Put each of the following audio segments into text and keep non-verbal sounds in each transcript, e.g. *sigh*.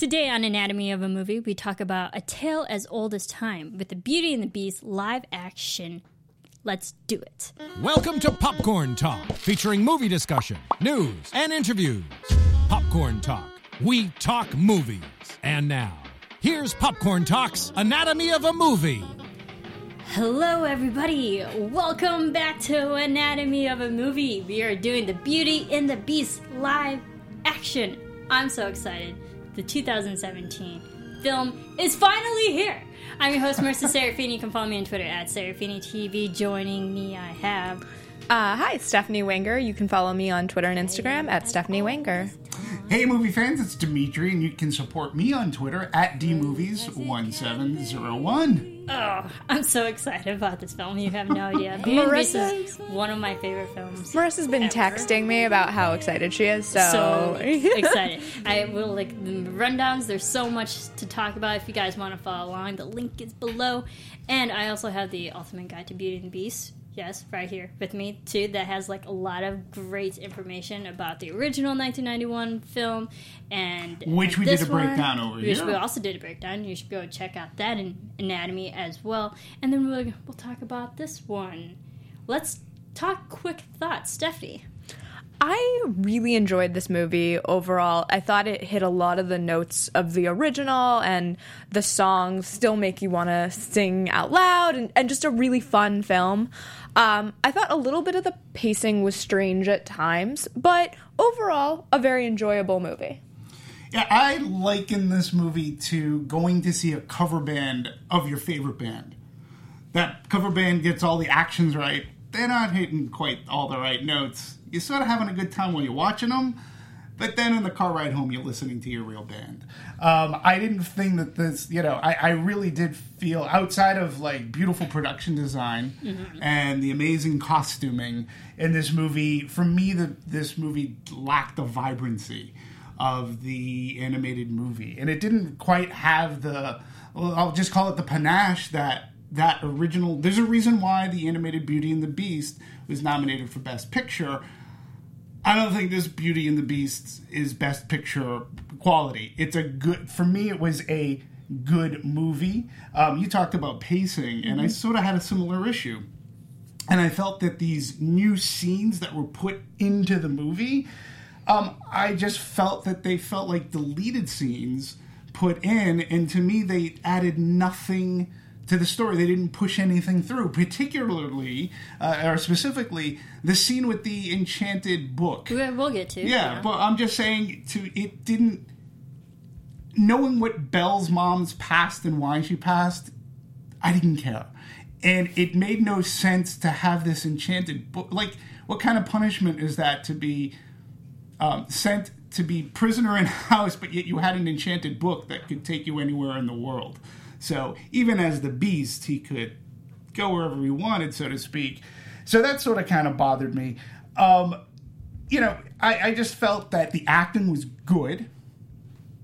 Today on Anatomy of a Movie, we talk about A Tale as Old as Time with the Beauty and the Beast live action. Let's do it. Welcome to Popcorn Talk, featuring movie discussion, news, and interviews. Popcorn Talk, we talk movies. And now, here's Popcorn Talk's Anatomy of a Movie. Hello, everybody. Welcome back to Anatomy of a Movie. We are doing the Beauty and the Beast live action. I'm so excited. The 2017 film is finally here. I'm your host, Marissa *laughs* Serafini. You can follow me on Twitter at SerafiniTV. Joining me, I have. Uh, hi, Stephanie Wenger. You can follow me on Twitter and Instagram at Stephanie Wenger. Hey, movie fans, it's Dimitri, and you can support me on Twitter at dmovies1701. Oh, I'm so excited about this film. You have no idea. *laughs* Beauty and the Beast is one of my favorite films. Marissa's been ever. texting me about how excited she is, so, so *laughs* excited. I will like the rundowns. There's so much to talk about. If you guys want to follow along, the link is below. And I also have the Ultimate Guide to Beauty and the Beast. Yes, right here with me too. That has like a lot of great information about the original 1991 film, and uh, Which we this did a one, breakdown over which here. we also did a breakdown. You should go check out that in anatomy as well. And then we'll we'll talk about this one. Let's talk quick thoughts, Stephanie. I really enjoyed this movie overall. I thought it hit a lot of the notes of the original, and the songs still make you want to sing out loud, and, and just a really fun film. Um, I thought a little bit of the pacing was strange at times, but overall, a very enjoyable movie. Yeah, I liken this movie to going to see a cover band of your favorite band. That cover band gets all the actions right. They're not hitting quite all the right notes. You're sort of having a good time while you're watching them, but then in the car ride home, you're listening to your real band. Um, I didn't think that this, you know, I, I really did feel outside of like beautiful production design and the amazing costuming in this movie. For me, the, this movie lacked the vibrancy of the animated movie, and it didn't quite have the. Well, I'll just call it the panache that that original. There's a reason why the animated Beauty and the Beast was nominated for Best Picture. I don't think this Beauty and the Beast is Best Picture quality. It's a good. For me, it was a good movie. Um, you talked about pacing, and I sort of had a similar issue. And I felt that these new scenes that were put into the movie, um, I just felt that they felt like deleted scenes put in, and to me, they added nothing to the story. They didn't push anything through, particularly uh, or specifically the scene with the enchanted book. We- We'll get to Yeah, but I'm just saying to it didn't knowing what Belle's mom's past and why she passed, I didn't care. And it made no sense to have this enchanted book. Like, what kind of punishment is that to be um, sent to be prisoner in house, but yet you had an enchanted book that could take you anywhere in the world? So even as the beast, he could go wherever he wanted, so to speak. So that sort of kind of bothered me. Um, you know, I, I just felt that the acting was good,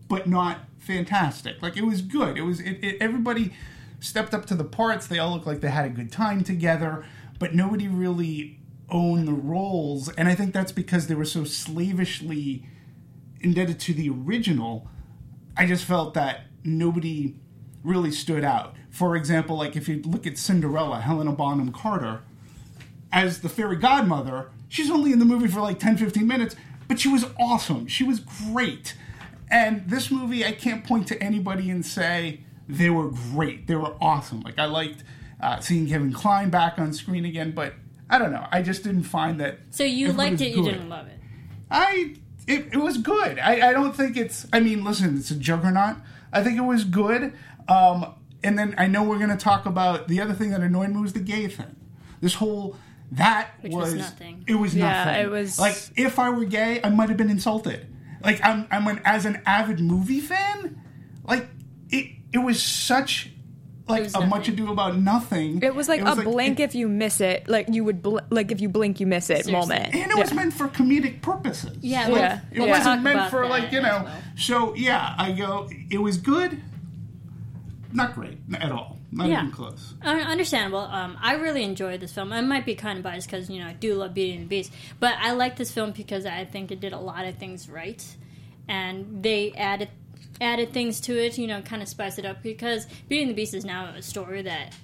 but not fantastic. Like it was good. It was it, it, everybody stepped up to the parts. They all looked like they had a good time together, but nobody really owned the roles. And I think that's because they were so slavishly indebted to the original. I just felt that nobody really stood out. For example, like if you look at Cinderella, Helena Bonham Carter, as the fairy godmother, she's only in the movie for like 10 15 minutes, but she was awesome. She was great. And this movie, I can't point to anybody and say they were great. They were awesome. Like, I liked uh, seeing Kevin Kline back on screen again, but I don't know. I just didn't find that. So you liked it, you didn't love it. I it, it was good. I, I don't think it's. I mean, listen, it's a juggernaut. I think it was good. Um, and then I know we're going to talk about the other thing that annoyed me was the gay thing. This whole that Which was nothing. It was Yeah, nothing. it was- like if I were gay, I might have been insulted. Like I'm, I'm an as an avid movie fan. Like it, it was such like was a much ado about nothing. It was like a blink it- if you miss it, like you would bl- like if you blink you miss it Seriously. moment. and it was meant for comedic purposes. Yeah, Like, Yeah. it We'll wasn't meant for like you know. well. So yeah, I go. It was good, not great at all. Not Yeah. even close. Uh, understandable. Um, I really enjoyed this film. I might be kind of biased because you know I do love Beauty and the Beast, but I like this film because I think it did a lot of things right, and they added added things to it, you know, kind of spice it up because Beauty and the Beast is now a story that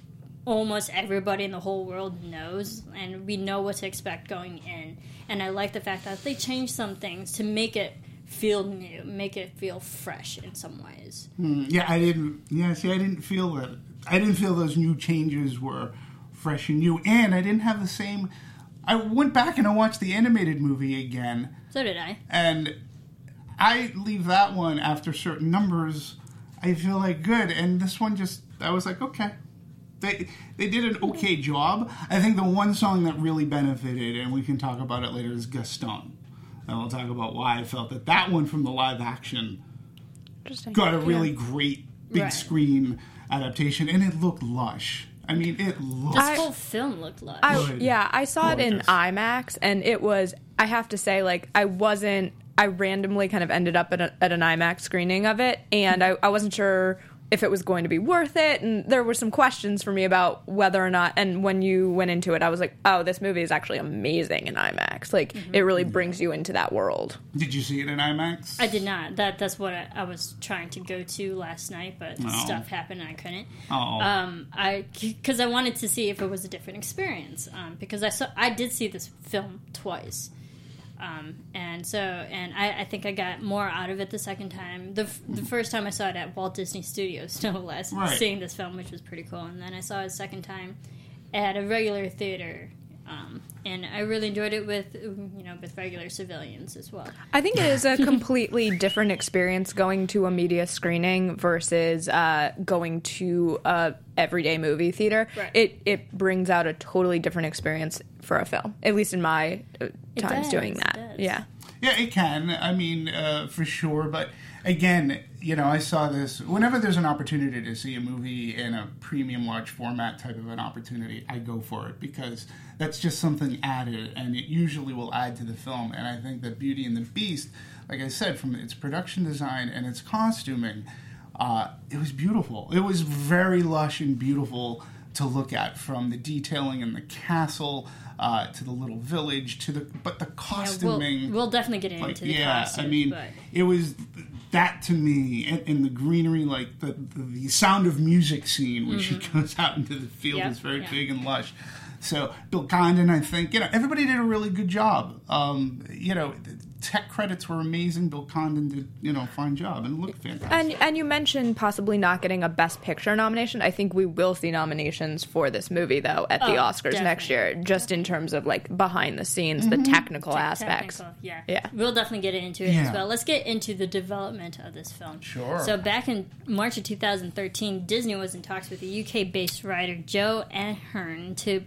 almost everybody in the whole world knows, and we know what to expect going in. And I like the fact that they changed some things to make it feel new, make it feel fresh in some ways. Hmm, yeah, I didn't. Yeah, see, I didn't feel that. I didn't feel those new changes were fresh and new, and I didn't have the same. I went back and I watched the animated movie again, So did I. and I leave that one after certain numbers. I feel like good, and this one just I was like, okay, they they did an okay job. I think the one song that really benefited, and we can talk about it later, is Gaston, and we'll talk about why I felt that that one from the live action Interesting. got a really great big Right. screen adaptation, and it looked lush. I mean, it looked. This whole film looked lush. I, yeah, I saw it in IMAX, and it was. I have to say, like, I wasn't. I randomly kind of ended up at, a, at an IMAX screening of it, and I, I wasn't sure if it was going to be worth it. And there were some questions for me about whether or not. And when you went into it, I was like, oh, this movie is actually amazing in IMAX. Like, it really brings you into that world. Did you see it in IMAX? I did not. That that's what I, I was trying to go to last night, but Oh. stuff happened and I couldn't. Oh. Um, I because I wanted to see if it was a different experience. Um, because I saw I did see this film twice. Um, and so, and I, I think I got more out of it the second time. The, f- the first time I saw it at Walt Disney Studios, *laughs* no less, Right. seeing this film, which was pretty cool. And then I saw it a second time at a regular theater, um, and I really enjoyed it with you know with regular civilians as well. I think it is a *laughs* completely different experience going to a media screening versus uh, going to a everyday movie theater. Right. It it brings out a totally different experience for a film. At least in my uh, It times does, doing that. Yeah. Yeah, it can. I mean, uh, for sure. But again, you know, I saw this whenever there's an opportunity to see a movie in a premium large format type of an opportunity, I go for it because that's just something added, and it usually will add to the film. And I think that Beauty and the Beast, like I said, from its production design and its costuming, uh, it was beautiful. It was very lush and beautiful to look at, from the detailing in the castle. Uh, to the little village, to the but the Yeah, we'll, costuming, we'll definitely get into like the yeah costumes, i mean but it was that to me and, and the greenery like the, the the sound of music scene when she goes out into the field Yep, is very big and lush. So bill condon i think you know everybody did a really good job. Um you know tech credits were amazing bill condon did you know a fine job and it looked fantastic And and you mentioned possibly not getting a Best Picture nomination. I think we will see nominations for this movie though at the Oh, Oscars next year, just in terms of like behind the scenes, the mm-hmm. technical aspects. technical, yeah. Yeah. We'll definitely get into it Yeah. as well. Let's get into the development of this film. Sure. So back in March of 2013, Disney was in talks with the UK-based writer Joe Ahearne to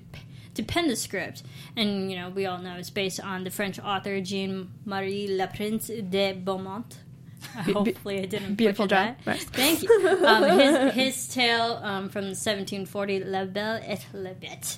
to pen the script, and you know we all know it's based on the French author Jean Marie Le Prince de Beaumont. *laughs* Hopefully, I didn't beautiful butcher job. that. Right. Thank you. *laughs* Um, his, his tale um, from 1740, La Belle et la Bête.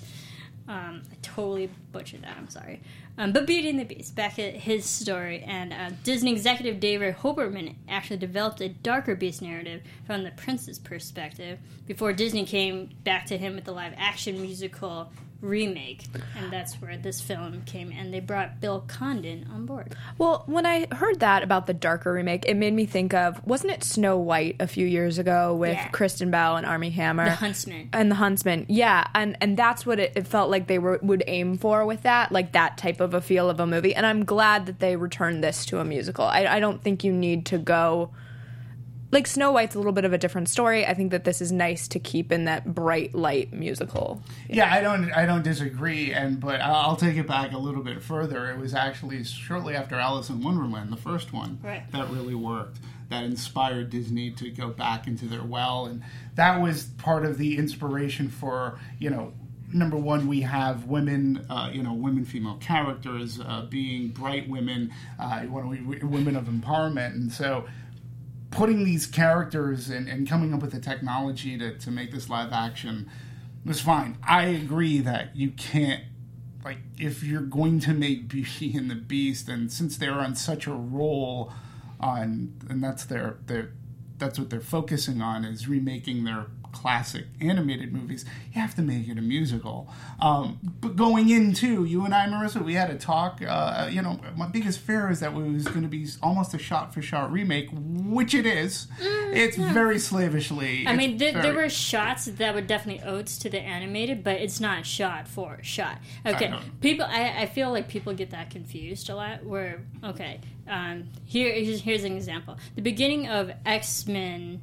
Um, I totally butchered that. I'm sorry. Um, but Beauty and the Beast, back at his story, and uh, Disney executive David Hoberman actually developed a darker Beast narrative from the prince's perspective before Disney came back to him with the live action musical remake, and that's where this film came. And they brought Bill Condon on board. Well, when I heard that about the darker remake, it made me think of wasn't it Snow White a few years ago with Yeah. Kristen Bell and Armie Hammer? The Huntsman. and the Huntsman, yeah, and and that's what it, it felt like they were would aim for with that, like that type of a feel of a movie. And I'm glad that they returned this to a musical. I, I don't think you need to go like Snow White's a little bit of a different story. I think that this is nice to keep in that bright light musical. Yeah, I don't, I don't disagree, and but I'll take it back a little bit further. It was actually shortly after Alice in Wonderland, the first one, Right. that really worked. That inspired Disney to go back into their well, and that was part of the inspiration for you know. Number one, we have women, uh, you know, women, female characters uh, being bright women, uh, we- we- women of empowerment, and so putting these characters and, and coming up with the technology to, to make this live action was fine. I agree that you can't like if you're going to make *laughs* Beauty and the Beast, and since they're on such a roll on, and that's their their that's what they're focusing on is remaking their classic animated movies, you have to make it a musical. Um, but going into you and I, Marissa, we had a talk. Uh, you know, my biggest fear is that it was going to be almost a shot-for-shot remake, which it is. it's very slavishly. Mm, I mean, th- there were shots that were definitely odes to the animated, but it's not shot for shot. Okay, know. people. I, I feel like people get that confused a lot. Where okay, um, here here's, here's an example: the beginning of X Men.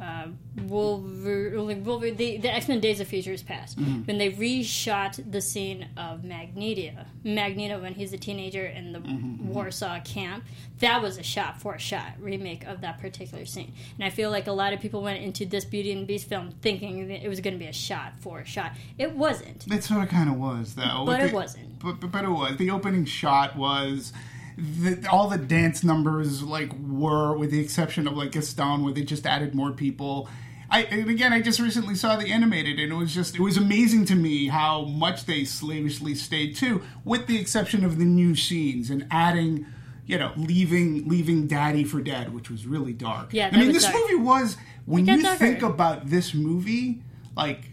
Uh, Wolverine, Wolverine, the, the X Men Days of Futures Past, mm-hmm. when they reshot the scene of Magneto, Magneto when he's a teenager in the mm-hmm, mm-hmm. Warsaw camp, that was a shot for a shot remake of that particular scene. And I feel like a lot of people went into this Beauty and the Beast film thinking that it was going to be a shot for a shot. It wasn't. It sort of kind of was, though. But With it wasn't. But, but, but it was. The opening shot was. The, all the dance numbers like were, with the exception of like Gaston, where they just added more people. I and again, I just recently saw the animated, and it was just it was amazing to me how much they slavishly stayed too, with the exception of the new scenes and adding, you know, leaving leaving Daddy for Dead, which was really dark. Yeah, I mean, this dark. movie was when you darker. think about this movie, like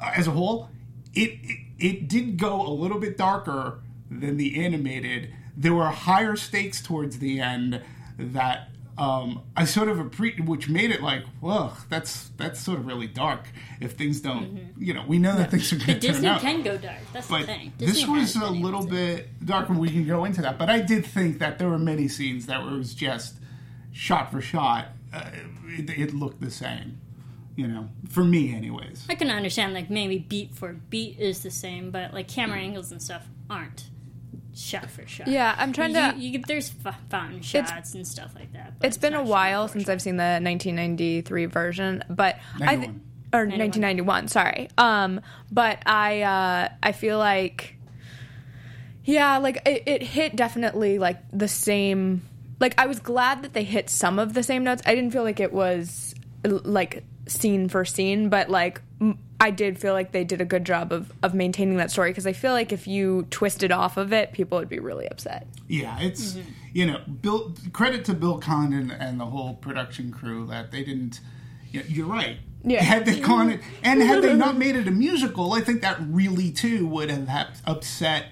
uh, as a whole, it, it it did go a little bit darker than the animated. There were higher stakes towards the end that um, I sort of which made it like, whoa, that's that's sort of really dark. If things don't, you know, we know that things are going to turn Disney out. can go dark. That's the but thing. this was a little bit darker. We can go into that, but I did think that there were many scenes that was just shot for shot. Uh, it, it looked the same, you know, for me, anyways. I can understand like maybe beat for beat is the same, but like camera angles and stuff aren't shot for shot. Yeah, I'm trying you, to- You, there's f- fountain shots and stuff like that. but It's been a while since shot. I've seen the 1993 version, but I th- 91. or 1991. Sorry. Um, but I uh, I feel like yeah, like it, it hit definitely like the same. Like I was glad that they hit some of the same notes. I didn't feel like it was like scene for scene, but like m- I did feel like they did a good job of of maintaining that story because I feel like if you twisted off of it, people would be really upset. Yeah, it's Mm-hmm. you know, Bill. Credit to Bill Condon and the whole production crew that they didn't. Yeah, you're right. Yeah. Had they gone it, and had they not *laughs* made it a musical, I think that really too would have upset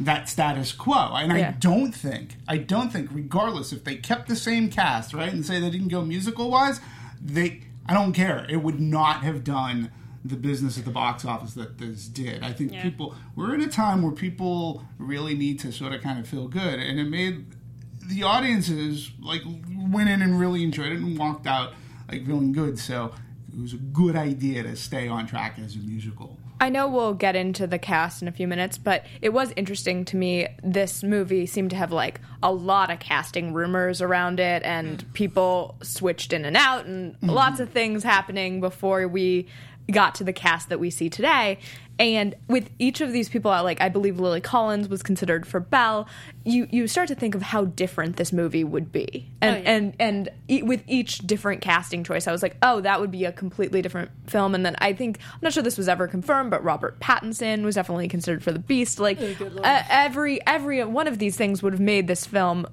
that status quo. And I Yeah. don't think, I don't think, regardless if they kept the same cast, right, and say they didn't go musical wise, they, I don't care. It would not have done the business at the box office that this did. I think Yeah. people, we're in a time where people really need to sort of kind of feel good, and it made the audiences like went in and really enjoyed it and walked out like feeling good. So it was a good idea to stay on track as a musical. I know we'll get into the cast in a few minutes, but it was interesting to me. This movie seemed to have like a lot of casting rumors around it, and mm. people switched in and out, and mm-hmm. lots of things happening before we got to the cast that we see today. And with each of these people, like I believe Lily Collins was considered for Belle, you you start to think of how different this movie would be, and Oh, yeah. and and e- with each different casting choice, I was like, oh, that would be a completely different film. And then I think I'm not sure this was ever confirmed, but Robert Pattinson was definitely considered for the Beast. Like Oh, uh, every every one of these things would have made this film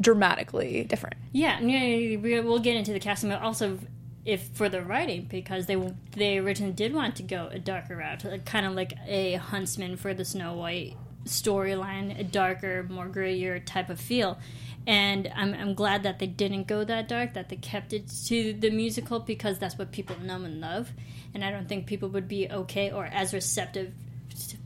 dramatically different. Yeah, yeah, we- we'll get into the casting, but also if for the writing because they they originally did want to go a darker route, kind of like a Huntsman for the Snow White storyline, a darker, more grittier type of feel. And I'm, I'm glad that they didn't go that dark, that they kept it to the musical because that's what people know and love. And I don't think people would be okay or as receptive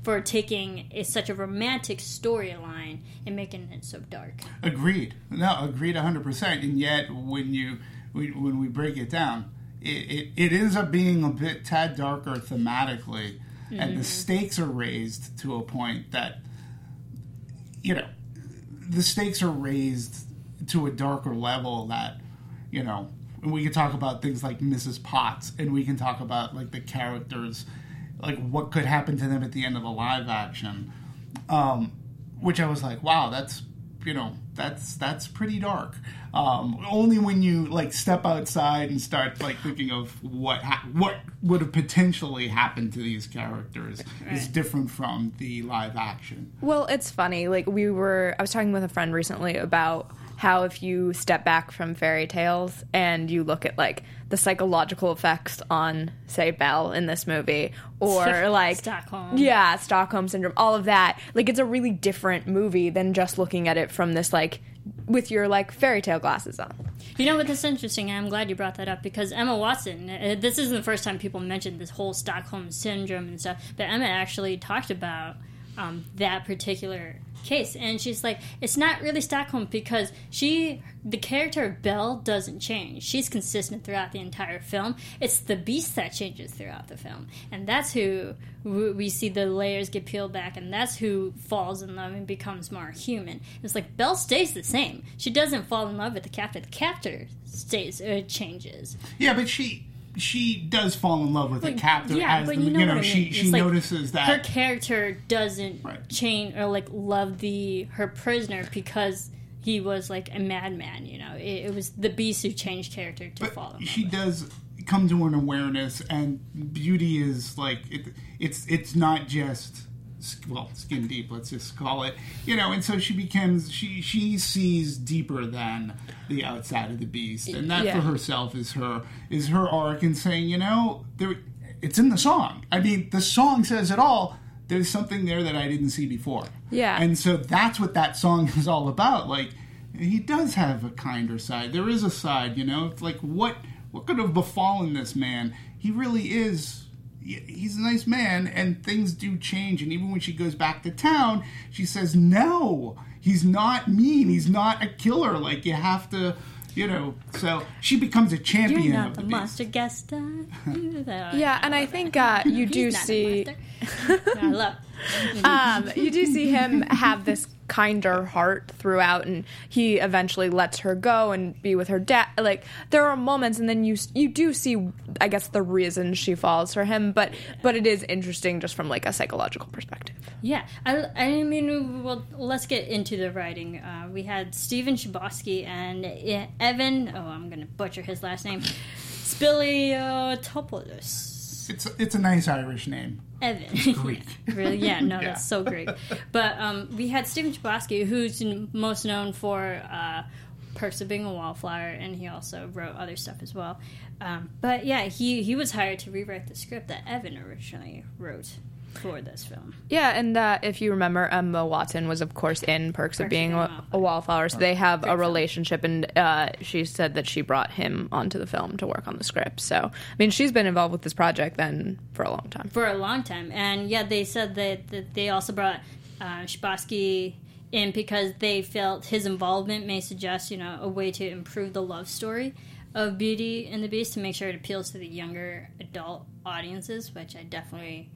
for taking a, such a romantic storyline and making it so dark. Agreed. No, agreed 100%. And yet, when you we, when we break it down, it, it, it ends up being a bit tad darker thematically, and the stakes are raised to a point that, you know, the stakes are raised to a darker level that, you know, and we can talk about things like Mrs. Potts, and we can talk about like the characters, like what could happen to them at the end of the live action um, which I was like, wow, that's you know that's that's pretty dark. Um, only when you like step outside and start like thinking of what ha- what would have potentially happened to these characters is different from the live action. Well, it's funny. Like we were, I was talking with a friend recently about how if you step back from fairy tales and you look at like the psychological effects on, say, Belle in this movie, or like Stockholm. yeah, Stockholm syndrome, all of that, like it's a really different movie than just looking at it from this like with your like fairy tale glasses on. You know what? That's interesting. I'm glad you brought that up because Emma Watson. Uh, this isn't the first time people mentioned this whole Stockholm syndrome and stuff, but Emma actually talked about um, that particular case, and she's like, it's not really Stockholm because she, the character of Belle, doesn't change. She's consistent throughout the entire film. It's the Beast that changes throughout the film, and that's who we see the layers get peeled back, and that's who falls in love and becomes more human. It's like Belle stays the same. She doesn't fall in love with the captor. The captor stays, uh, changes. Yeah, but she she does fall in love with the captor yeah, as but the, you know, what I she mean. she like notices that her character doesn't Right. change or like love the her prisoner because he was like a madman. You know, it, it was the beast who changed character to fall in love. she does come to an awareness and beauty is like it, it's it's not just well skin deep let's just call it you know and so she becomes she she sees deeper than the outside of the beast. And that Yeah. for herself is her is her arc in saying you know there it's in the song. I mean the song says it all. There's something there that i didn't see before. Yeah. and so that's what that song is all about. Like he does have a kinder side. There is a side you know it's like what what could have befallen this man? He really is he's a nice man and things do change and even when she goes back to town she says no he's not mean he's not a killer like you have to you know so she becomes a champion You're not of the the, monster guest. uh, Yeah, and I think uh, *laughs* you do He's not a see. monster. *laughs* *laughs* I love. Um, you do see him have this kinder heart throughout, and he eventually lets her go and be with her dad. Like there are moments, and then you you do see, I guess, the reason she falls for him. But but it is interesting just from like a psychological perspective. Yeah, I, I mean, well, let's get into the writing. Uh, we had Stephen Chbosky and Evan. Oh, I'm gonna butcher his last name. Spiliotopoulos. It's a, it's a nice irish name Evan. Greek. *laughs* really? Yeah, no, Yeah. that's so great. But um, we had Stephen Chbosky, who's most known for uh, Perks of Being a Wallflower, and he also wrote other stuff as well. Um, but yeah, he, he was hired to rewrite the script that Evan originally wrote for this film. Yeah, and uh, if you remember, Emma Watson was, of course, in Perks of Perks of Being a a, Wallflower. So they have a relationship, and uh, she said that she brought him onto the film to work on the script. So, I mean, she's been involved with this project then for a long time. for a long time. And yeah, they said that, that they also brought uh, Chbosky in because they felt his involvement may suggest, you know, a way to improve the love story of Beauty and the Beast to make sure it appeals to the younger adult audiences, which I definitely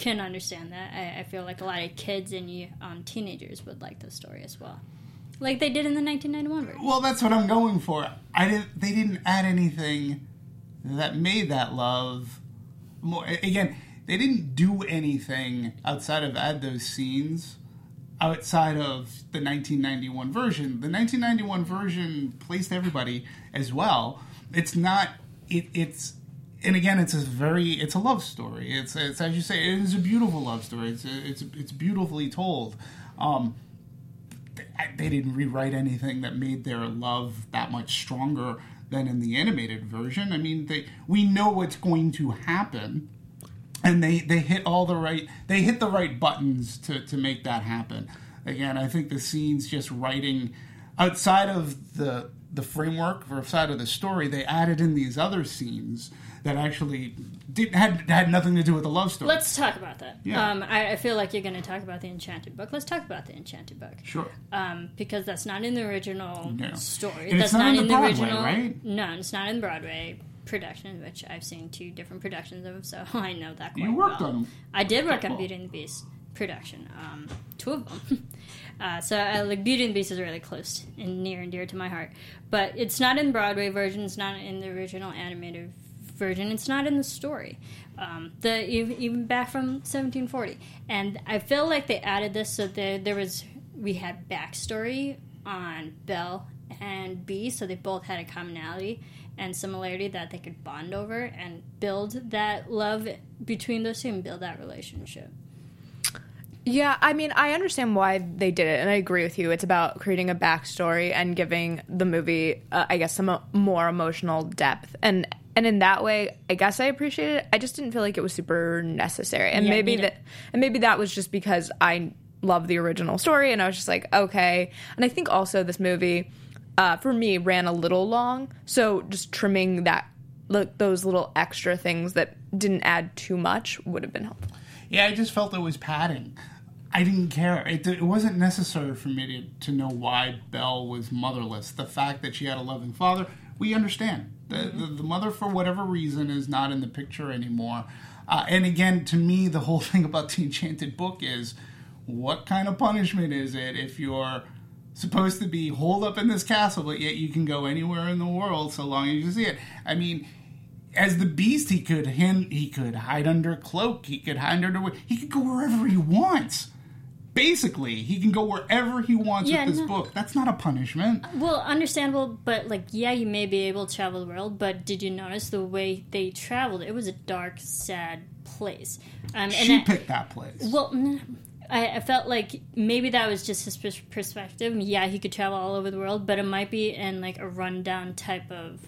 can understand that. I, I feel like a lot of kids and um, teenagers would like the story as well. Like they did in the 1991 version. Well, that's what I'm going for. I didn't. They didn't add anything that made that love more. Again, they didn't do anything outside of add those scenes outside of the 1991 version. The 1991 version placed everybody as well. It's not. It, it's. And again, it's a very, it's a love story. It's, it's as you say, it is a beautiful love story. It's, it's, it's beautifully told. Um, they didn't rewrite anything that made their love that much stronger than in the animated version. I mean, they we know what's going to happen, and they they hit all the right they hit the right buttons to to make that happen. Again, I think the scenes just writing outside of the the framework or outside of the story, they added in these other scenes that actually did had had nothing to do with the love story. Let's talk about that. Yeah. Um, I, I feel like you're going to talk about the Enchanted Book. Let's talk about the Enchanted Book. sure. um, because that's not in the original No. story. And it's that's not not, in the, Broadway, original. right? No, it's not in Broadway production, which I've seen two different productions of, so *laughs* I know that. Quite You worked well. on I did work on. Beauty and the Beast production, um, two of them. *laughs* Uh, so uh, like Beauty and the Beast is really close and near and dear to my heart, but it's not in Broadway version. It's not in the original animated version. It's not in the story. Um, the even, back from 1740, and I feel like they added this so that there was we had backstory on Belle and B, so they both had a commonality and similarity that they could bond over and build that love between those two and build that relationship. Yeah, I mean, I understand why they did it, and I agree with you. It's about creating a backstory and giving the movie, uh, I guess, some uh, more emotional depth, and and in that way, I guess I appreciate it. I just didn't feel like it was super necessary, and Yeah, maybe that, and maybe that was just because I love the original story, and I was just like, okay. And I think also this movie, uh, for me, ran a little long, so just trimming that, look, those little extra things that didn't add too much would have been helpful. Yeah, I just felt it was padding. I didn't care. It, it wasn't necessary for me to, to know why Belle was motherless. The fact that she had a loving father, we understand. The, the, the mother, for whatever reason, is not in the picture anymore. Uh, and again, to me, the whole *laughs* thing about the Enchanted Book is what kind of punishment is it if you're supposed to be holed up in this castle, but yet you can go anywhere in the world so long as you see it? I mean, as the beast, he could him he could hide under a cloak. He could hide under he could go wherever he wants. Basically, he can go wherever he wants Yeah, with this no. book. That's not a punishment. Well, understandable, but like, yeah, you may be able to travel the world, but did you notice the way they traveled? It was a dark, sad place. Um, and She I- picked that place. Well, mm, I, I felt like maybe that was just his perspective. Yeah, he could travel all over the world, but it might be in like a rundown type of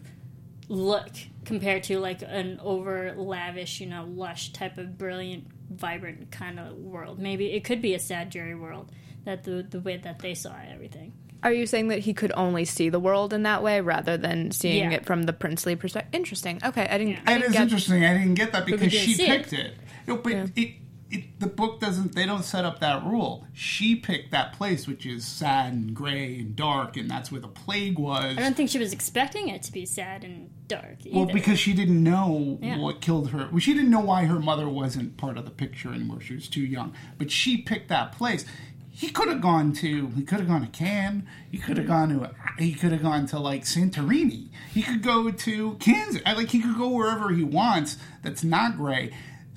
look compared to like an over lavish, you know, lush type of brilliant, vibrant kind of world. Maybe it could be a sad, dreary world. That the the way that they saw everything. Are you saying that he could only see the world in that way rather than seeing Yeah. it from the princely perspective? Interesting. Okay, I didn't. Yeah. I didn't is get, interesting. I didn't get that because she see it. picked it. No, but it, it the book doesn't. They don't set up that rule. She picked that place, which is sad and gray and dark, and that's where the plague was. I don't think she was expecting it to be sad and dark. Either. Well, because she didn't know Yeah. what killed her. Well, she didn't know why her mother wasn't part of the picture anymore. She was too young. But she picked that place. He could have gone to. He could have gone to Cannes. He could have gone to. He could have gone to like Santorini. He could go to Kansas. Like he could go wherever he wants. That's not gray.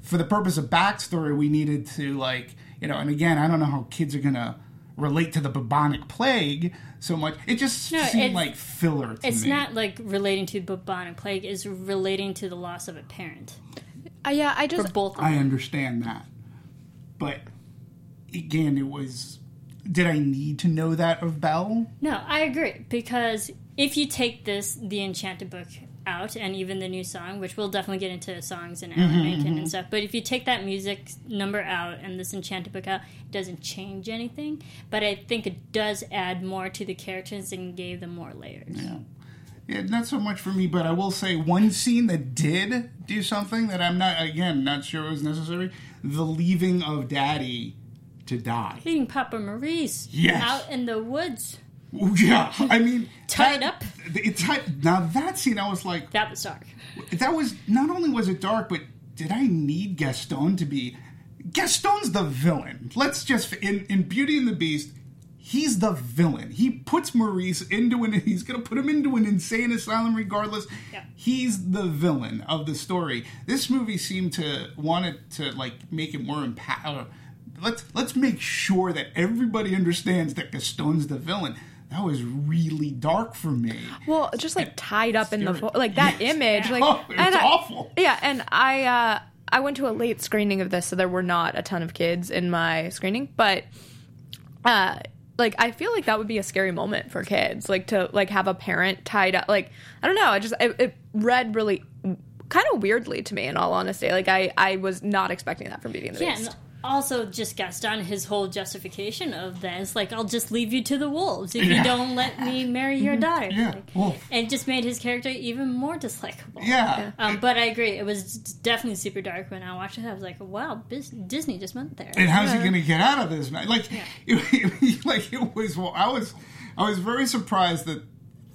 For the purpose of backstory, we needed to like you know. And again, I don't know how kids are gonna relate to the bubonic plague so much. It just No, seemed like filler to it's me. not like relating to bubonic plague. is relating to the loss of a parent Uh, yeah, I for just. both of I them. understand that. But again, it was. Did I need to know that of Belle? No, I agree because if you take this, the Enchanted book out, and even the new song, which we'll definitely get into songs and mm-hmm, Alan Menken and mm-hmm. stuff, but if you take that music number out and this Enchanted book out, it doesn't change anything. But I think it does add more to the characters and gave them more layers. Yeah. Yeah, not so much for me, but I will say one scene that did do something that I'm not, again, not sure was necessary the leaving of Daddy to die. Leaving Papa Maurice Yes. out in the woods, *laughs* Yeah, I mean, Tied up? It's tied, now that scene, I was like, that was dark. that was not only was it dark, but did I need Gaston to be? Gaston's the villain. Let's just in in Beauty and the Beast, he's the villain. He puts Maurice into an. *laughs* He's gonna put him into an insane asylum regardless. Yeah. He's the villain of the story. This movie seemed to want it to like make it more impact. Let's let's make sure that everybody understands that Gaston's the villain. That was really dark for me. Well, just like tied up in the fo- like that Yes. image, like Oh, it's and I- yeah, and I uh I went to a late screening of this, so there were not a ton of kids in my screening, but uh like I feel like that would be a scary moment for kids, like to like have a parent tied up. Like I don't know, I just it, it read really kind of weirdly to me. In all honesty, like I I was not expecting that from Beauty and the Yeah, Beast. And also just Gaston, his whole justification of this like I'll just leave you to the wolves if you don't let me *laughs* marry your daughter. Yeah, Like, wolf. and it just made his character even more dislikable. Yeah. Um, but I agree, it was definitely super dark when I watched it. I was like, wow, Bis- Disney just went there. and how's he going to get out of this? Man? Like, it, *laughs* like it was. Well, I was, I was very surprised that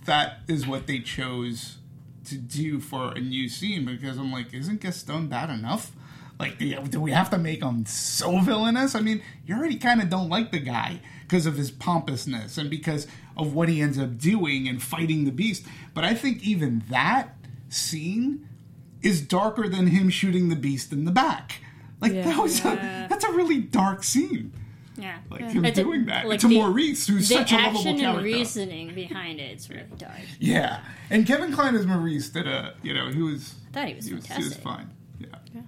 that is what they chose to do for a new scene because I'm like, isn't Gaston bad enough? Like, do do we have to make him so villainous? I mean, you already kind of don't like the guy because of his pompousness and because of what he ends up doing and fighting the beast. But I think even that scene is darker than him shooting the beast in the back. Like that was a, that's a really dark scene. yeah. Like him It's a- doing that like to the- Maurice, who's such a lovable action and reasoning behind it. it is really dark. Yeah, and Kevin Kline as Maurice did a, you know, he was. I thought he was he was, he was fine. Yeah. Yeah.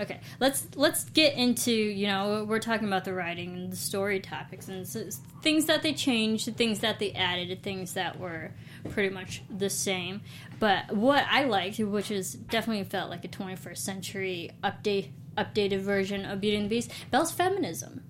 Okay, let's let's get into you know we're talking about the writing and the story topics and s- things that they changed, things that they added, things that were pretty much the same. But what I liked, which is definitely felt like a 21st century update updated version of Beauty and the Beast, Belle's feminism.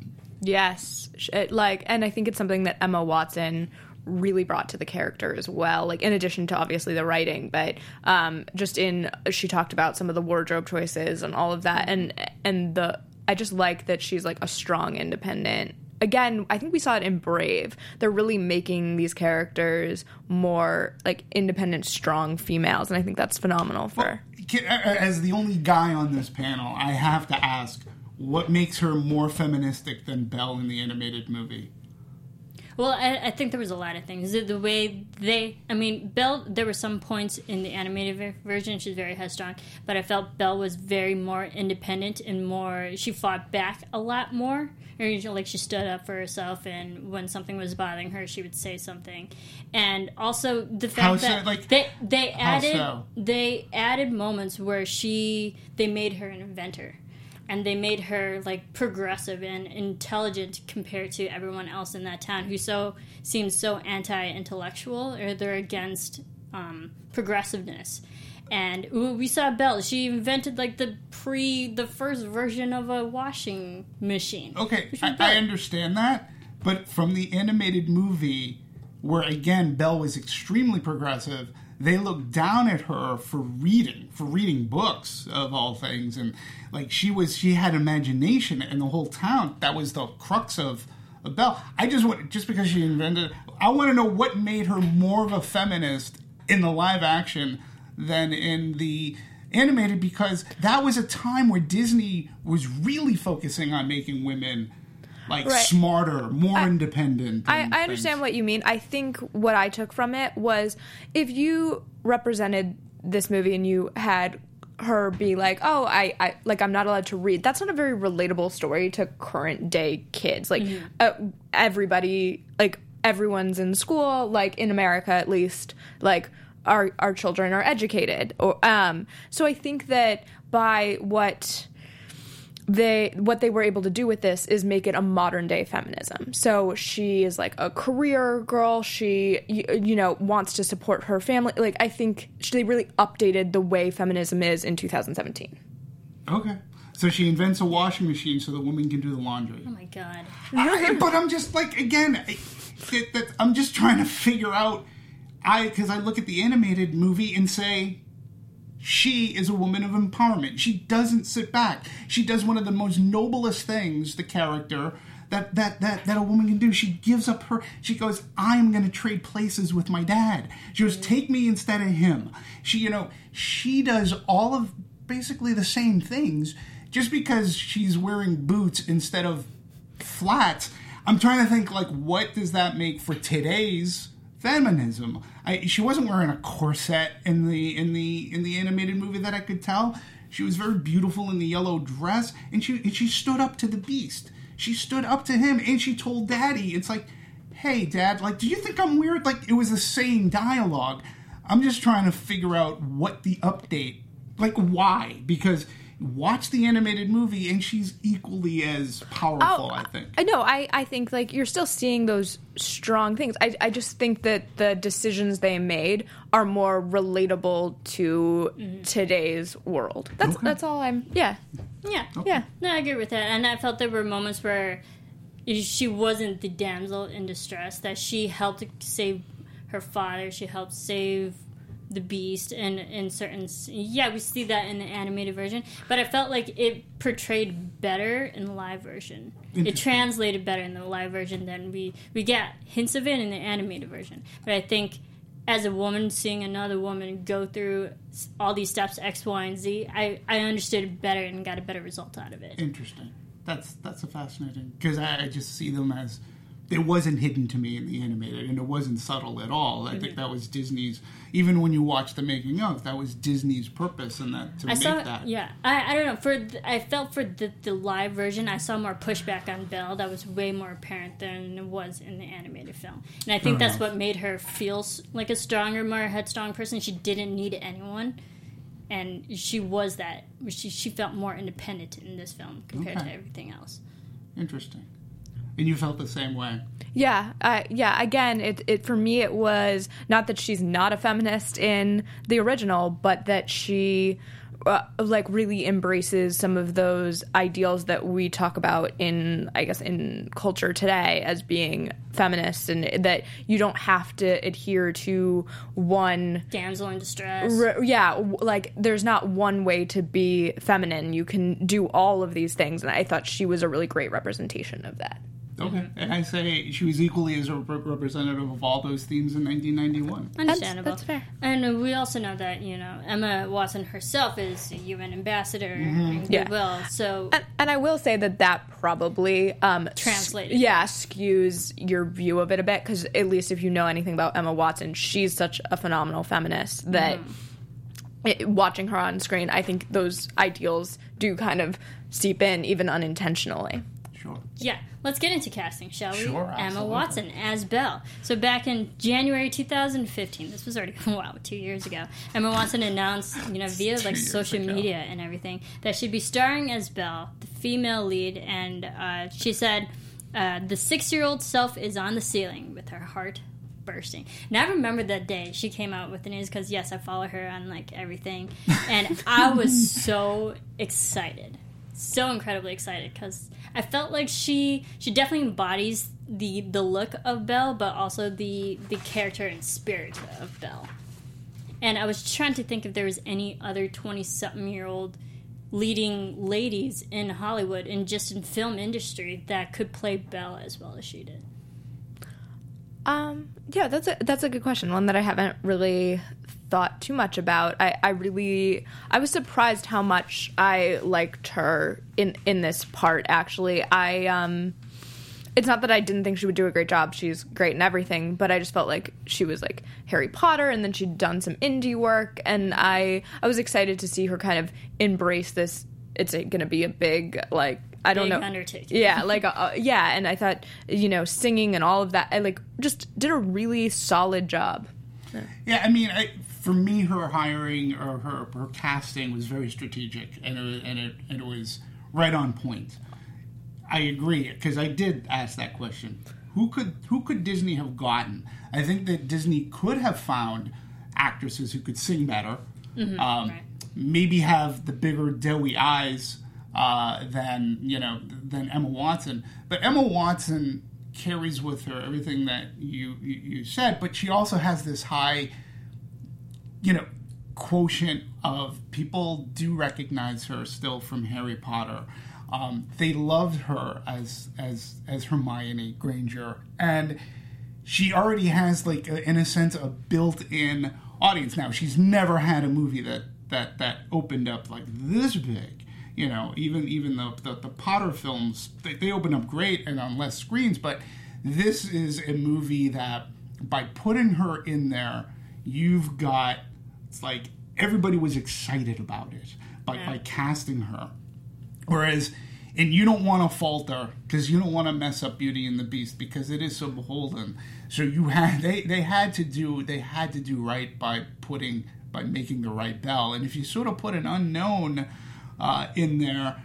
Yes, it, like, and I think it's something that Emma Watson really brought to the character as well. Like, in addition to obviously the writing, but um, just in she talked about some of the wardrobe choices and all of that, and and the I just like that she's like a strong, independent. Again, I think we saw it in Brave. They're really making these characters more like independent, strong females, and I think that's phenomenal for. Can- As the only guy on this panel, I have to ask, what makes her more feministic than Belle in the animated movie? Well, I, I think there was a lot of things. The, the way they, I mean, Belle, there were some points in the animated ver- version, she's very headstrong, but I felt Belle was very more independent and more, she fought back a lot more. Or, you know, like she stood up for herself, and when something was bothering her, she would say something. And also the fact How so? that Like, they they added so? they added moments where she they made her an inventor and they made her like progressive and intelligent compared to everyone else in that town who so seems so anti-intellectual or they're against um, progressiveness and ooh, we saw Belle. She invented like the pre, the first version of a washing machine. Okay, I, I understand that, but from the animated movie, where again Belle was extremely progressive, they looked down at her for reading, for reading books of all things, and like she was, she had imagination, and the whole town. That was the crux of. of Belle, I just want just because she invented, I want to know what made her more of a feminist in the live action than in the animated because that was a time where Disney was really focusing on making women like Right. smarter, more independent. I, I understand things. what you mean. I think what I took from it was if you represented this movie and you had her be like, "Oh, I, I like I'm not allowed to read." That's not a very relatable story to current day kids. Like uh, everybody, like everyone's in school, like in America at least, like our our children are educated. Or um, so I think that by what they what they were able to do with this is make it a modern day feminism. So she is like a career girl. She you, you know wants to support her family. Like I think she, they really updated the way feminism is in 2017. Okay, so she invents a washing machine so the woman can do the laundry. Oh my god. I- but I'm just like again, I, that, that, I'm just trying to figure out. I because I look at the animated movie and say, she is a woman of empowerment. She doesn't sit back. She does one of the most noblest things. The character. That, that, that, that a woman can do. She gives up her. She goes, I'm going to trade places with my dad. She goes, take me instead of him. She, you know, she does all of basically the same things just because she's wearing boots instead of flats. I'm trying to think like what does that make for today's feminism? I, she wasn't wearing a corset in the in the in the animated movie that I could tell. She was very beautiful in the yellow dress, and she and she stood up to the beast. She stood up to him, and she told Daddy, "It's like, hey, Dad, like, do you think I'm weird?" Like it was the same dialogue. I'm just trying to figure out what the update, like, why? Because watch the animated movie, and she's equally as powerful. Oh, I think. I know. I, I think like you're still seeing those strong things. I, I just think that the decisions they made are more relatable to mm-hmm. today's world. That's that's all I'm. Yeah. Yeah. Yeah. No, I agree with that. And I felt there were moments where she wasn't the damsel in distress, that she helped save her father, she helped save the beast and in certain yeah we see that in the animated version but i felt like it portrayed better in the live version. It translated better in the live version than we we get hints of it in the animated version. But i think as a woman seeing another woman go through all these steps x y and z i i understood it better and got a better result out of it. Interesting. That's that's a fascinating because I, I just see them as it wasn't hidden to me in the animated, and it wasn't subtle at all. I think mm-hmm. that was Disney's. Even when you watch the making of, that was Disney's purpose, and that to I make saw, that. yeah. I, I don't know. For I felt for the, the live version, I saw more pushback on Belle. That was way more apparent than it was in the animated film, and I think that's what made her feel like a stronger, more headstrong person. She didn't need anyone and she was that. She she felt more independent in this film compared Okay. to everything else. Interesting. And you felt the same way. Yeah, uh, yeah. Again, it, it for me it was not that she's not a feminist in the original, but that she uh, like really embraces some of those ideals that we talk about in I guess in culture today as being feminist, and that you don't have to adhere to one Damsel in distress. R- yeah, w- like there's not one way to be feminine. You can do all of these things, and I thought she was a really great representation of that. Okay. And I say she was equally as a rep- representative of all those themes in 1991. Understandable. that's fair. And uh, we also know that you know Emma Watson herself is a UN ambassador in Yeah. Goodwill. So And, and I will say that that probably um, s- yeah, skews your view of it a bit because at least if you know anything about Emma Watson, she's such a phenomenal feminist that it, watching her on screen, I think those ideals do kind of seep in even unintentionally. Sure. Yeah, let's get into casting, shall we? Sure, Emma. Watson as Belle. So back in January 2015, this was already *laughs* wow, two years ago. Emma Watson announced, you know, via like social ago. media and everything, that she'd be starring as Belle, the female lead, and uh, she said, uh, "The six-year-old self is on the ceiling with her heart." Bursting. And I remember that day she came out with the news because yes, I follow her on like everything, and I was *laughs* so excited so incredibly excited because I felt like she she definitely embodies the the look of Belle, but also the the character and spirit of Belle. And I was trying to think if there was any other twenty something year old leading ladies in Hollywood and just in film industry that could play Belle as well as she did. Um, yeah, that's a that's a good question. One that I haven't really thought too much about. I, I really I was surprised how much I liked her in in this part. Actually, I um, it's not that I didn't think she would do a great job. She's great in everything, but I just felt like she was like Harry Potter, and then she'd done some indie work, and I I was excited to see her kind of embrace this. It's going to be a big like. I don't Big know. undertaking. Yeah, like uh, uh, yeah, and I thought you know singing and all of that. I like just did a really solid job. Yeah, I mean, I, for me, her hiring or her, her casting was very strategic, and it, was- and it and it was right on point. I agree because I did ask that question. Who could who could Disney have gotten? I think that Disney could have found actresses who could sing better, um, right. maybe have the bigger doughy eyes uh, than you know than Emma Watson. But Emma Watson carries with her everything that you you, you said, but she also has this high you know, quotient of people do recognize her still from Harry Potter. Um, they loved her as as as Hermione Granger, and she already has like a, in a sense a built-in audience. Now she's never had a movie that that that opened up like this big. You know, even even the the, the Potter films they, they open up great and on less screens, but this is a movie that by putting her in there, you've got it's like everybody was excited about it by, by casting her. Whereas, and you don't want to falter because you don't want to mess up Beauty and the Beast because it is so beholden. So you had they they had to do they had to do right by putting by making the right bell. And if you sort of put an unknown uh, in there,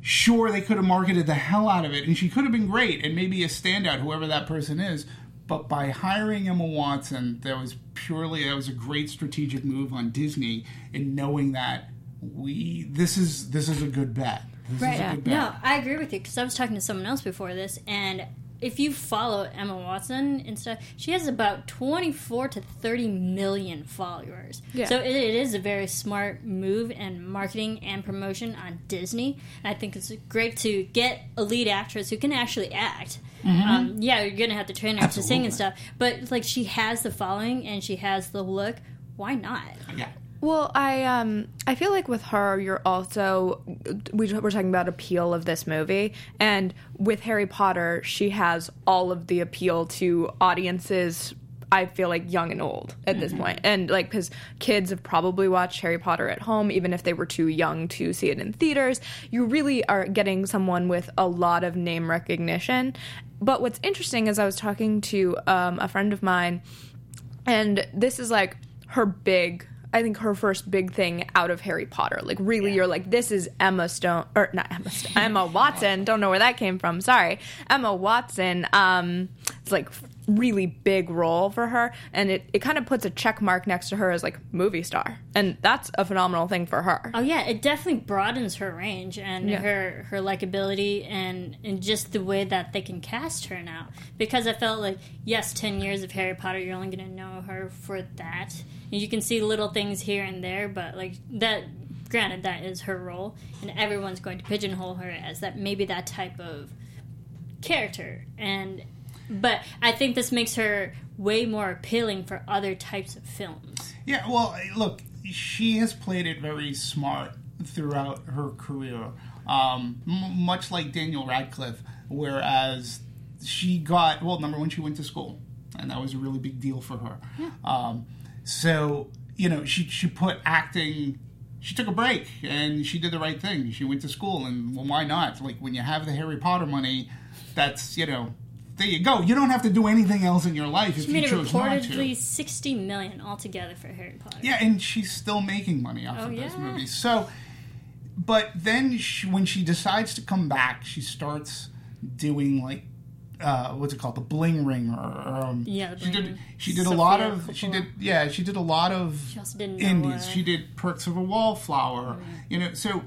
sure they could have marketed the hell out of it and she could have been great and maybe a standout whoever that person is but by hiring emma watson that was purely that was a great strategic move on disney in knowing that we this is this is a good bet this is a good bet No, I agree with you because I was talking to someone else before this, and if you follow Emma Watson and stuff, she has about twenty-four to thirty million followers. Yeah. So it, it is a very smart move and marketing and promotion on Disney. And I think it's great to get a lead actress who can actually act. Um, yeah, you're gonna have to train her to sing and stuff, but like she has the following and she has the look. Why not? yeah Well, I um I feel like with her, you're also we we're talking about appeal of this movie, and with Harry Potter, she has all of the appeal to audiences. I feel like young and old at this point. and like because kids have probably watched Harry Potter at home, even if they were too young to see it in theaters. You really are getting someone with a lot of name recognition. But what's interesting is I was talking to um, a friend of mine and this is like her big I think her first big thing out of Harry Potter. Like really, you're like, this is Emma Stone or not Emma Stone, Emma *laughs* Watson. Don't know where that came from. Sorry, Emma Watson. Um, it's like really big role for her, and it it kind of puts a check mark next to her as like movie star, and that's a phenomenal thing for her. Oh yeah, it definitely broadens her range and Yeah. her her likability and and just the way that they can cast her now. Because I felt like yes, ten years of Harry Potter, you're only gonna know her for that. And you can see little things here and there, but like that. Granted, that is her role, and everyone's going to pigeonhole her as that maybe that type of character. And but I think this makes her way more appealing for other types of films. Yeah, well, look, she has played it very smart throughout her career, um, m- much like Daniel Radcliffe. Whereas she got well, number one, she went to school, and that was a really big deal for her. Um, so you know, she she put acting. She took a break and she did the right thing. She went to school, and well, why not? Like when you have the Harry Potter money, that's you know. There you go. You don't have to do anything else in your life if She you chose not to. Made reportedly sixty million altogether for Harry Potter. Yeah, and she's still making money off Oh, of those yeah. movies. So, but then she, when she decides to come back, she starts doing like uh, what's it called, the Bling Ring, or, um, Yeah, the she did. She did a lot of. She did. Yeah, she did a lot of She indies. She did Perks of a Wallflower. You know, so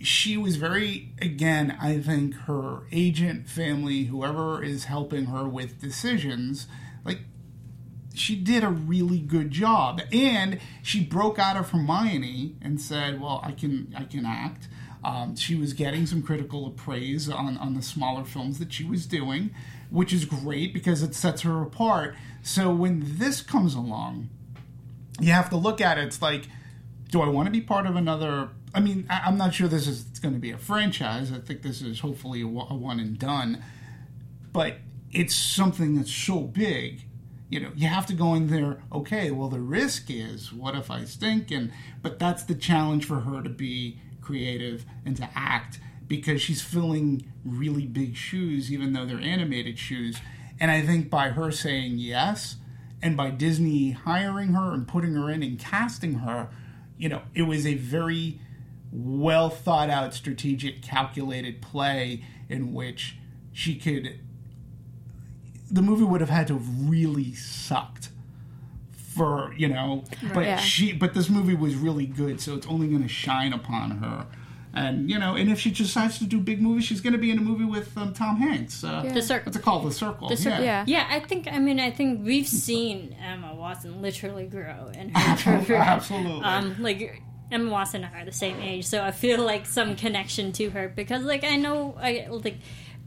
she was very again i think her agent family whoever is helping her with decisions like she did a really good job and she broke out of hermione and said well i can i can act um, she was getting some critical praise on, on the smaller films that she was doing which is great because it sets her apart so when this comes along you have to look at it. It's like, do I want to be part of another? I mean, I, I'm not sure this is going to be a franchise. I think this is hopefully a, a one and done. But it's something that's so big. You know, you have to go in there. Okay, well, the risk is, what if I stink? And but that's the challenge for her to be creative and to act because she's filling really big shoes, even though they're animated shoes. And I think by her saying yes, and by Disney hiring her and putting her in and casting her, you know, it was a very well thought out, strategic, calculated play in which she could. The movie would have had to have really sucked for you know, but Yeah. she, but this movie was really good, so it's only going to shine upon her. And you know, and if she decides to do big movies, she's going to be in a movie with um, Tom Hanks. Uh, The Circle. What's it called? The Circle. The Circle. Yeah. yeah, I think. I mean, I think we've seen Emma Watson literally grow in her *laughs* career. Absolutely. Um, like Emma Watson and I are the same age, so I feel like some connection to her because, like, I know, I like,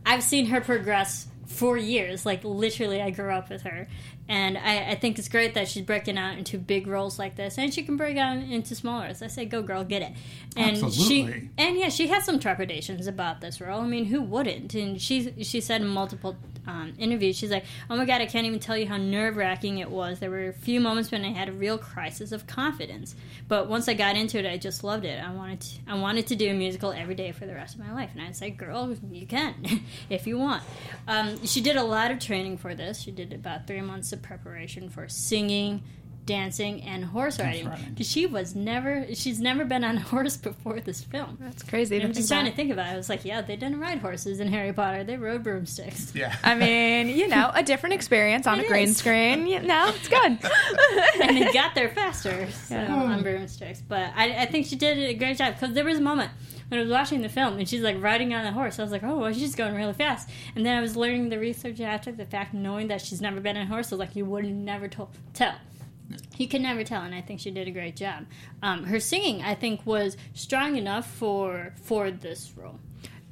I've seen her progress for years. Like, literally, I grew up with her, and I, I think it's great that she's breaking out into big roles like this, and she can break out into smaller. As I say, go girl, get it. And Absolutely. she and yeah, she has some trepidations about this role. I mean, who wouldn't? And she she said in multiple um, interviews, she's like, "Oh my god, I can't even tell you how nerve wracking it was. There were a few moments when I had a real crisis of confidence, but once I got into it, I just loved it. I wanted to, I wanted to do a musical every day for the rest of my life." And I said, "Girl, you can *laughs* if you want." Um, she did a lot of training for this. She did about three months of preparation for singing. Dancing and horse riding riding. because she was never she's never been on a *laughs* horse before this film. That's crazy. I'm just trying that. to think about it. I was like, yeah, they didn't ride horses in Harry Potter. They rode broomsticks. yeah. *laughs* I mean, you know, a different experience on It a green screen. You know, it's good. *laughs* and they got there faster so, on broomsticks. But I, I think she did a great job because there was a moment when I was watching the film and she's like riding on the horse. I was like, oh, well, she's going really fast. And then I was learning the research after the fact, knowing that she's never been on a horse. I was like, you would never to- tell. You can never tell, and I think she did a great job. Um, her singing, I think, was strong enough for for this role.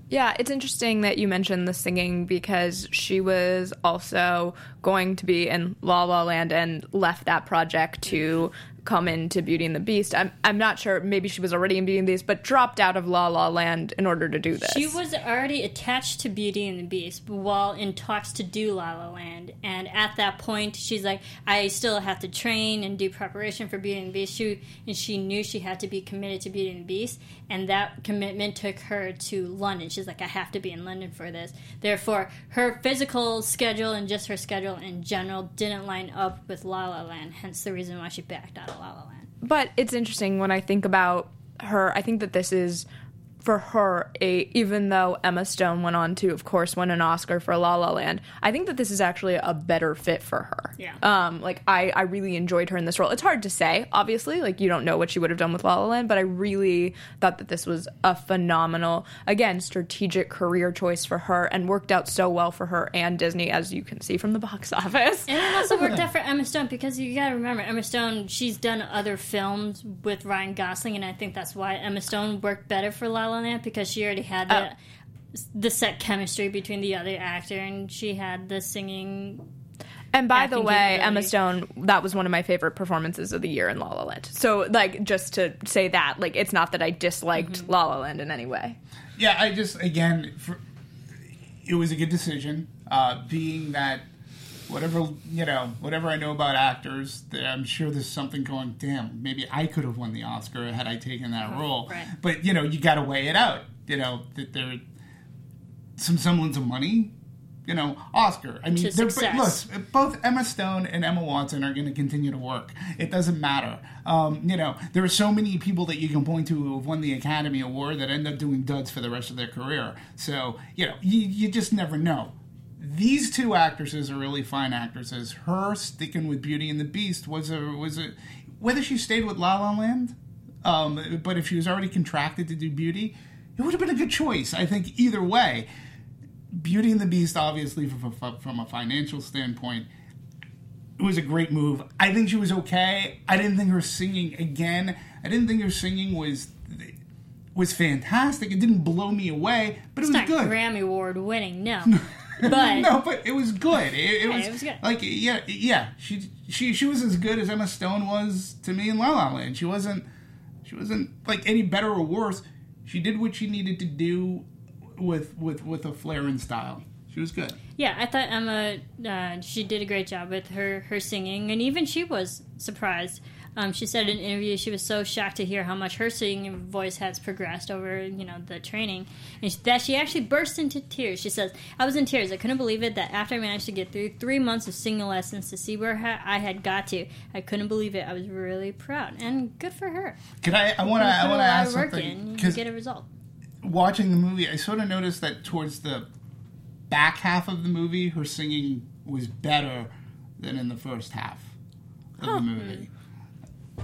Yeah, it's interesting that you mentioned the singing because she was also going to be in La La Land and left that project to come into Beauty and the Beast. I'm I'm not sure. Maybe she was already in Beauty and the Beast, but dropped out of La La Land in order to do this. She was already attached to Beauty and the Beast while in talks to do La La Land, and at that point, she's like, "I still have to train and do preparation for Beauty and the Beast." She, and she knew she had to be committed to Beauty and the Beast, and that commitment took her to London. She's like, "I have to be in London for this." Therefore, her physical schedule and just her schedule in general didn't line up with La La Land. Hence, the reason why she backed out La La Land. but it's interesting when I think about her. I think that this is for her a even though Emma Stone went on to of course win an Oscar for La La Land, I think that this is actually a better fit for her. Yeah. Um like I I really enjoyed her in this role. It's hard to say, obviously, like you don't know what she would have done with La La Land, but I really thought that this was a phenomenal again strategic career choice for her and worked out so well for her and Disney as you can see from the box *laughs* office. And it also worked out for Emma Stone because you gotta remember Emma Stone. She's done other films with Ryan Gosling, and I think that's why Emma Stone worked better for La La Land because she already had the the set chemistry between the other actor, and she had the singing. And by the way, capability. Emma Stone, that was one of my favorite performances of the year in La La Land. So, like, just to say that, like, it's not that I disliked La La Land in any way. Yeah, I just again, for, it was a good decision. Uh, being that whatever you know, whatever I know about actors, I'm sure there's something going. Damn, maybe I could have won the Oscar had I taken that role. right. But you know, you got to weigh it out. You know that there some semblance of money. You know, Oscar. I mean, look, both Emma Stone and Emma Watson are going to continue to work. It doesn't matter. Um, you know, there are so many people that you can point to who have won the Academy Award that end up doing duds for the rest of their career. So, you know, you, you just never know. These two actresses are really fine actresses. Her sticking with Beauty and the Beast was a was a whether she stayed with La La Land, um, but if she was already contracted to do Beauty, it would have been a good choice. I think either way. Beauty and the Beast, obviously, from, from, from a financial standpoint, it was a great move. I think she was okay. I didn't think her singing again. I didn't think her singing was was fantastic. It didn't blow me away, but it was not good. Grammy Award winning, no. *laughs* but *laughs* no, but it was good. It, it, Yeah, was, it was good. like yeah, yeah. She she she was as good as Emma Stone was to me in La La Land. She wasn't she wasn't like any better or worse. She did what she needed to do with with with a flair and style. She was good. yeah, I thought Emma uh, she did a great job with her her singing, and even she was surprised. Um, she said in an interview she was so shocked to hear how much her singing voice has progressed over you know the training, and that she actually burst into tears. She says, "I was in tears. I couldn't believe it that after I managed to get through three months of singing lessons to see where ha- I had got to, I couldn't believe it. I was really proud and good for her. Can I? I want to. I want to ask something because get a result. watching the movie, I sort of noticed that towards the back half of the movie, her singing was better than in the first half of the movie.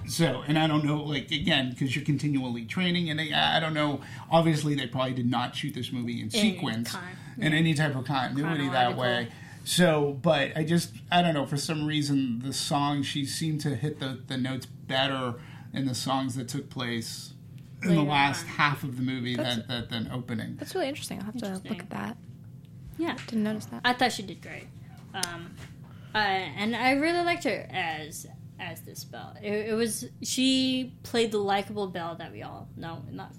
So, and I don't know, like again, because you're continually training, and I, I don't know. Obviously, they probably did not shoot this movie in, sequence con- in any type of continuity that way. So, but I just, I don't know, for some reason, the song she seemed to hit the the notes better in the songs that took place in the last on. half of the movie than, than than opening. That's really interesting. I'll have to look at that. Yeah, Didn't notice that. I thought she did great, um, uh, and I really liked her as as this Belle. It, it was she played the likable Belle that we all know and love.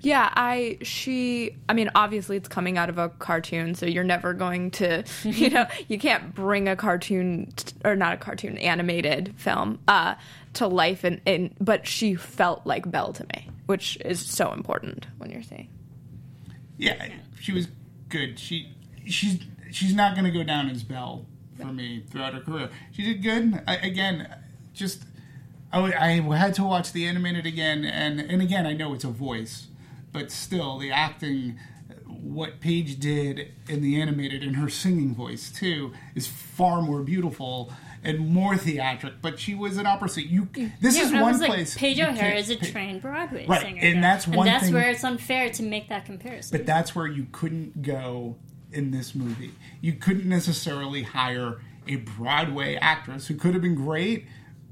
Yeah, I she I mean obviously it's coming out of a cartoon so you're never going to *laughs* you know you can't bring a cartoon t- or not a cartoon animated film uh to life and, and but she felt like Belle to me, which is so important when you're saying. Yeah, she was good. She she's she's not going to go down as Belle for me throughout her career. She did good. I, again, just I had to watch the animated again, and and again I know it's a voice, but still the acting. What Paige did in the animated and her singing voice too is far more beautiful and more theatric. But she was an opera singer. You this Yeah, is one like, place. Paige you O'Hara is a trained Broadway Right, singer, and though. that's one and that's thing- where it's unfair to make that comparison. But that's where you couldn't go in this movie. You couldn't necessarily hire a Broadway actress who could have been great,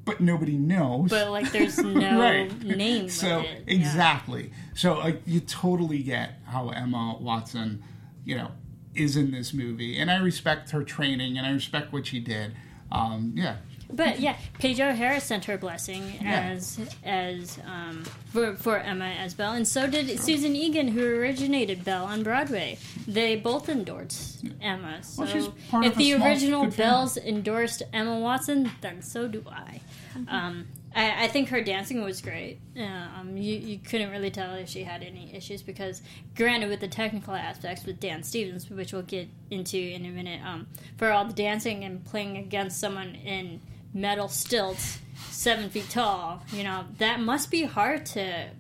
but nobody knows. But, like, there's *laughs* no Right. name. So it. Yeah. exactly. So like you totally get how Emma Watson, you know, is in this movie, and I respect her training and I respect what she did. Um, yeah, But yeah, Paige O'Hara sent her blessing Yeah. as as um, for for Emma as Belle, and so did Susan Egan, who originated Belle on Broadway. They both endorsed Emma. So Well, she's part if the original. Bells endorsed Emma Watson, then so do I. Mm-hmm. Um, I, I think her dancing was great. Uh, um, you, you couldn't really tell if she had any issues because, granted, with the technical aspects with Dan Stevens, which we'll get into in a minute, um, for all the dancing and playing against someone in metal stilts, seven feet tall. You know that must be hard to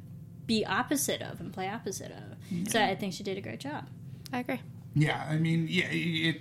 be opposite of and play opposite of. So I think she did a great job. I agree. Yeah, I mean, yeah, it.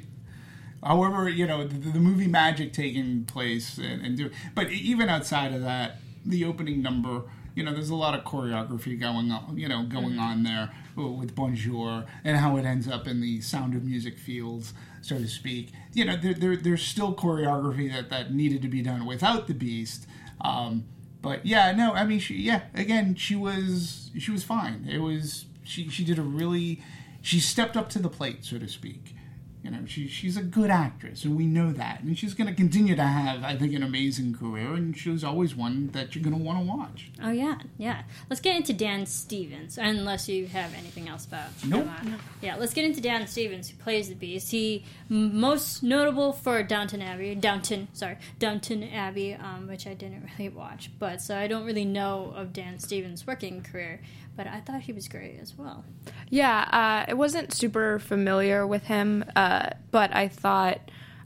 However, you know, the, the movie magic taking place and, and do, but even outside of that, the opening number, you know, there's a lot of choreography going on, you know, going on there with Bonjour and how it ends up in the Sound of Music fields, so to speak. You know, there, there there's still choreography that that needed to be done without the Beast. Um, but yeah, no, I mean, she, yeah, again, she was she was fine. It was she she did a really she stepped up to the plate, so to speak. You know, she, she's a good actress, and we know that. And she's going to continue to have, I think, an amazing career, and she's always one that you're going to want to watch. Oh yeah, yeah. Let's get into Dan Stevens, unless you have anything else about. Nope. Emma. Yeah, let's get into Dan Stevens, who plays the Beast. He most notable for Downton Abbey, Downton, sorry, Downton Abbey, um, which I didn't *laughs* really watch, but so I don't really know of Dan Stevens' working career. But I thought he was great as well. Yeah, uh, I wasn't super familiar with him, uh, but I thought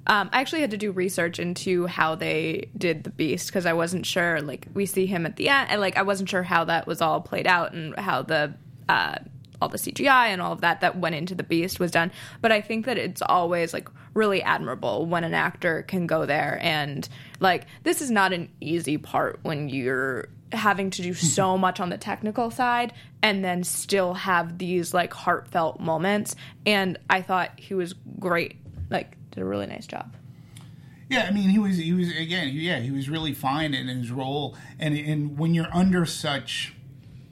um, I actually had to do research into how they did the Beast because I wasn't sure. Like we see him at the end, and like I wasn't sure how that was all played out and how the uh, all the CGI and all of that that went into the Beast was done. But I think that it's always like really admirable when an actor can go there and like this is not an easy part when you're having to do so much on the technical side and then still have these like heartfelt moments. And i thought he was great. Like did a really nice job. Yeah, I mean, he was he was again, yeah, he was really fine in his role, and and when you're under such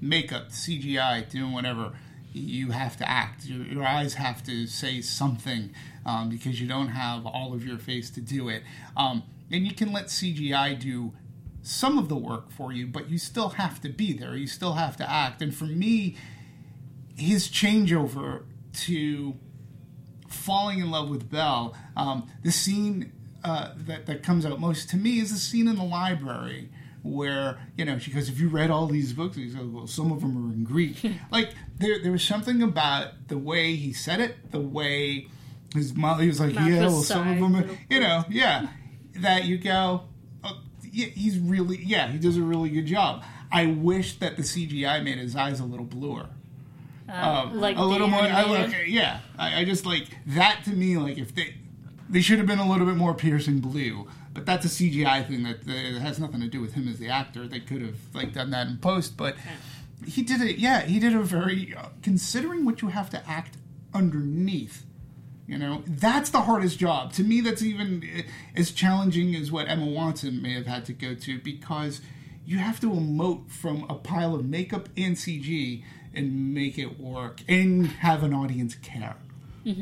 makeup, CGI, doing whatever, you have to act. Your, your eyes have to say something um, because you don't have all of your face to do it. Um, and you can let CGI do some of the work for you, but you still have to be there. You still have to act. And for me, his changeover to falling in love with Belle, um, the scene uh, that that comes out most to me is the scene in the library where you know she goes, "Have you read all these books?" He goes, "Well, some of them are in Greek." *laughs* like there, there was something about the way he said it, the way his mom. He was like, Mouth "Yeah, was well, some of them, are, you know, yeah." That you go, he's really, yeah, he does a really good job. I wish that the CGI made his eyes a little bluer um, like a little more. I, okay, yeah, I, I just like that to me. Like if they they should have been a little bit more piercing blue, but that's a CGI thing that uh, it has nothing to do with him as the actor. They could have like done that in post, but he did it. Yeah, he did a very uh, considering what you have to act underneath. You know, that's the hardest job. To me, that's even uh, as challenging as what Emma Watson may have had to go to because you have to emote from a pile of makeup and CG and make it work and have an audience care.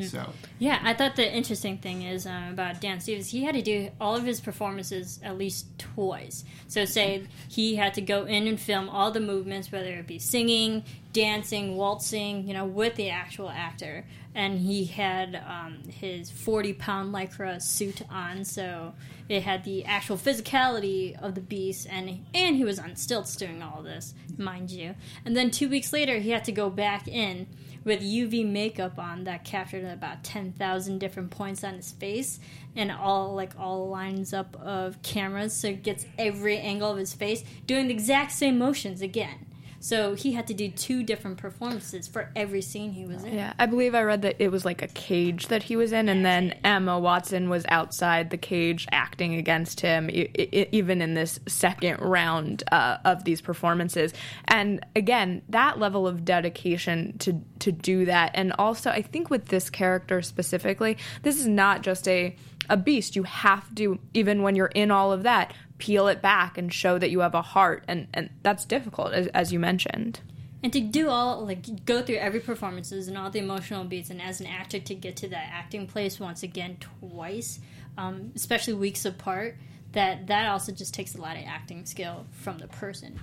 So, Yeah, I thought the interesting thing is uh, about Dan Stevens. He had to do all of his performances at least twice. So, say he had to go in and film all the movements, whether it be singing, dancing, waltzing, you know, with the actual actor. And he had um, his forty-pound lycra suit on, so it had the actual physicality of the beast, and and he was on stilts doing all this, mind you. And then two weeks later, he had to go back in with UV makeup on that captured about 10,000 different points on his face and all like all lines up of cameras so it gets every angle of his face doing the exact same motions again. So he had to do two different performances for every scene he was in. yeah i believe i read that it was like a cage that he was in and then emma watson was outside the cage acting against him e- e- even in this second round uh, of these performances. And again that level of dedication to to do that. And also i think with this character specifically this is not just a a beast. You have to even when you're in all of that peel it back and show that you have a heart and and that's difficult as, as you mentioned. And to do all like go through every performances and all the emotional beats, and as an actor to get to that acting place once again twice, um, especially weeks apart, that that also just takes a lot of acting skill from the person.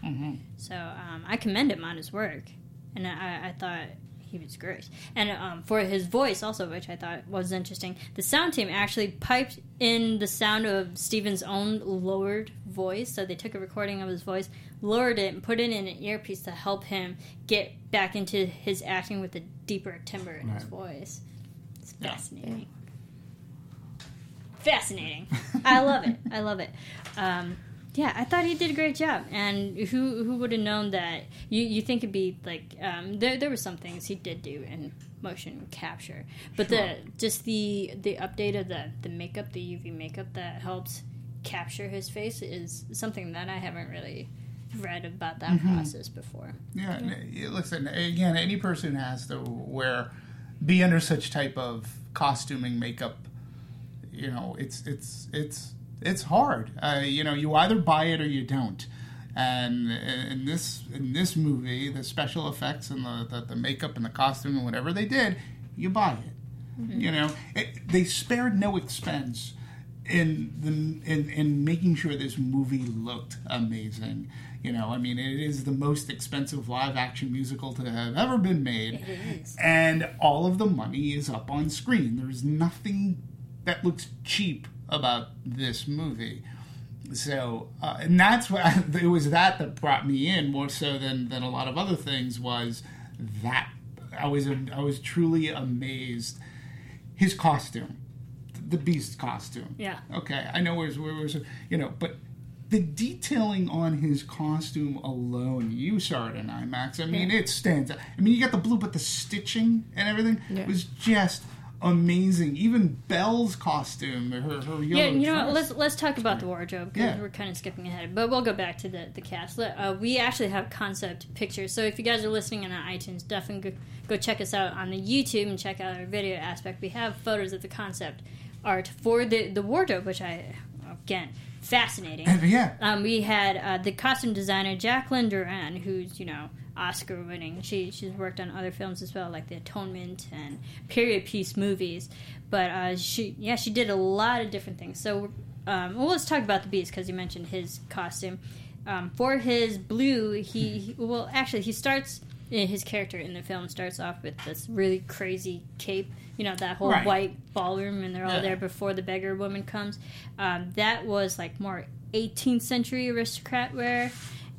So um, I commend him on his work, and I, I thought he was great. And um, for his voice also, which I thought was interesting, the sound team actually piped in the sound of Stevens' own lowered voice. So they took a recording of his voice, lowered it, and put it in an earpiece to help him get back into his acting with a deeper timbre in his voice. It's fascinating. fascinating. I love it. I love it. Um, yeah, I thought he did a great job. And who who would have known that? You you think it'd be like um, there there were some things he did do in motion capture, but the just the the update of the the makeup, the UV makeup that helps capture his face is something that I haven't really read about that process before. Yeah, n- listen, again, any person has to wear, be under such type of costuming, makeup. You know, it's it's it's it's hard. Uh, you know, you either buy it or you don't. And in this in this movie, the special effects and the, the, the makeup and the costume and whatever they did, you buy it. You know, it, they spared no expense in the in, in making sure this movie looked amazing. You know, I mean, it is the most expensive live action musical to have ever been made, and all of the money is up on screen. There's nothing that looks cheap about this movie. So, uh, and that's what *laughs* it was that that brought me in more so than than a lot of other things was that I was I was truly amazed. His costume, the Beast costume. Yeah. Okay, I know where's where was you know, but the detailing on his costume alone, you saw it in IMAX. I mean, it stands out. I mean, you got the blue, but the stitching and everything Yeah. was just amazing. Even Belle's costume, her her yellow Yeah, you know what? dress. Let's let's talk about the wardrobe because Yeah. we're kind of skipping ahead, but we'll go back to the the cast. Uh, we actually have concept pictures, so if you guys are listening on iTunes, definitely go, go check us out on the YouTube and check out our video aspect. We have photos of the concept art for the the wardrobe, which I again fascinating. Yeah, Um, we had uh, the costume designer Jacqueline Durran, who's you know Oscar winning. She she's worked on other films as well, like The Atonement and period piece movies. But uh, she yeah she did a lot of different things. So um, well, let's talk about the Beast because you mentioned his costume. Um, for his blue, he, he well actually he starts his character in the film starts off with this really crazy cape. You know that whole Right. white ballroom, and they're all Yeah. there before the beggar woman comes. Um, that was like more 18th century aristocrat wear,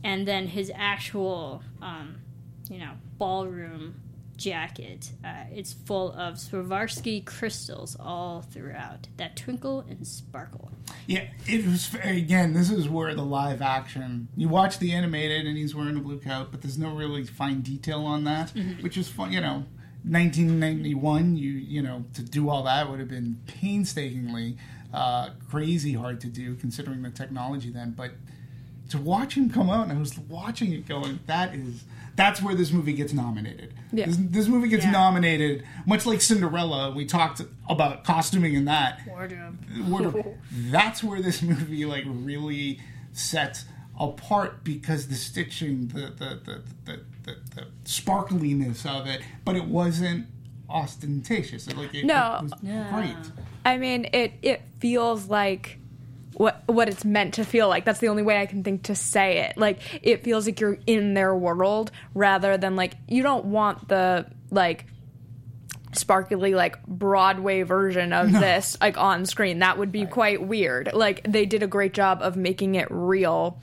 and then his actual, um, you know, ballroom jacket. Uh, it's full of Swarovski crystals all throughout that twinkle and sparkle. yeah. It was again. This is where the live action. You watch the animated, and he's wearing a blue coat, but there's no really fine detail on that, which is fun. You know, 1991. You you know to do all that would have been painstakingly uh, crazy hard to do considering the technology then, but. To watch him come out, and I was watching it going, that is, that's where this movie gets nominated. Yeah. This, this movie gets Yeah. nominated, much like Cinderella. We talked about costuming in that Wardrobe. wardrobe. *laughs* That's where this movie like really sets apart because the stitching, the the the the, the, the sparkliness of it, but it wasn't ostentatious. It, like it, No. it was Yeah. great. I mean, it it feels like what what it's meant to feel like. That's the only way I can think to say it. Like it feels like you're in their world rather than like you don't want the like sparkly like Broadway version of this like on screen. That would be quite weird. Like they did a great job of making it real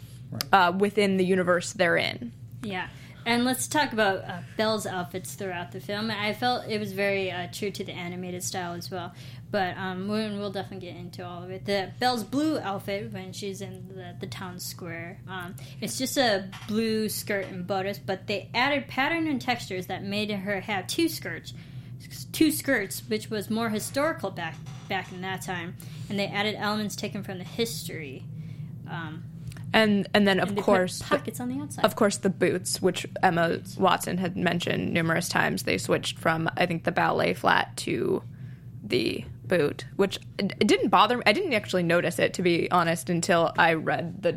uh, within the universe they're in. Yeah. And let's talk about uh, Belle's outfits throughout the film. I felt it was very uh, true to the animated style as well. But um, we'll, definitely get into all of it. The Belle's blue outfit when she's in the, the town square, um, it's just a blue skirt and bodice, but they added pattern and textures that made her have two skirts, two skirts, which was more historical back back in that time. And they added elements taken from the history. Um, And and then of and course the- pockets on the outside. of course the boots which emma watson had mentioned numerous times they switched from i think the ballet flat to the boot which it it didn't bother me i didn't actually notice it to be honest until i read the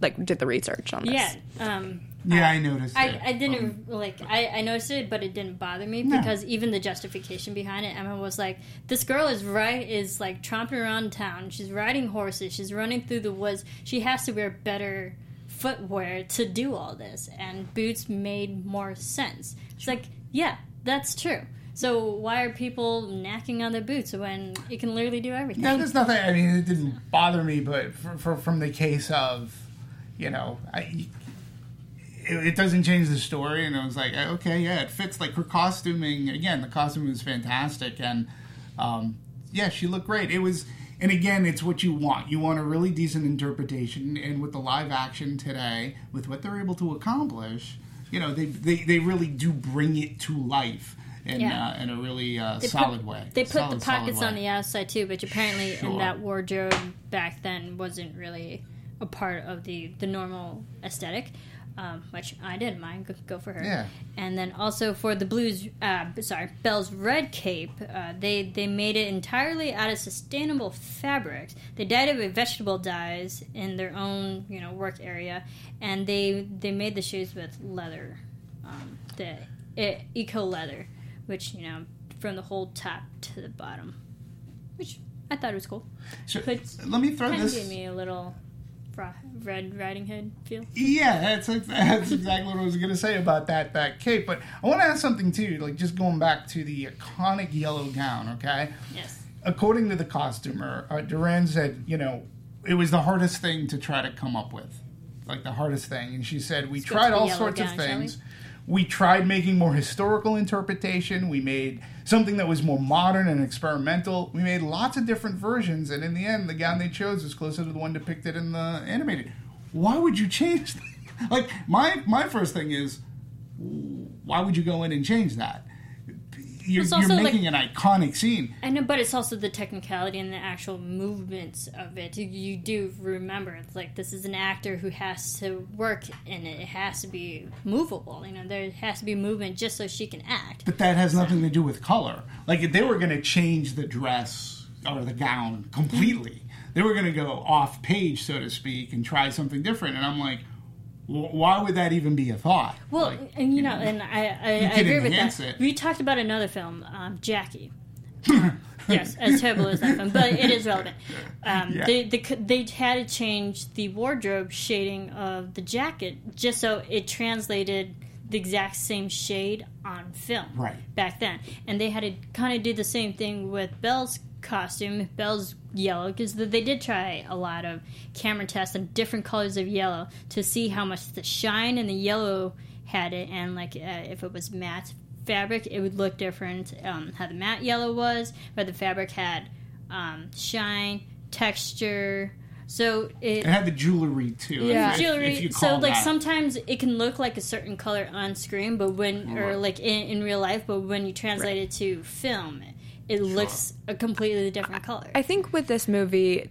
like did the research on this yeah. Um, Yeah, I noticed. I, it. I didn't like I, I noticed it, but it didn't bother me No. because even the justification behind it, Emma was like, "This girl is right is like tromping around town. She's riding horses. She's running through the woods. She has to wear better footwear to do all this, and boots made more sense." It's like, yeah, that's true. So why are people knacking on their boots when it can literally do everything? No, there's nothing. I mean, it didn't bother me, but for, for, from the case of, you know, I, it, it doesn't change the story. And I was like, okay, yeah, it fits. Like her costuming, again, the costume was fantastic, and um, yeah, she looked great. It was, and again, it's what you want. You want a really decent interpretation, and with the live action today, with what they're able to accomplish, you know, they they, they really do bring it to life in Yeah. uh, in a really uh, They solid put, way. They put Solid, the pockets on the outside too, which apparently Sure. in that wardrobe back then wasn't really a part of the the normal aesthetic. Um, which I didn't mind. Go, go for her. Yeah. And then also for the blues, uh, sorry, Belle's red cape, uh, they they made it entirely out of sustainable fabrics. They dyed it with vegetable dyes in their own you know work area, and they they made the shoes with leather, um, the eco leather, which you know from the whole top to the bottom, which I thought was cool. So, But let me throw Kind of this. gave me a little Red Riding Hood feel. Yeah, that's *laughs* that's exactly what I was going to say about that that cape. But I want to ask something too, like just going back to the iconic yellow gown. Okay, Yes. according to the costumer, uh, Durran said, you know, it was the hardest thing to try to come up with, like the hardest thing. And she said, we go tried all sorts gown, of things. We tried making more historical interpretation. We made something that was more modern and experimental. We made lots of different versions, and in the end, the gown they chose was closer to the one depicted in the animated. Why would you change? *laughs* like my my first thing is, why would you go in and change that? You're, you're also, like- making an iconic scene. I know, but it's also the technicality and the actual movements of it. You, do remember it's like this is an actor who has to work in it. It has to be movable. You know, there has to be movement just so she can act. But that has nothing to do with color. Like if they were going to change the dress or the gown completely, they were going to go off page, so to speak, and try something different. And I'm like, why would that even be a thought? Well, Like, and you know, and I, I, I agree with that. it. We talked about another film, um, Jackie. *laughs* yes, as terrible as that film, but it is relevant. *laughs* Um, Yeah. they, they they had to change the wardrobe shading of the jacket just so it translated the exact same shade on film Right. back then, and they had to kind of do the same thing with Belle's costume. Belle's yellow because they did try a lot of camera tests on different colors of yellow to see how much the shine and the yellow had it, and like uh, if it was matte fabric, it would look different. Um, how the matte yellow was, but the fabric had um, shine, texture. So it, it had the jewelry too. Yeah. if- jewelry. if so like that. sometimes it can look like a certain color on screen, but when or Right. like in, in real life, but when you translate it to film, it looks a completely different color. I think with this movie,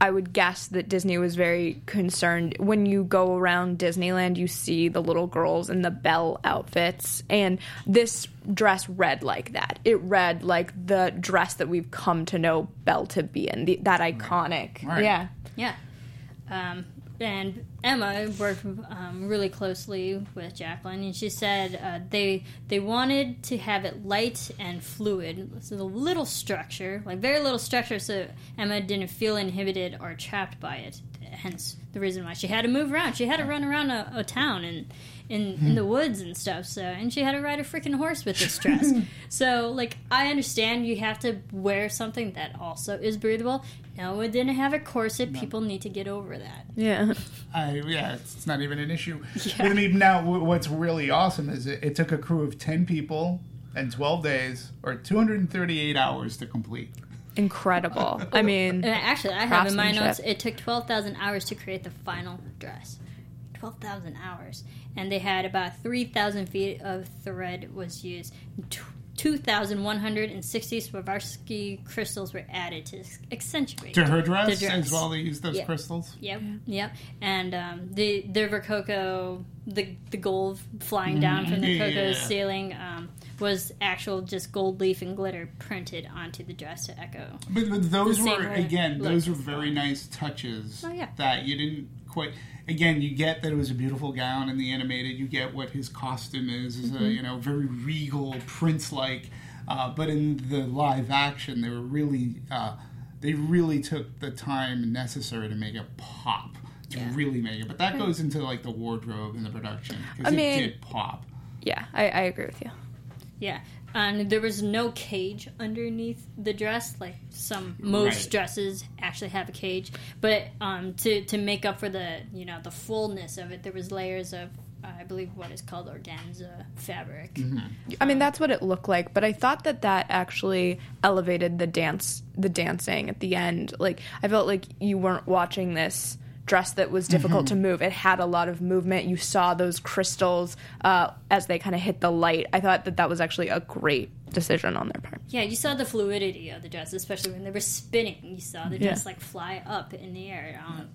I would guess that Disney was very concerned. When you go around Disneyland, you see the little girls in the Belle outfits, and this dress read like that. It read like the dress that we've come to know Belle to be in, the, that iconic. Right. Yeah. Yeah. Um, and Emma worked um, really closely with Jacqueline, and she said uh, they they wanted to have it light and fluid, so the little structure, like very little structure, so Emma didn't feel inhibited or trapped by it. Hence the reason why she had to move around. She had to run around a, a town and in in the woods and stuff. So and she had to ride a freaking horse with this dress. *laughs* so like I understand you have to wear something that also is breathable. No, it didn't have a corset. No. People need to get over that. Yeah. I, yeah, it's, it's not even an issue. Yeah. I mean, now what's really awesome is it, it took a crew of 10 people and 12 days or 238 hours to complete. Incredible. *laughs* I mean, and actually, I have in my notes it took 12,000 hours to create the final dress. 12,000 hours. And they had about 3,000 feet of thread was used. 2,160 Swarovski crystals were added to accentuate to her dress, the dress. as well. They used those yep. crystals. Yep, yep. And um, the the Rococo, the the gold flying down mm-hmm. from the Rococo's yeah. ceiling um, was actual just gold leaf and glitter printed onto the dress to echo. But, but those were again, look. those were very nice touches. Oh, yeah. that you didn't quite. Again, you get that it was a beautiful gown in the animated. You get what his costume is, is Mm-hmm. a you know very regal, prince-like. Uh, but in the live action, they were really uh, they really took the time necessary to make it pop to Yeah. really make it. But that goes into like the wardrobe and the production because I it mean- did pop. yeah, I, I agree with you. Yeah, and there was no cage underneath the dress, like some most Right. dresses actually have a cage. But um, to to make up for the you know the fullness of it, there was layers of I believe what is called organza fabric. Mm-hmm. I mean, that's what it looked like, but I thought that that actually elevated the dance, the dancing at the end. Like, I felt like you weren't watching this dress that was difficult Mm-hmm. to move. It had a lot of movement. You saw those crystals uh, as they kind of hit the light. I thought that that was actually a great decision on their part. Yeah, you saw the fluidity of the dress, especially when they were spinning. You saw the dress like fly up in the air. Um,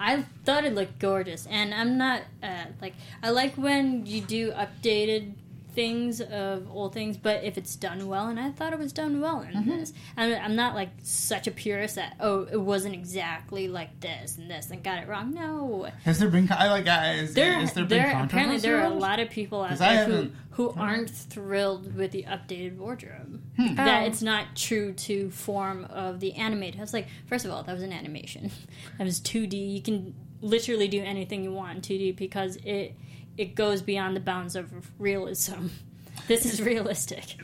I thought it looked gorgeous, and I'm not uh, like I like when you do updated things of old things, but if it's done well, and I thought it was done well in this, I'm, I'm not like such a purist that oh it wasn't exactly like this and this and got it wrong. No, Has there been I like uh, is, there, is there been there apparently there are a lot of people out there who, who aren't thrilled with the updated wardrobe. Hmm. That Oh. it's not true to form of the animated. I was like, first of all, that was an animation. *laughs* That was 2D. You can literally do anything you want in 2D because it it goes beyond the bounds of realism. This is realistic.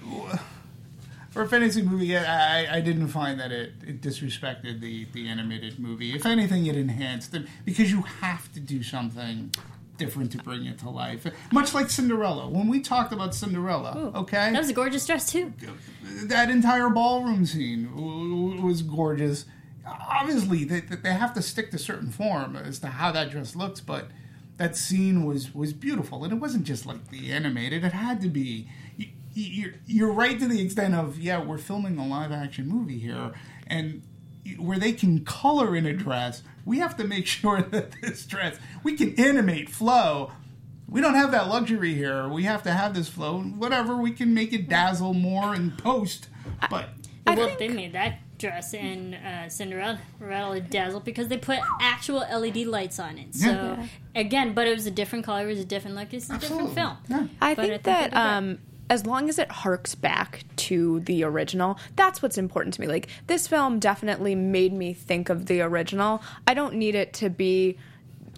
For a fantasy movie, I, I didn't find that it, it disrespected the, the animated movie. If anything, it enhanced it because you have to do something different to bring it to life. Much like Cinderella. When we talked about Cinderella, okay? That was a gorgeous dress too. that entire ballroom scene was gorgeous. Obviously, they, they have to stick to certain form as to how that dress looks, but that scene was was beautiful, and it wasn't just like the animated; it had to be. You, you're you're right to the extent of yeah, we're filming a live action movie here, and where they can color in a dress, we have to make *laughs* sure that this dress we can animate flow. We don't have that luxury here. We have to have this flow. Whatever, we can make it dazzle more in post. But I well, think- they made that dress in uh, Cinderella dazzle because they put actual LED lights on it. So Yeah. again, but it was a different color, it was a different look, it's a different film. Yeah. I But I think think that that. um, as long as it harks back to the original, that's what's important to me. Like this film definitely made me think of the original. I don't need it to be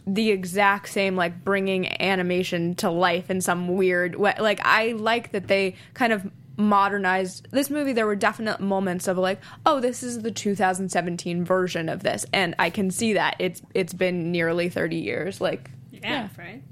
the exact same like bringing animation to life in some weird way. Like I like that they kind of modernized this movie there were definite moments of like oh this is the 2017 version of this and i can see that. It's it's been nearly 30 years like Yeah, right?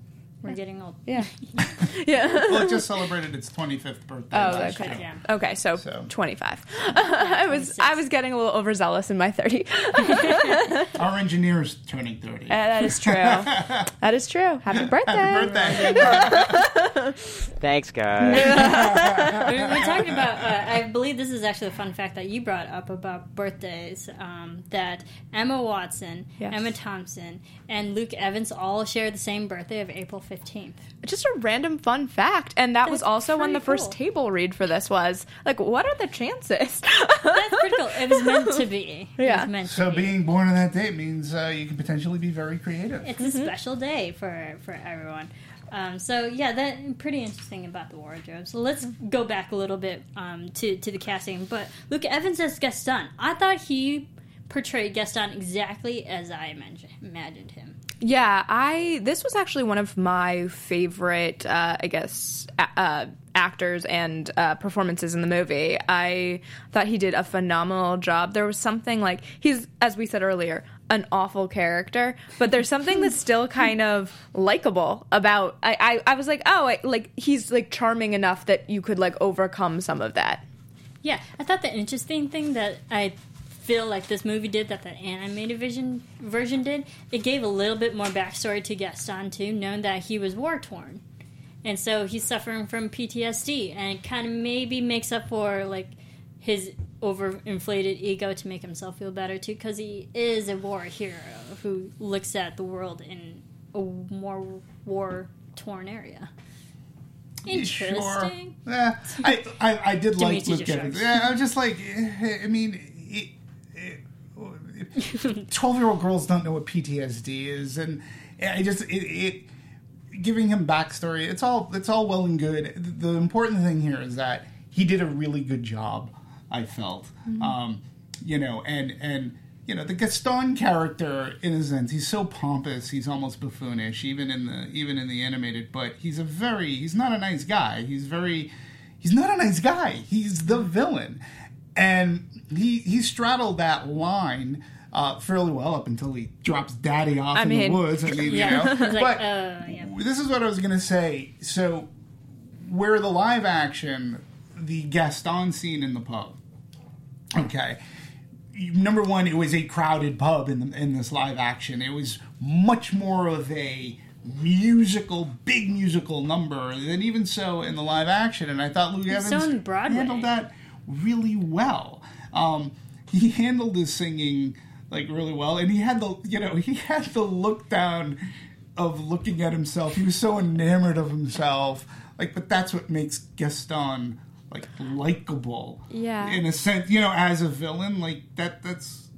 We're getting old. yeah *laughs* yeah well, it just celebrated its 25th birthday Oh, last okay. year. Yeah. Okay, so, So- 25. *laughs* I was I was getting a little overzealous in my 30. *laughs* Our engineer is turning 30. that is true. that is true. Happy birthday. Happy birthday. Thanks, guys. We're, we're talking about, uh, I believe this is actually a fun fact that you brought up about birthdays um, that Emma Watson, Yes. Emma Thompson, and Luke Evans all share the same birthday of April 15th. Just a random fun fact. And that was also when the pretty first cool. table read for this was. Like, what are the chances? That's pretty cool. It was meant to be. Yeah. was meant to so be. being born on that date means uh, you can potentially be very creative. It's a special day for for everyone. Um, so yeah, that pretty interesting about the wardrobe. So let's go back a little bit um, to to the casting. But Luke Evans as Gaston, I thought he portrayed Gaston exactly as I imagine, imagined him. Yeah, I this was actually one of my favorite, uh, I guess, a- uh, actors and uh, performances in the movie. I thought he did a phenomenal job. There was something like he's, as we said earlier, an awful character, but there's something that's *laughs* still kind of likable about. I, I, I was like, oh, I, like he's like charming enough that you could like overcome some of that. Yeah, I thought the interesting thing that I feel like this movie did that the animated vision version did, it gave a little bit more backstory to Gaston too, knowing that he was war torn. And so he's suffering from PTSD and it kind of maybe makes up for like his overinflated ego to make himself feel better too cuz he is a war hero who looks at the world in a more war torn area. Interesting. Sure. Yeah, I, I, I did like Luke Evans. Yeah, I was just like, eh, I mean, *laughs* twelve-year-old girls don't know what PTSD is, and I just it, it giving him backstory. It's all it's all well and good. The important thing here is that he did a really good job. I felt, um, you know, and and you know the Gaston character in a sense he's so pompous he's almost buffoonish even in the even in the animated but he's a very he's not a nice guy he's very he's not a nice guy he's the villain and he he straddled that line uh, fairly well up until he drops Daddy off I in mean- the woods. I *laughs* mean, Yeah. you know, *laughs* like, but uh, yeah. this is what I was going to say. So, where the live action, the Gaston scene in the pub. Okay, number one, it was a crowded pub in the, in this live action. It was much more of a musical, big musical number than even so in the live action. And I thought Luke so Evans Broadway. handled that really well. Um, he handled his singing like really well, and he had the you know he had the look down of looking at himself. He was so enamored of himself. Like, but that's what makes Gaston like likable. Yeah. In a sense, you know, as a villain, like that. That's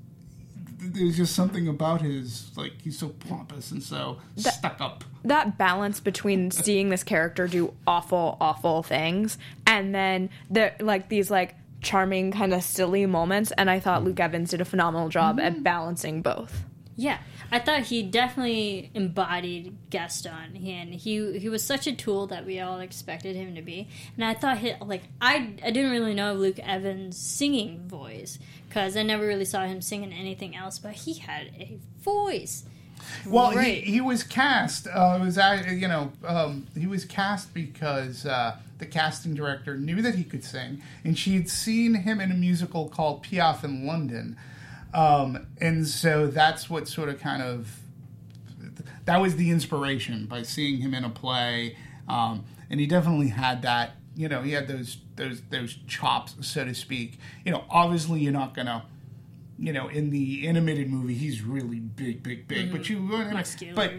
there's just something about his like he's so pompous and so stuck up. that balance between uh, seeing this character do awful, awful things and then the like these like charming kind of silly moments and I thought Luke Evans did a phenomenal job at mm. balancing both. Yeah, I thought he definitely embodied Gaston, and he he was such a tool that we all expected him to be. And I thought he like I I didn't really know Luke Evans' singing voice because I never really saw him singing anything else, but he had a voice. Well, he, he was cast. Uh, it was you know um, he was cast because uh, the casting director knew that he could sing, and she had seen him in a musical called Piaf in London, um, and so that's what sort of kind of that was the inspiration by seeing him in a play, um, and he definitely had that. You know, he had those those those chops, so to speak. You know, obviously you're not gonna you know, in the animated movie, he's really big, big, big. But mm-hmm. you, Muscular. but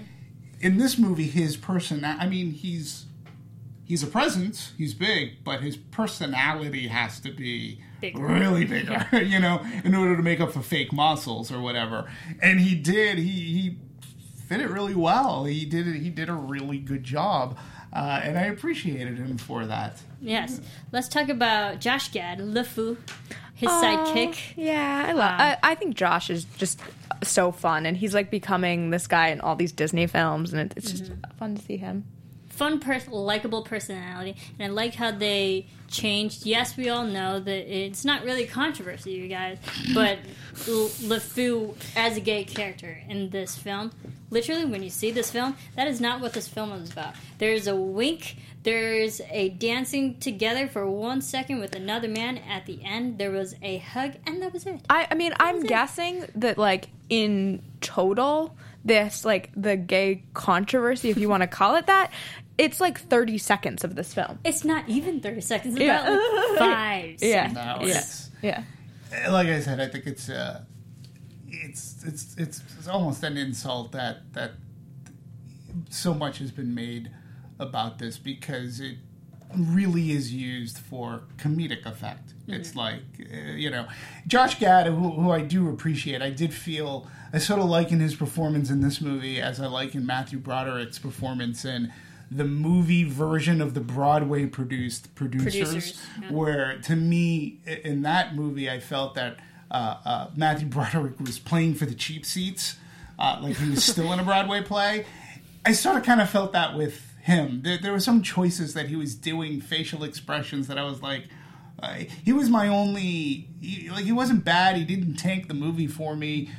in this movie, his person, I mean, he's he's a presence. He's big, but his personality has to be Bigger. really bigger, *laughs* you know, in order to make up for fake muscles or whatever. And he did. He he fit it really well. He did it. He did a really good job, uh, and I appreciated him for that. Yes, let's talk about Josh Gad, LeFou, his sidekick. Yeah, I love. I, I think Josh is just so fun, and he's like becoming this guy in all these Disney films, and it, it's just fun to see him. Fun, pers- likable personality, and I like how they changed. Yes, we all know that it's not really controversy, you guys, but L- LeFou as a gay character in this film, literally, when you see this film, that is not what this film is about. There's a wink. There's a dancing together for one second with another man. At the end, there was a hug, and that was it. I, I mean, I'm it. guessing that like in total, this like the gay controversy, if you want to call it that, it's like 30 seconds of this film. It's not even 30 seconds, it's Yeah. about like *laughs* five Yeah. seconds. No, Yeah. Yeah. like I said, I think it's uh, it's it's it's it's almost an insult that that so much has been made about this because it really is used for comedic effect. It's like uh, you know, Josh Gad, who, who I do appreciate. I did feel I sort of liken his performance in this movie as I like in Matthew Broderick's performance in the movie version of the Broadway produced producers, Producers, yeah. where to me in that movie I felt that uh, uh, Matthew *laughs* Broderick was playing for the cheap seats, uh, like he was still in a Broadway play. I sort of kind of felt that with him. There, there were some choices that he was doing, facial expressions that I was like, uh, he was my only. He, like he wasn't bad. He didn't tank the movie for me.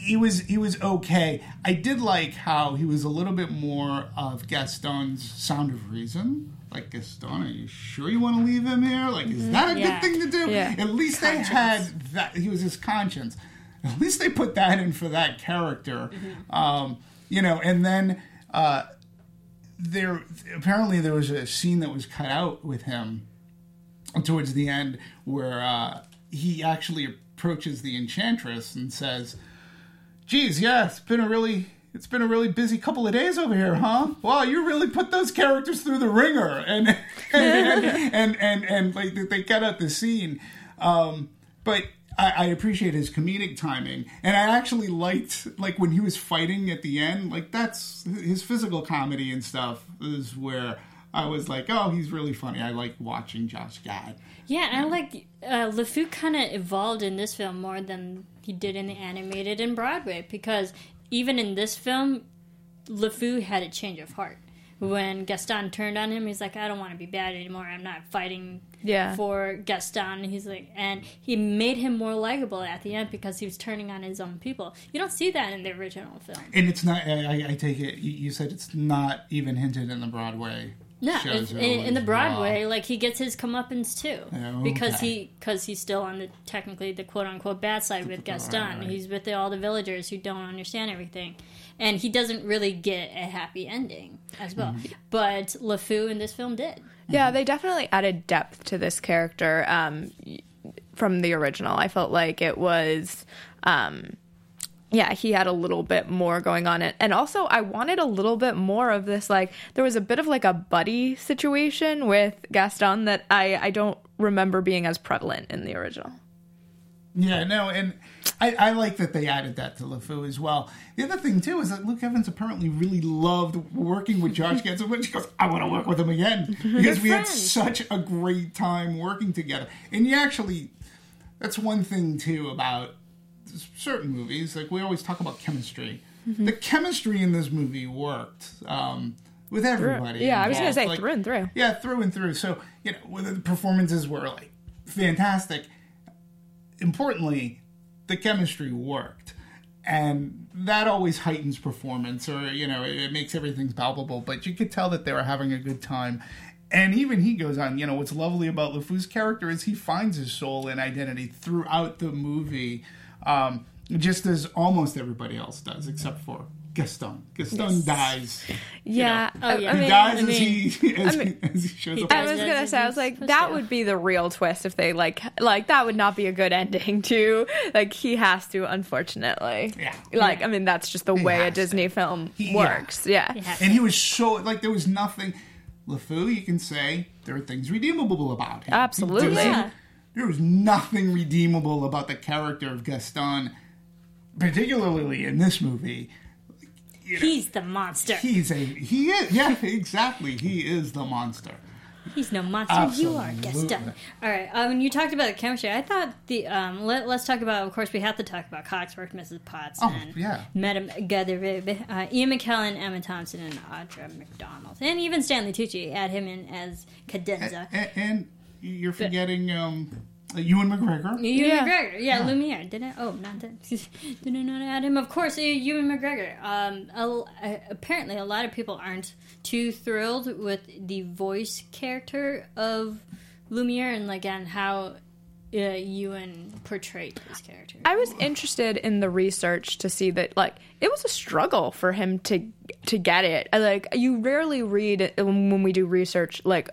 He was he was okay. I did like how he was a little bit more of Gaston's Sound of Reason. Like Gaston, are you sure you want to leave him here? Like, is that a Yeah. good thing to do? Yeah. At least they had that. He was his conscience. At least they put that in for that character. Um, you know, and then uh, there apparently there was a scene that was cut out with him towards the end where uh, he actually approaches the enchantress and says, "Geez, yeah, it's been a really." It's been a really busy couple of days over here, huh? Wow, you really put those characters through the ringer, and and *laughs* and, and, and, and, like they cut out the scene. Um, but I, I appreciate his comedic timing, and I actually liked like when he was fighting at the end. Like that's his physical comedy and stuff is where I was like, oh, he's really funny. I like watching Josh Gad. Yeah, and I like uh, LeFou kind of evolved in this film more than he did in the animated and Broadway because even in this film, LeFou had a change of heart when Gaston turned on him, he's like, I don't want to be bad anymore. I'm not fighting Yeah. for Gaston. He's like, and he made him more likable at the end because he was turning on his own people. You don't see that in the original film. And it's not. I, I- I take it. You you said it's not even hinted in the Broadway. No, shows it's, in, in the Broadway, well. like he gets his comeuppance too, Oh, because he because he's still on the technically the quote unquote bad side with Gaston. right. He's with the, all the villagers who don't understand everything, and he doesn't really get a happy ending as well. Mm-hmm. But LeFou in this film did. Yeah, they definitely added depth to this character um, from the original. I felt like it was, um, yeah, he had a little bit more going on it, and also I wanted a little bit more of this. Like there was a bit of like a buddy situation with Gaston that I I don't remember being as prevalent in the original. Yeah, no, and I, I like that they added that to LeFou as well. The other thing too is that Luke Evans apparently really loved working with Josh Gad so much. He goes, "I want to work with him again because we had such a great time working together." And you actually, that's one thing too about certain movies. Like we always talk about chemistry. The chemistry in this movie worked um, with everybody. yeah, I was gonna say Like, through and through. yeah, through and through. So you know, whether the performances were like fantastic. Importantly, the chemistry worked, and that always heightens performance, or you know, it, it makes everything palpable. But you could tell that they were having a good time. And even he goes on, you know, what's lovely about LeFou's character is he finds his soul and identity throughout the movie, um, just as almost everybody else does, except for Gaston. Gaston dies. Yeah, Oh, I- yeah. I He mean, dies I as, he, *laughs* as, I mean- he, as he shows He up. I was gonna say, I was like, that to. would be the real twist if they like, like that would not be a good ending *laughs* to like he has to, unfortunately. Yeah. Like, I mean, that's just the way a has to. Disney film He- works. Yeah. Yeah. and he was so like there was nothing. LeFou, you can say there are things redeemable about him. Absolutely. There was, Yeah. There was nothing redeemable about the character of Gaston, particularly in this movie. He's the monster. He's a he is yeah exactly he is the monster. He's no monster. You are Gaston. All right. Um, when you talked about the chemistry, I thought the um, let, let's talk about. Of course, we have to talk about Cogsworth, Mrs. Potts, Oh, and yeah. Madame Garderobe, uh, Ian McKellen, Emma Thompson, and Audra McDonald, and even Stanley Tucci. Add him in as Cadenza. And, and you're forgetting um, Ewan McGregor. Ewan Yeah. McGregor, yeah, Lumiere. Did I? Oh, not that. Did I not add him? Of course, uh, Ewan McGregor. Um, a- uh, apparently, a lot of people aren't too thrilled with the voice character of Lumiere and like on how uh, Ewan portrayed his character. I was interested in the research to see that like it was a struggle for him to to get it. Like you rarely read when when we do research like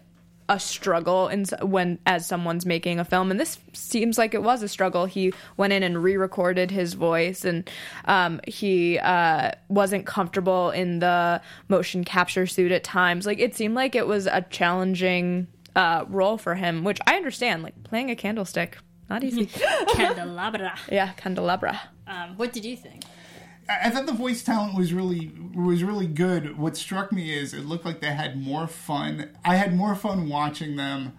a struggle in when as someone's making a film. And this seems like it was a struggle. He went in and re-recorded his voice and um, he uh, wasn't comfortable in the motion capture suit at times. Like it seemed like it was a challenging uh, role for him which i understand. Like playing a candlestick not easy. *laughs* Candelabra. yeah candelabra. Um, what did you think? I thought the voice talent was really was really good. What struck me is it looked like they had more fun. I had more fun watching them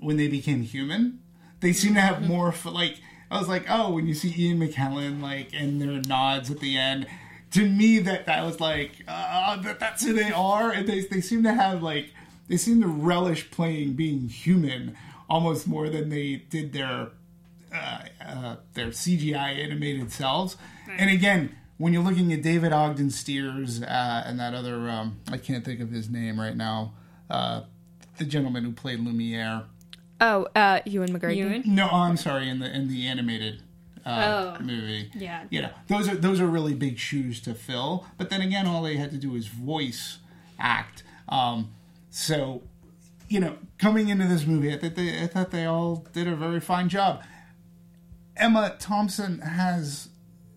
when they became human. They seem to have more fun. Like I was like, oh, when you see Ian McKellen like and their nods at the end, to me that that was like uh, that, that's who they are, and they they seem to have like they seem to relish playing being human almost more than they did their uh, uh, their CGI animated selves. And again, when you're looking at David Ogden Stiers uh, and that other, um, I can't think of his name right now, uh, the gentleman who played Lumiere. Oh, uh, Ewan McGregor. Ewan? No, I'm sorry, in the in the animated uh, Oh. movie. Yeah. you know, those are those are really big shoes to fill. But then again, all they had to do was voice act. Um, so, you know, coming into this movie, I thought they I thought they all did a very fine job. Emma Thompson has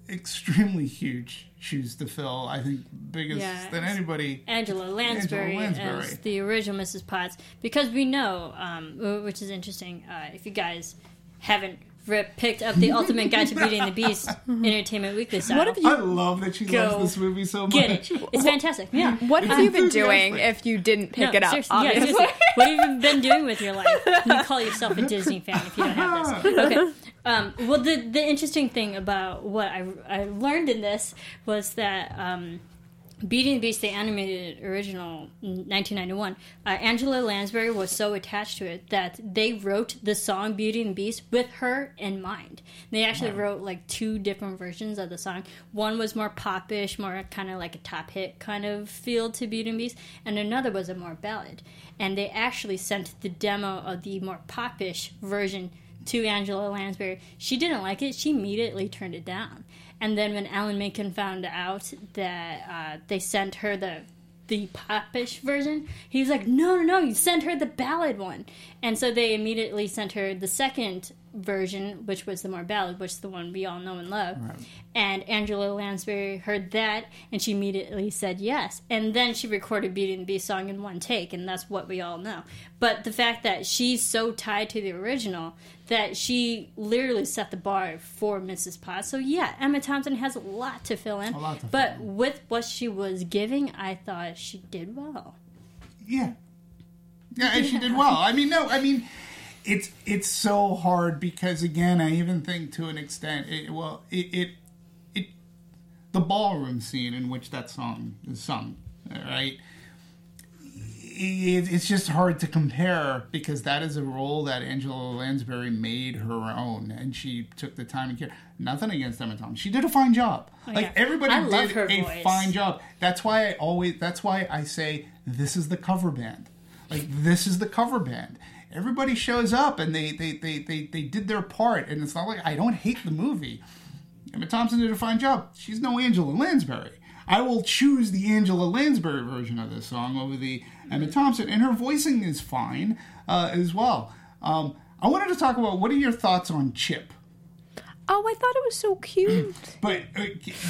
extremely huge shoes to fill. I think biggest Yeah. than anybody. Angela Lansbury, Lansbury. as the original Mrs. Potts because we know, um, which is interesting. Uh, if you guys haven't rip, picked up the Ultimate Guide to Beauty and the Beast *laughs* *laughs* Entertainment Weekly style, What have you I love that she loves this movie so much. get it? It's fantastic. Yeah. *laughs* What have you been doing if you didn't pick No, it up? seriously, yeah, obviously. seriously. What have you been doing with your life? You call yourself a Disney fan if you don't have this. Okay. Um, well, the the interesting thing about what I, I learned in this was that um, Beauty and the Beast, the animated original, in 1991, uh, Angela Lansbury was so attached to it that they wrote the song Beauty and the Beast with her in mind. They actually wrote like two different versions of the song. One was more popish, more kind of like a top hit kind of feel to Beauty and the Beast, and another was a more ballad. And they actually sent the demo of the more popish version to Angela Lansbury. She didn't like it. She immediately turned it down. And then when Alan Menken found out that uh, they sent her the the popish version, he was like, "No, no, no! You sent her the ballad one." And so they immediately sent her the second version, which was the more ballad, which is the one we all know and love. And Angela Lansbury heard that, and she immediately said yes. And then she recorded Beauty and the Beast song in one take, and that's what we all know. But the fact that she's so tied to the original that she literally set the bar for Mrs. Potts. So yeah, Emma Thompson has a lot to fill in. To fill but with what she was giving, I thought she did well. Yeah. Yeah, and she did well. I mean, no, I mean, it's it's so hard because again, I even think to an extent, it, well, it, it it the ballroom scene in which that song is sung, right? It, it's just hard to compare because that is a role that Angela Lansbury made her own, and she took the time and care. Nothing against Emma Thompson; she did a fine job. Oh, like yeah. everybody I did a voice. fine job. That's why I always. That's why I say this is the cover band. Like this is the cover band. Everybody shows up and they they, they, they they did their part, and it's not like I don't hate the movie. Emma Thompson did a fine job. She's no Angela Lansbury. I will choose the Angela Lansbury version of this song over the Emma Thompson, and her voicing is fine uh, as well. Um, I wanted to talk about what are your thoughts on Chip? Oh, I thought it was so cute. *clears throat* But uh,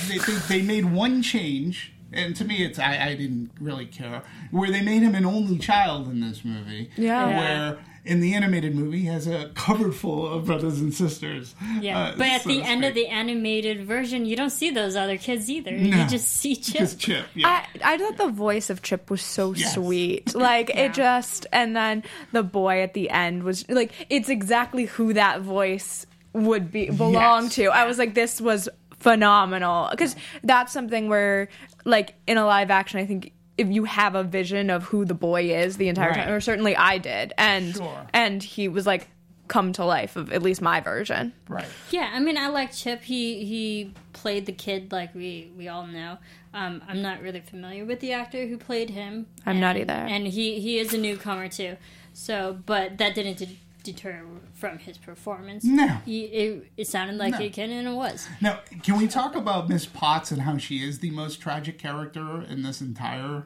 they, they, they made one change, and to me, it's I, I didn't really care. Where they made him an only child in this movie. Yeah. Yeah. Where in the animated movie has a cupboard full of brothers and sisters. Yeah, uh, but at so the to end of the animated version, you don't see those other kids either. No. You just see *laughs* Chip. Just Chip. Yeah. I, I thought the voice of Chip was so Yes. sweet. *laughs* Like Yeah. it just, and then the boy at the end was like, it's exactly who that voice would be belong Yes. to. I was like, this was phenomenal because that's something where, like in a live action, I think if you have a vision of who the boy is the entire Right. time, or certainly I did, and Sure. and he was like come to life of at least my version. right. Yeah, I mean, I like Chip. He he played the kid like we we all know. Um, I'm not really familiar with the actor who played him. I'm not either. And he he is a newcomer too. So, but that didn't de- deter from his performance. No. he, it, it sounded like No. a kid, and it was. Now, can we talk about Miss Potts and how she is the most tragic character in this entire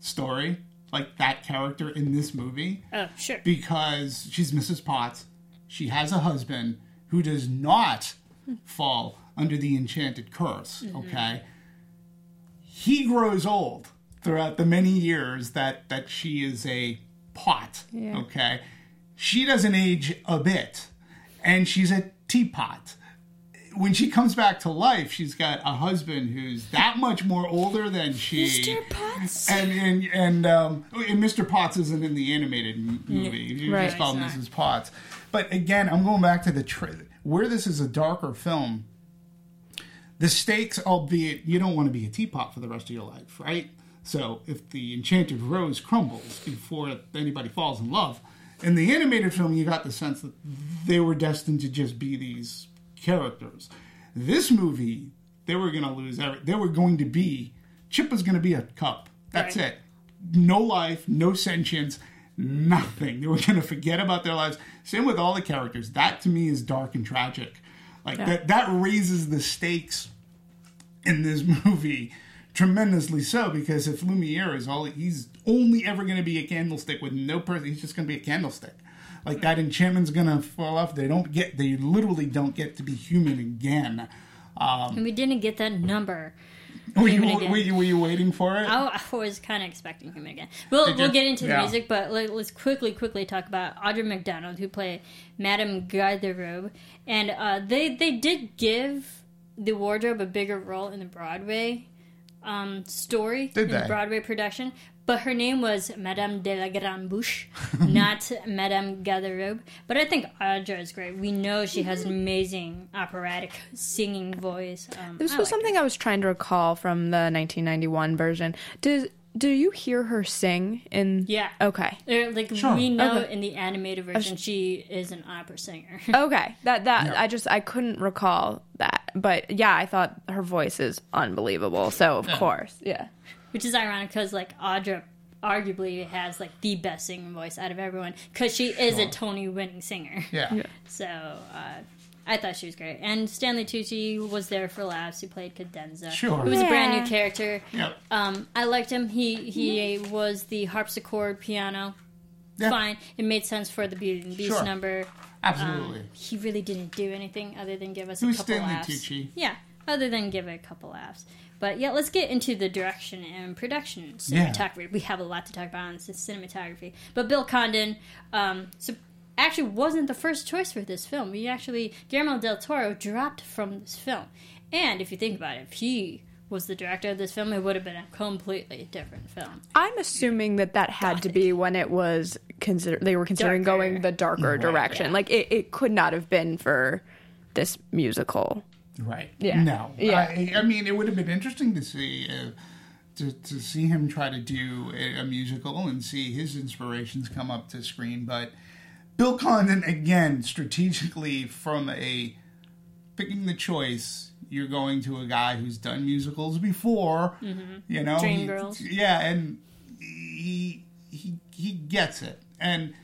story? Like that character in this movie? Oh, sure. because she's Mrs. Potts. She has a husband who does not *laughs* fall under the enchanted curse, mm-hmm. okay? He grows old throughout the many years that that she is a pot, Yeah. okay? She doesn't age a bit and she's a teapot. When she comes back to life, she's got a husband who's that much more older than she Mr. Potts. and and and, um, and Mr. Potts isn't in the animated m- movie. You Right. just call him Mrs. Potts. But again, I'm going back to the tra- where this is a darker film. The stakes, albeit you don't want to be a teapot for the rest of your life, right? So if the enchanted rose crumbles before anybody falls in love, in the animated film, you got the sense that they were destined to just be these characters. This movie, they were going to lose every. They were going to be. Chip was going to be a cup. That's Right. it. No life, no sentience, nothing. They were going to forget about their lives. Same with all the characters. That to me is dark and tragic. Like that. That raises the stakes in this *laughs* movie tremendously so because if Lumiere is all he's only ever going to be a candlestick with no person he's just going to be a candlestick like that enchantment's going to fall off they don't get they literally don't get to be human again um, and we didn't get that number. were, you, Human were, you, were you waiting for it I, I was kind of expecting him again. We'll, Did we'll you? get into the Yeah. music, but let, us quickly, quickly talk about Audra McDonald, who played Madame Garderobe. And uh, they, they did give the wardrobe a bigger role in the Broadway um, story, Did in the they? Broadway production. But her name was Madame de la Grande Bouche, *laughs* not Madame Garderobe. But I think Audra is great. We know she has an amazing operatic singing voice. Um, This I was like her. something I was trying to recall from the 1991 version. Does do you hear her sing in? Yeah. Okay. Or, like Sure. we know Okay. in the animated version, she is an opera singer. *laughs* Okay. That that I just I couldn't recall that, but yeah, I thought her voice is unbelievable. So of course, yeah. Which is ironic because like Audra arguably has like the best singing voice out of everyone because she is a Tony winning singer. Yeah. So uh, I thought she was great, and Stanley Tucci was there for laughs. He played Cadenza. Sure. He was a brand new character. Yep. Um, I liked him. He he was the harpsichord piano. Yeah. Fine. It made sense for the Beauty and the Beast Sure. number. Absolutely. He really didn't do anything other than give us a Who's couple Stanley laughs. Tucci? Yeah, other than give it a couple laughs. But yeah, let's get into the direction and production Yeah. cinematography. We have a lot to talk about on this cinematography. But Bill Condon, um, so actually wasn't the first choice for this film. We actually Guillermo del Toro dropped from this film. And if you think about it, if he was the director of this film, it would have been a completely different film. I'm assuming that that had to be when it was consider they were considering Darker. going the darker direction. yeah. Like it, it could not have been for this musical. Right. Yeah. No. Yeah. I, I mean, it would have been interesting to see uh, to to see him try to do a, a musical and see his inspirations come up to screen. But Bill Condon again, strategically from a picking the choice, you're going to a guy who's done musicals before. You know, Dreamgirls. yeah, and he he he gets it. And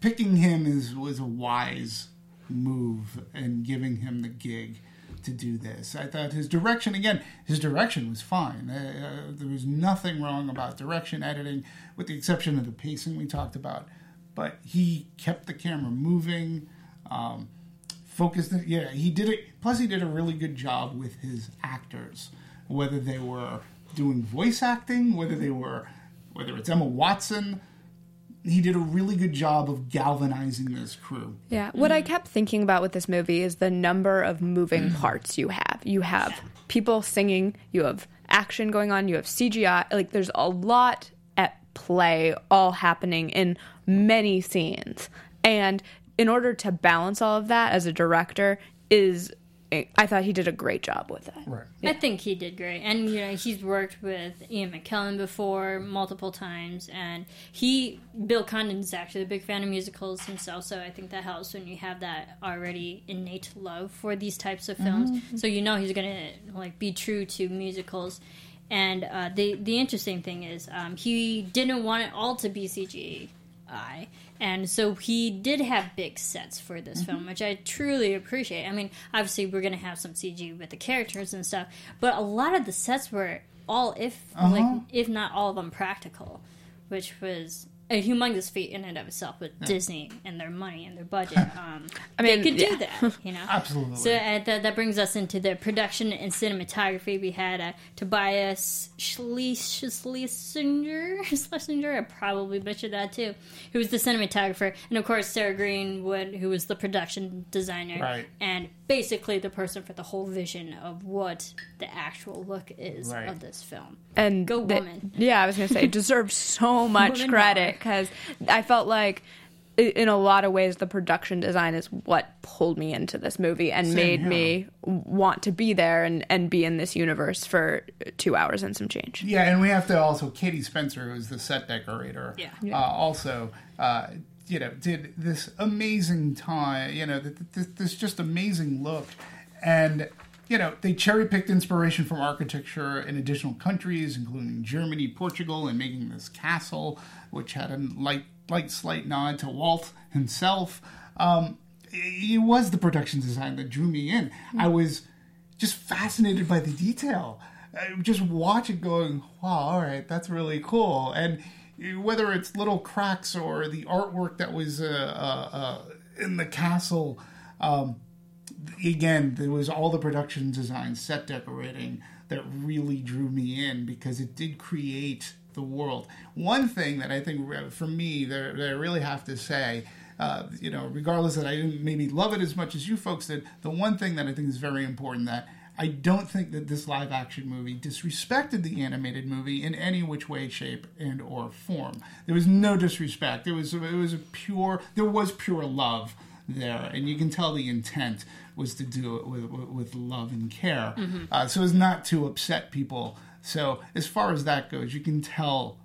picking him is was a wise move and giving him the gig to do this. I thought his direction again, his direction was fine. Uh, uh, there was nothing wrong about direction editing, with the exception of the pacing we talked about. But he kept the camera moving. Um, focused. Yeah, he did it. Plus, he did a really good job with his actors, whether they were doing voice acting, whether they were, whether it's Emma Watson. He did a really good job of galvanizing this crew. Yeah. What I kept thinking about with this movie is the number of moving *clears throat* parts you have. You have people singing, you have action going on, you have CGI. Like there's a lot at play all happening in many scenes. And in order to balance all of that as a director is I thought he did a great job with it. Right. I think he did great, and you know he's worked with Ian McKellen before multiple times, and he Bill Condon's actually a big fan of musicals himself, so I think that helps when you have that already innate love for these types of films. So you know he's gonna like be true to musicals. And uh, the the interesting thing is um, he didn't want it all to be CGI, and so he did have big sets for this mm-hmm. film, which I truly appreciate. I mean, obviously we're gonna have some CG with the characters and stuff, but a lot of the sets were all, if like, uh-huh. if not all of them, practical, which was a humongous feat in and of itself with Disney and their money and their budget. *laughs* Um, I mean, they could yeah. do that, *laughs* you know. Absolutely. So uh, that, that brings us into the production and cinematography. We had uh, Tobias Schlesinger, *laughs* Schlesinger, I probably butchered that too, who was the cinematographer, and of course Sarah Greenwood, who was the production designer, Right. and basically the person for the whole vision of what the actual look is Right. of this film. and Go the- woman. yeah, I was gonna say it deserves so much credit because I felt like in a lot of ways the production design is what pulled me into this movie and Same made here. me want to be there and, and be in this universe for two hours and some change. Yeah, and we have to also Katie Spencer, who's the set decorator. Yeah. Uh, also, uh, you know, did this amazing time. You know, th- th- this just amazing look, and you know, they cherry picked inspiration from architecture in additional countries, including Germany, Portugal, and making this castle, which had a light, light, slight nod to Walt himself. Um, it was the production design that drew me in. I was just fascinated by the detail. Just watch it going, wow, all right, that's really cool. And whether it's little cracks or the artwork that was uh, uh, uh, in the castle, um, again, there was all the production design, set decorating that really drew me in because it did create the world. One thing that I think for me that, that I really have to say, uh, you know, regardless that I didn't maybe love it as much as you folks did, the one thing that I think is very important that I don't think that this live action movie disrespected the animated movie in any which way, shape, and or form. There was no disrespect. It was it was a pure. There was pure love there, and you can tell the intent was to do it with with love and care, uh, so as not to upset people. So as far as that goes, you can tell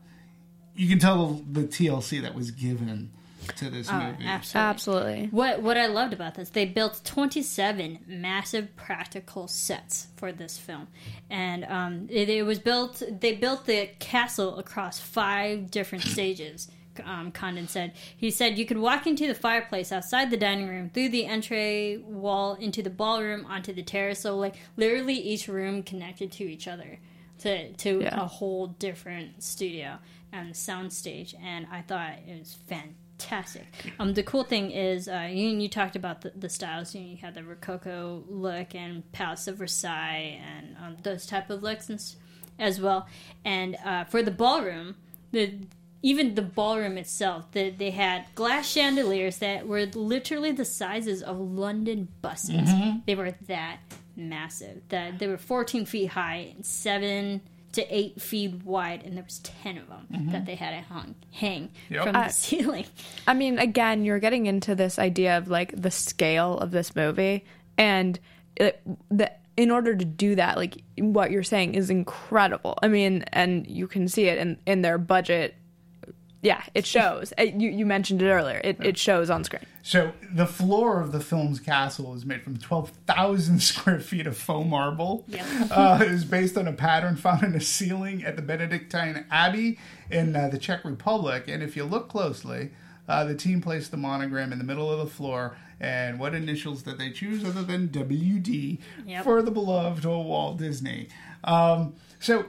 you can tell the TLC that was given to this movie. Absolutely. Absolutely. What what I loved about this, they built 27 massive practical sets for this film, and um, it, it was built. They built the castle across five different stages. Um, Condon said he said you could walk into the fireplace outside the dining room through the entry wall into the ballroom onto the terrace. So like literally each room connected to each other to to Yeah. a whole different studio and soundstage. and I thought it was fantastic. Um, the cool thing is, uh, you, you talked about the, the styles. You, know, you had the Rococo look and Palace of Versailles and um, those type of looks and, as well. And uh, for the ballroom, the even the ballroom itself, the, they had glass chandeliers that were literally the sizes of London buses. Mm-hmm. They were that massive. That they were 14 feet high and seven to eight feet wide, and there was 10 of them mm-hmm. that they had to hung, hang Yep. from the ceiling. I mean, again, you're getting into this idea of like the scale of this movie, and it, the in order to do that, like what you're saying is incredible. I mean, and you can see it in in their budget. Yeah, it shows. Uh, You you mentioned it earlier. It it shows on screen. So the floor of the film's castle is made from 12,000 *laughs* square feet of faux marble. Yep. Uh, it is based on a pattern found in a ceiling at the Benedictine Abbey in uh, the Czech Republic. And if you look closely, uh, the team placed the monogram in the middle of the floor. And what initials did they choose other than WD Yep. for the beloved old Walt Disney? Um, so,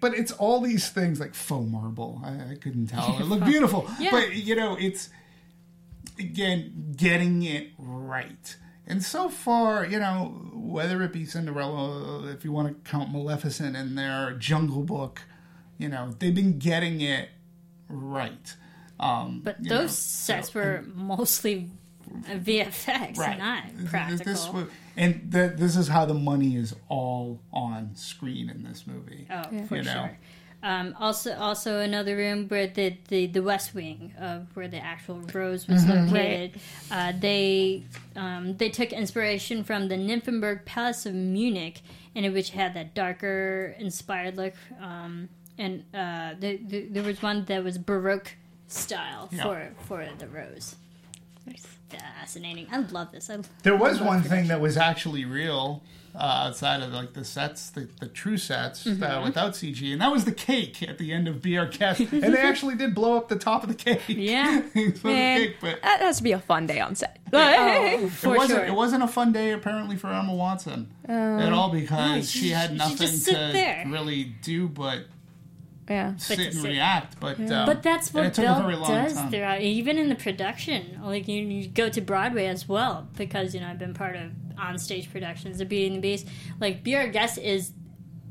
but it's all these things like faux marble. I, I couldn't tell. It looked *laughs* beautiful. Yeah. But, you know, it's again getting it right and so far you know whether it be cinderella if you want to count maleficent in there jungle book you know they've been getting it right um But those know, sets so- were mostly VFX, right not practical. this was- and the, this is how the money is all on screen in this movie Oh, for You know? sure. Um, also, also another room where the, the, the West Wing of where the actual Rose was Mm-hmm. located. Uh, they um, they took inspiration from the Nymphenburg Palace of Munich, in which had that darker, inspired look. Um, and uh, the, the, there was one that was Baroque style Yeah. for for the Rose. Fascinating. I love this. I, There was I love one thing that was actually real uh, outside of like the sets, the, the true sets Mm-hmm. uh, without CG, and that was the cake at the end of Be Our Guest, and they actually did blow up the top of the cake. Yeah. *laughs* for the cake, but that has to be a fun day on set. it for wasn't. sure. It wasn't a fun day apparently for Emma Watson at all because she had nothing just sit to there. really do but yeah. sit to and sit. react. But um, But that's what took a Belle very long does time. throughout, even in the production. Like you, you go to Broadway as well because you know I've been part of onstage productions of Beauty and the Beast. Like Be Our Guest is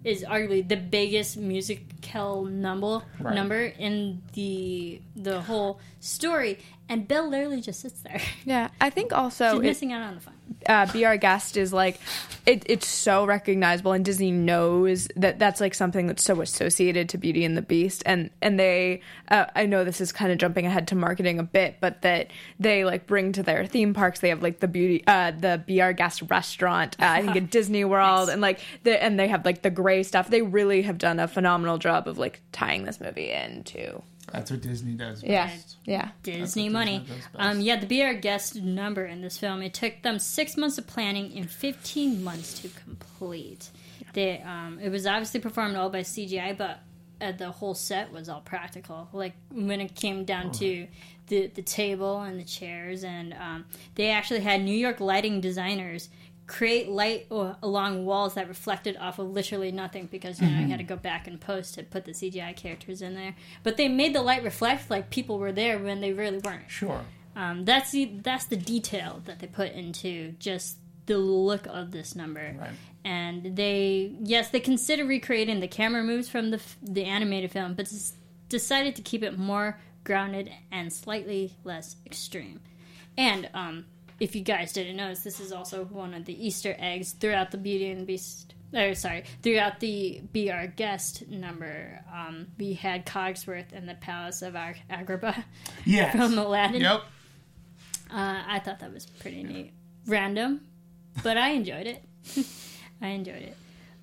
is arguably the biggest musical number Right. number in the the whole story, and Belle literally just sits there. Yeah, I think also She's it, missing out on the fun. Uh, "Be Our Guest" is like it, it's so recognizable, and Disney knows that that's like something that's so associated to Beauty and the Beast, and and they uh, I know this is kind of jumping ahead to marketing a bit, but that they like bring to their theme parks. They have like the beauty, uh, the "Be Our Guest" restaurant, uh, I think at *laughs* Disney World, Nice. and like the and they have like the gray stuff. They really have done a phenomenal job of like tying this movie into That's what Disney does. yeah best. yeah Disney what money. Disney. Um, yeah, the Be Our Guest number in this film, it took them six months of planning and 15 months to complete. They, um, it was obviously performed all by CGI, but uh, the whole set was all practical. Like when it came down to the, the table and the chairs, and um, they actually had New York lighting designers create light along walls that reflected off of literally nothing because you know you had to go back and post to put the CGI characters in there. But they made the light reflect like people were there when they really weren't. Sure. Um, that's the that's the detail that they put into just the look of this number. Right. And they yes they consider recreating the camera moves from the the animated film, but decided to keep it more grounded and slightly less extreme. And um, if you guys didn't notice, this is also one of the Easter eggs throughout the Beauty and the Beast. Or sorry, throughout the Be Our Guest number, um, we had Cogsworth in the Palace of Ag- Agrabah *laughs* Yes. from Aladdin. Yep. Uh, I thought that was pretty neat. Random, but I enjoyed it. *laughs* I enjoyed it.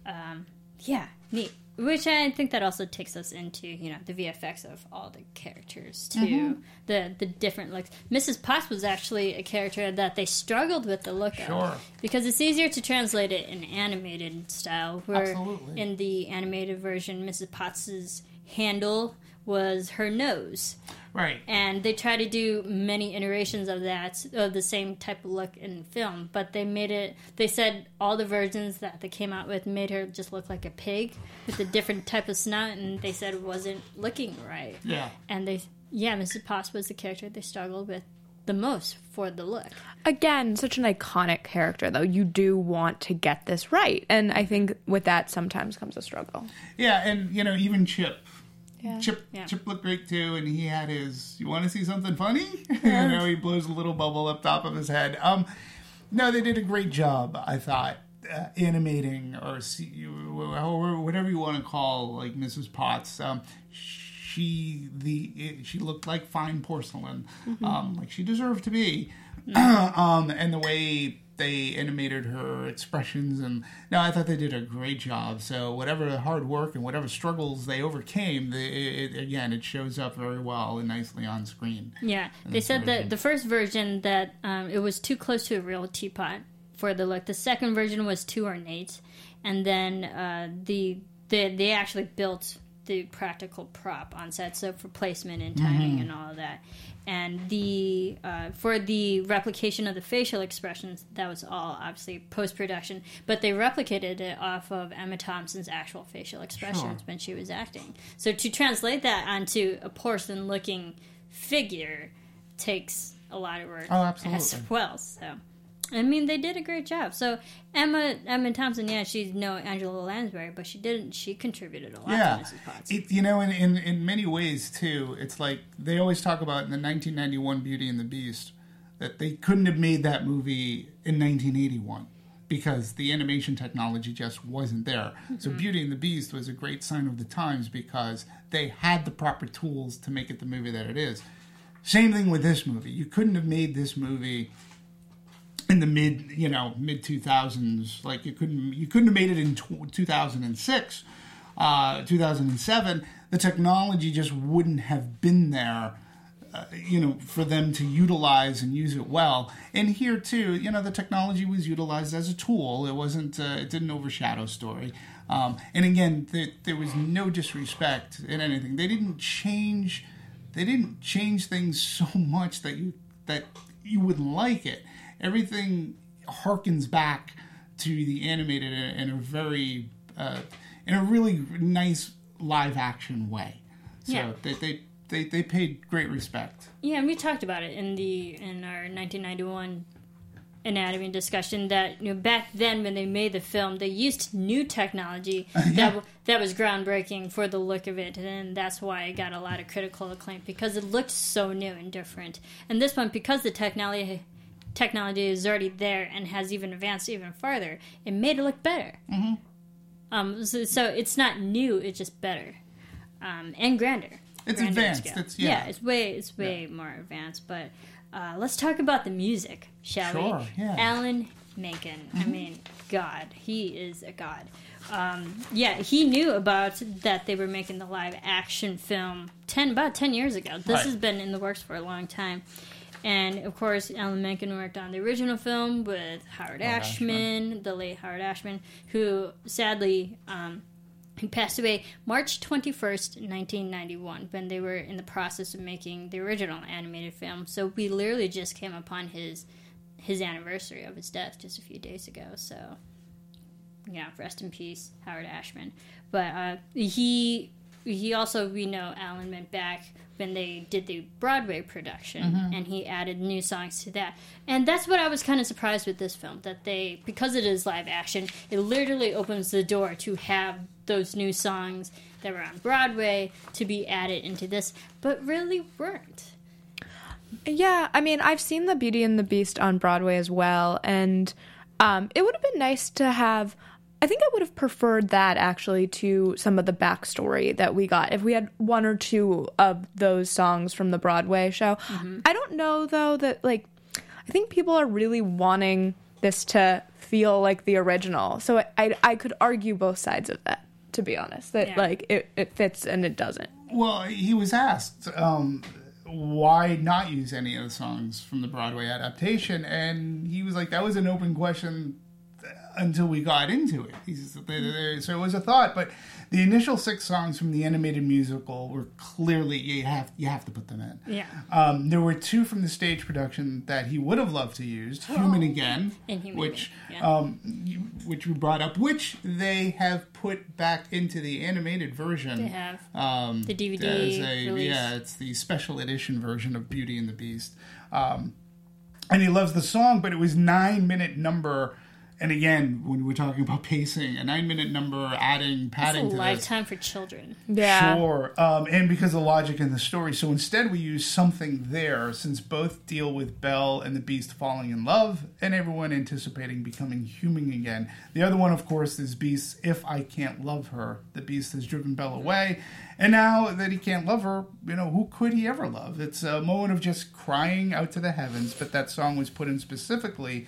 Um, yeah, neat. Which I think that also takes us into you know the VFX of all the characters too, Mm-hmm. the the different looks. Mrs. Potts was actually a character that they struggled with the look Sure. of because it's easier to translate it in animated style. Where Absolutely. in the animated version, Mrs. Potts's handle was her nose Right. and they try to do many iterations of that of the same type of look in film but they made it they said all the versions that they came out with made her just look like a pig with a different type of snout and they said it wasn't looking right Yeah. and they yeah mrs potts was the character they struggled with the most for the look Again, such an iconic character, though. You do want to get this right. And I think with that sometimes comes a struggle. Yeah, and you know, even Chip. Yeah. Chip Yeah. Chip looked great too, and he had his. You want to see something funny? *laughs* you know, he blows a little bubble up top of his head. Um, no, they did a great job. I thought uh, animating or see, whatever you want to call like Mrs. Potts. Um, she the she looked like fine porcelain, um, like she deserved to be. *clears throat* um, and the way they animated her expressions and no, I thought they did a great job. So whatever hard work and whatever struggles they overcame, they, it, again, it shows up very well and nicely on screen. Yeah, they said that the first version that um, it was too close to a real teapot for the look. The second version was too ornate, and then uh, the the they actually built the practical prop on set, so for placement and timing and all of that. And the uh, for the replication of the facial expressions, that was all obviously post production, but they replicated it off of Emma Thompson's actual facial expressions when she was acting. So to translate that onto a porcelain looking figure takes a lot of work Oh, as well. So, I mean, they did a great job. So Emma Emma Thompson, yeah, she's no Angela Lansbury, but she didn't. She contributed a lot Yeah, to Mrs. Potts. it, you know, in, in in many ways too, it's like they always talk about in the 1991 Beauty and the Beast that they couldn't have made that movie in 1981 because the animation technology just wasn't there. So mm-hmm. Beauty and the Beast was a great sign of the times because they had the proper tools to make it the movie that it is. Same thing with this movie. You couldn't have made this movie in the mid, you know, mid 2000s. Like you couldn't you couldn't have made it in 2006, uh, 2007. The technology just wouldn't have been there. Uh, you know, for them to utilize and use it well. And here too, you know, the technology was utilized as a tool. It wasn't. Uh, it didn't overshadow story. Um, and again, th- there was no disrespect in anything. They didn't change. They didn't change things *laughs* so much that you that you wouldn't like it. Everything harkens back to the animated in, a very, uh, in a really nice live action way. So Yeah. they, they they they paid great respect. Yeah, and we talked about it in the in our 1991 anatomy discussion that you know back then when they made the film they used new technology *laughs* that that was groundbreaking for the look of it and that's why it got a lot of critical acclaim because it looked so new and different. And this one because the technology technology is already there and has even advanced even farther, it made it look better. Mm-hmm. Um, so, so it's not new; it's just better um, and grander. It's Grander advanced. It's- yeah. it's way it's way more advanced. But uh, let's talk about the music, shall Sure, we? yeah. Mm-hmm. Alan Menken. I mean, God, he is a god. Um, yeah, he knew about that they were making the live action film ten about ten years ago. This Right. has been in the works for a long time. And of course, Alan Menken worked on the original film with Howard Ashman, the late Howard Ashman, who sadly um, he passed away March 21st, 1991, when they were in the process of making the original animated film. So we literally just came upon his his anniversary of his death just a few days ago. So yeah, rest in peace, Howard Ashman. But uh, he he also we know Alan went back when they did the Broadway production and he added new songs to that. And that's what I was kind of surprised with this film that they because it is live action, it literally opens the door to have those new songs that were on Broadway to be added into this, but really weren't. Yeah, I mean, I've seen The Beauty and the Beast on Broadway as well, and um, it would have been nice to have. I think I would have preferred that actually to some of the backstory that we got. If we had one or two of those songs from the Broadway show, I don't know though that like I think people are really wanting this to feel like the original. So I I, I could argue both sides of that. To be honest, that Yeah. like it, it fits and it doesn't. Well, he was asked um, why not use any of the songs from the Broadway adaptation, and he was like, "That was an open question until we got into it." He says, "There- there- so it was a thought, but the initial six songs from the animated musical were clearly you have you have to put them in. Yeah. Um, there were two from the stage production that he would have loved to use, "Human Again," Human which Again, yeah. um, you, which we brought up, which they have put back into the animated version. They have. Um, The DVD as a- release. Yeah, it's the special edition version of Beauty and the Beast. Um, and he loves the song, but it was nine minute number. And again, when we're talking about pacing, a nine minute number adding padding It's a padding to this. lifetime for children. Yeah. Sure. Um, and because of the logic in the story. So instead, we use something there since both deal with Belle and the Beast falling in love and everyone anticipating becoming human again. The other one, of course, is Beast, If I Can't Love Her. The Beast has driven Belle away. And now that he can't love her, you know, who could he ever love? It's a moment of just crying out to the heavens. But that song was put in specifically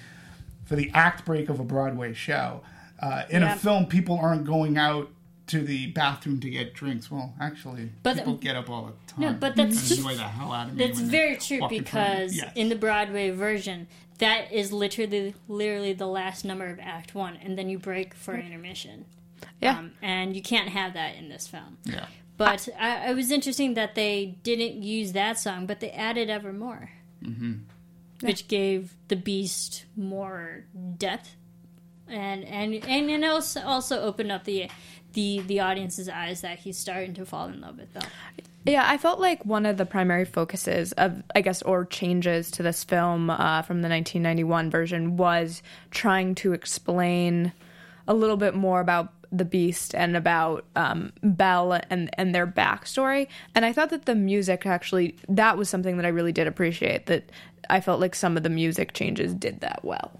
for the act break of a Broadway show. Uh, in Yeah. a film, people aren't going out to the bathroom to get drinks. Well, actually, But- people get up all the time. No, but that's and annoy the hell out of me. That's very true walk in front of me. because Yes. in the Broadway version, that is literally literally the last number of Act One, and then you break for intermission. Yeah. Um, and you can't have that in this film. yeah, But I, it was interesting that they didn't use that song, but they added Evermore, mm-hmm. Which gave the Beast more depth, and and and it also also opened up the the the audience's eyes that he's starting to fall in love with Belle. Yeah, I felt like one of the primary focuses of, I guess, or changes to this film uh, from the 1991 version was trying to explain a little bit more about the Beast and about um, Belle and and their backstory. And I thought that the music actually that was something that I really did appreciate. That I felt like some of the music changes did that well.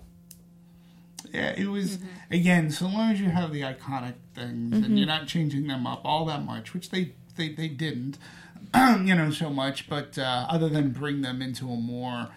yeah. It was Mm-hmm. again, so long as you have the iconic things Mm-hmm. and you're not changing them up all that much, which they they, they didn't, *clears throat* you know, so much. But uh, other than bring them into a more,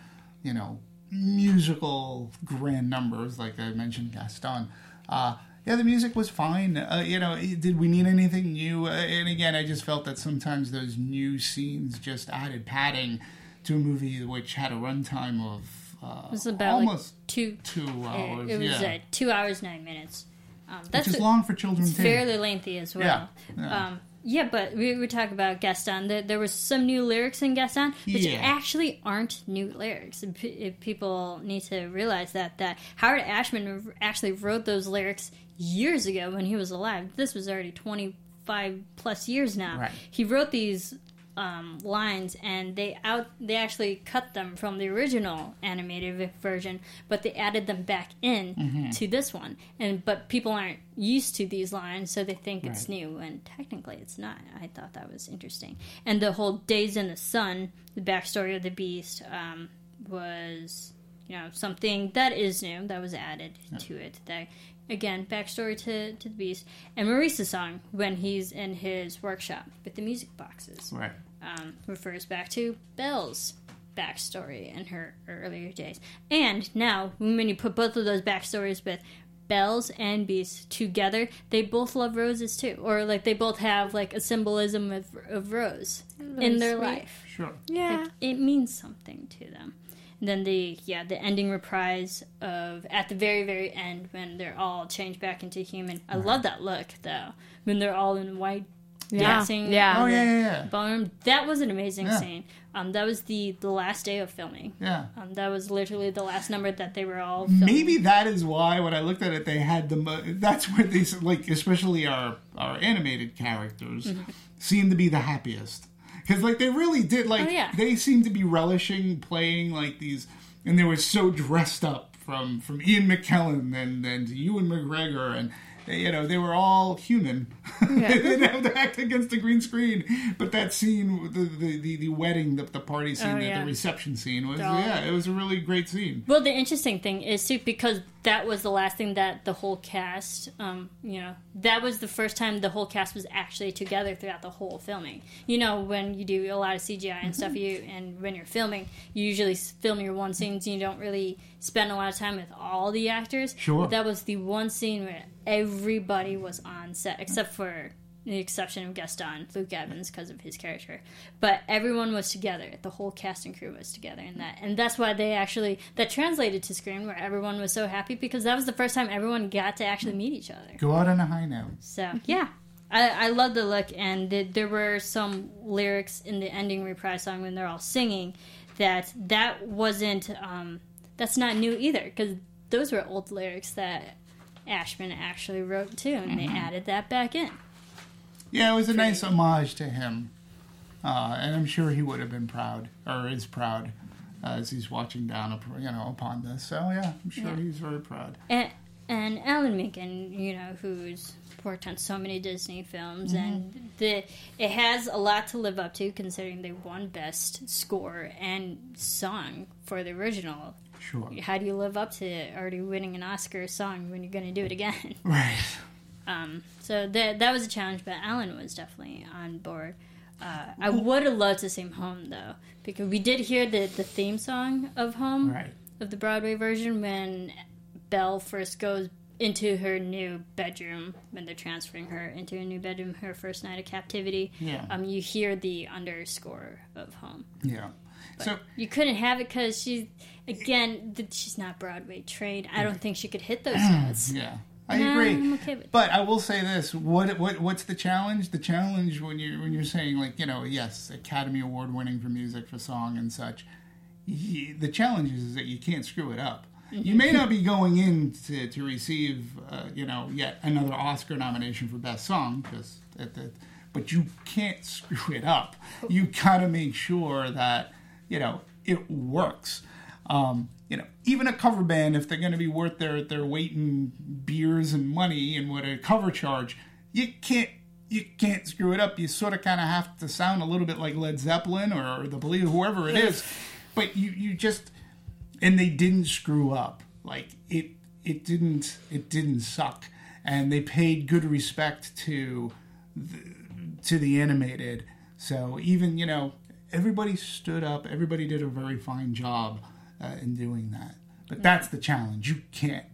you know, musical grand numbers, like I mentioned, Gaston. Uh, yeah, the music was fine. Uh, you know, did we need anything new? Uh, and again, I just felt that sometimes those new scenes just added padding to a movie which had a runtime of uh, It was about like almost two. two uh, hours. It was yeah. uh, two hours nine minutes. Um, that's which is a- long for children It's too. fairly lengthy as well. Yeah, yeah. Um, yeah, but we were talking about Gaston. There, there was some new lyrics in Gaston, which Yeah. actually aren't new lyrics. If people need to realize that that Howard Ashman actually wrote those lyrics years ago when he was alive. This was already twenty five plus years now. Right. He wrote these um, lines, and they out they actually cut them from the original animated version, but they added them back in Mm-hmm. to this one. And but people aren't used to these lines, so they think it's new, and technically it's not. I thought that was interesting. And the whole days in the sun, the backstory of the beast, um, was you know something that is new that was added to it. That again backstory to to the beast and Maurice's song when he's in his workshop with the music boxes Right. um, refers back to Belle's backstory in her earlier days. And now, when you put both of those backstories with Belle's and Beast's together, they both love roses too, or like they both have like a symbolism of, of rose in their sweet. life. Sure. Yeah. Like, it means something to them. And then the yeah the ending reprise of at the very very end when they're all changed back into human. I love that look though when they're all in white Yeah. dancing. Yeah. Oh yeah, yeah, yeah. Ballroom. That was an amazing Yeah. scene. Um, that was the the last day of filming. Yeah. Um, that was literally the last number that they were all. Filming. Maybe that is why when I looked at it, they had the. Mo- that's where they s- like, especially our our animated characters, Mm-hmm. seem to be the happiest because like they really did like Oh, yeah. they seemed to be relishing playing like these, and they were so dressed up from from Ian McKellen and and Ewan McGregor and you know, they were all human. *laughs* they didn't have to act against a green screen. But that scene, the the, the, the wedding, the, the party scene, Oh, the, yeah. the reception scene was yeah, it was a really great scene. Well, the interesting thing is too because that was the last thing that the whole cast, um, you know, that was the first time the whole cast was actually together throughout the whole filming. You know, when you do a lot of CGI and stuff, you and when you're filming, you usually film your one scenes. You don't really spend a lot of time with all the actors. Sure. But that was the one scene where everybody was on set except for the exception of Gaston, Luke Evans, because of his character. But everyone was together. The whole cast and crew was together in that, and that's why they actually that translated to screen where everyone was so happy because that was the first time everyone got to actually meet each other. Go out on a high note. So yeah, I, I love the look, and the, there were some lyrics in the ending reprise song when they're all singing that that wasn't um, that's not new either because those were old lyrics that Ashman actually wrote too, and they added that back in. Yeah, it was a nice homage to him, uh, and I'm sure he would have been proud or is proud uh, as he's watching down, you know, upon this. So yeah, I'm sure Yeah. he's very proud. and and Alan Menken, you know, who's worked on so many Disney films, and the it has a lot to live up to, considering they won Best Score and Song for the original. Sure. How do you live up to already winning an Oscar song when you're going to do it again? *laughs* Right. Um, so that that was a challenge, but Alan was definitely on board. Uh, I would have loved to him home though, because we did hear the the theme song of Home Right. of the Broadway version when Belle first goes into her new bedroom when they're transferring her into a new bedroom her first night of captivity. Yeah. Um, you hear the underscore of Home. Yeah. So You couldn't have it because she's again she's not Broadway trained. I don't think she could hit those *clears throat* notes. yeah, I Nah, agree. Okay But I will say this: what what what's the challenge? The challenge when you when you're saying like you know yes, Academy Award winning for music for song and such. y the challenge is that you can't screw it up. You may not be going in to, to receive uh, you know yet another Oscar nomination for best song because but you can't screw it up. You gotta make sure that you know it works. Um, you know, even a cover band, if they're going to be worth their their weight in beers and money and what a cover charge, you can't you can't screw it up. You sort of kind of have to sound a little bit like Led Zeppelin or, or the Believe whoever it is, but you you just and they didn't screw up. Like it it didn't it didn't suck, and they paid good respect to the, to the animated. So even you know everybody stood up. Everybody did a very fine job uh, in doing that. But that's the challenge. You can't,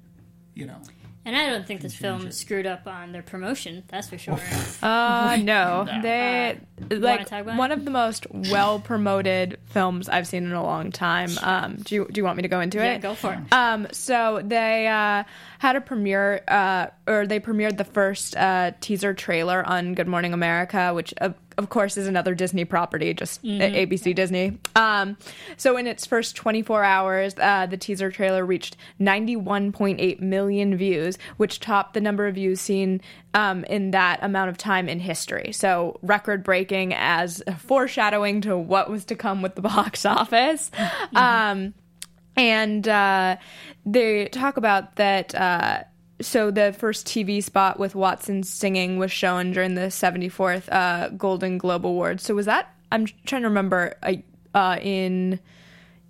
you know. And I don't think this film it. screwed up on their promotion. That's for sure. *laughs* Uh, no, they like talk about it? one of the most well promoted films I've seen in a long time. Um, do you do you want me to go into yeah, it? go for it. Um, so they uh, had a premiere, uh, or they premiered the first uh, teaser trailer on Good Morning America, which of, course is another Disney property, just uh, ABC Disney. Um, so in its first 24 hours, uh, the teaser trailer reached 91.8 million views, which topped the number of views seen um, in that amount of time in history. So record breaking as foreshadowing to what was to come with the *laughs* box office. Um, and uh, they talk about that. Uh, so the first TV spot with Watson singing was shown during the 74th uh, Golden Globe Awards. So was that? I'm trying to remember. Uh, uh, in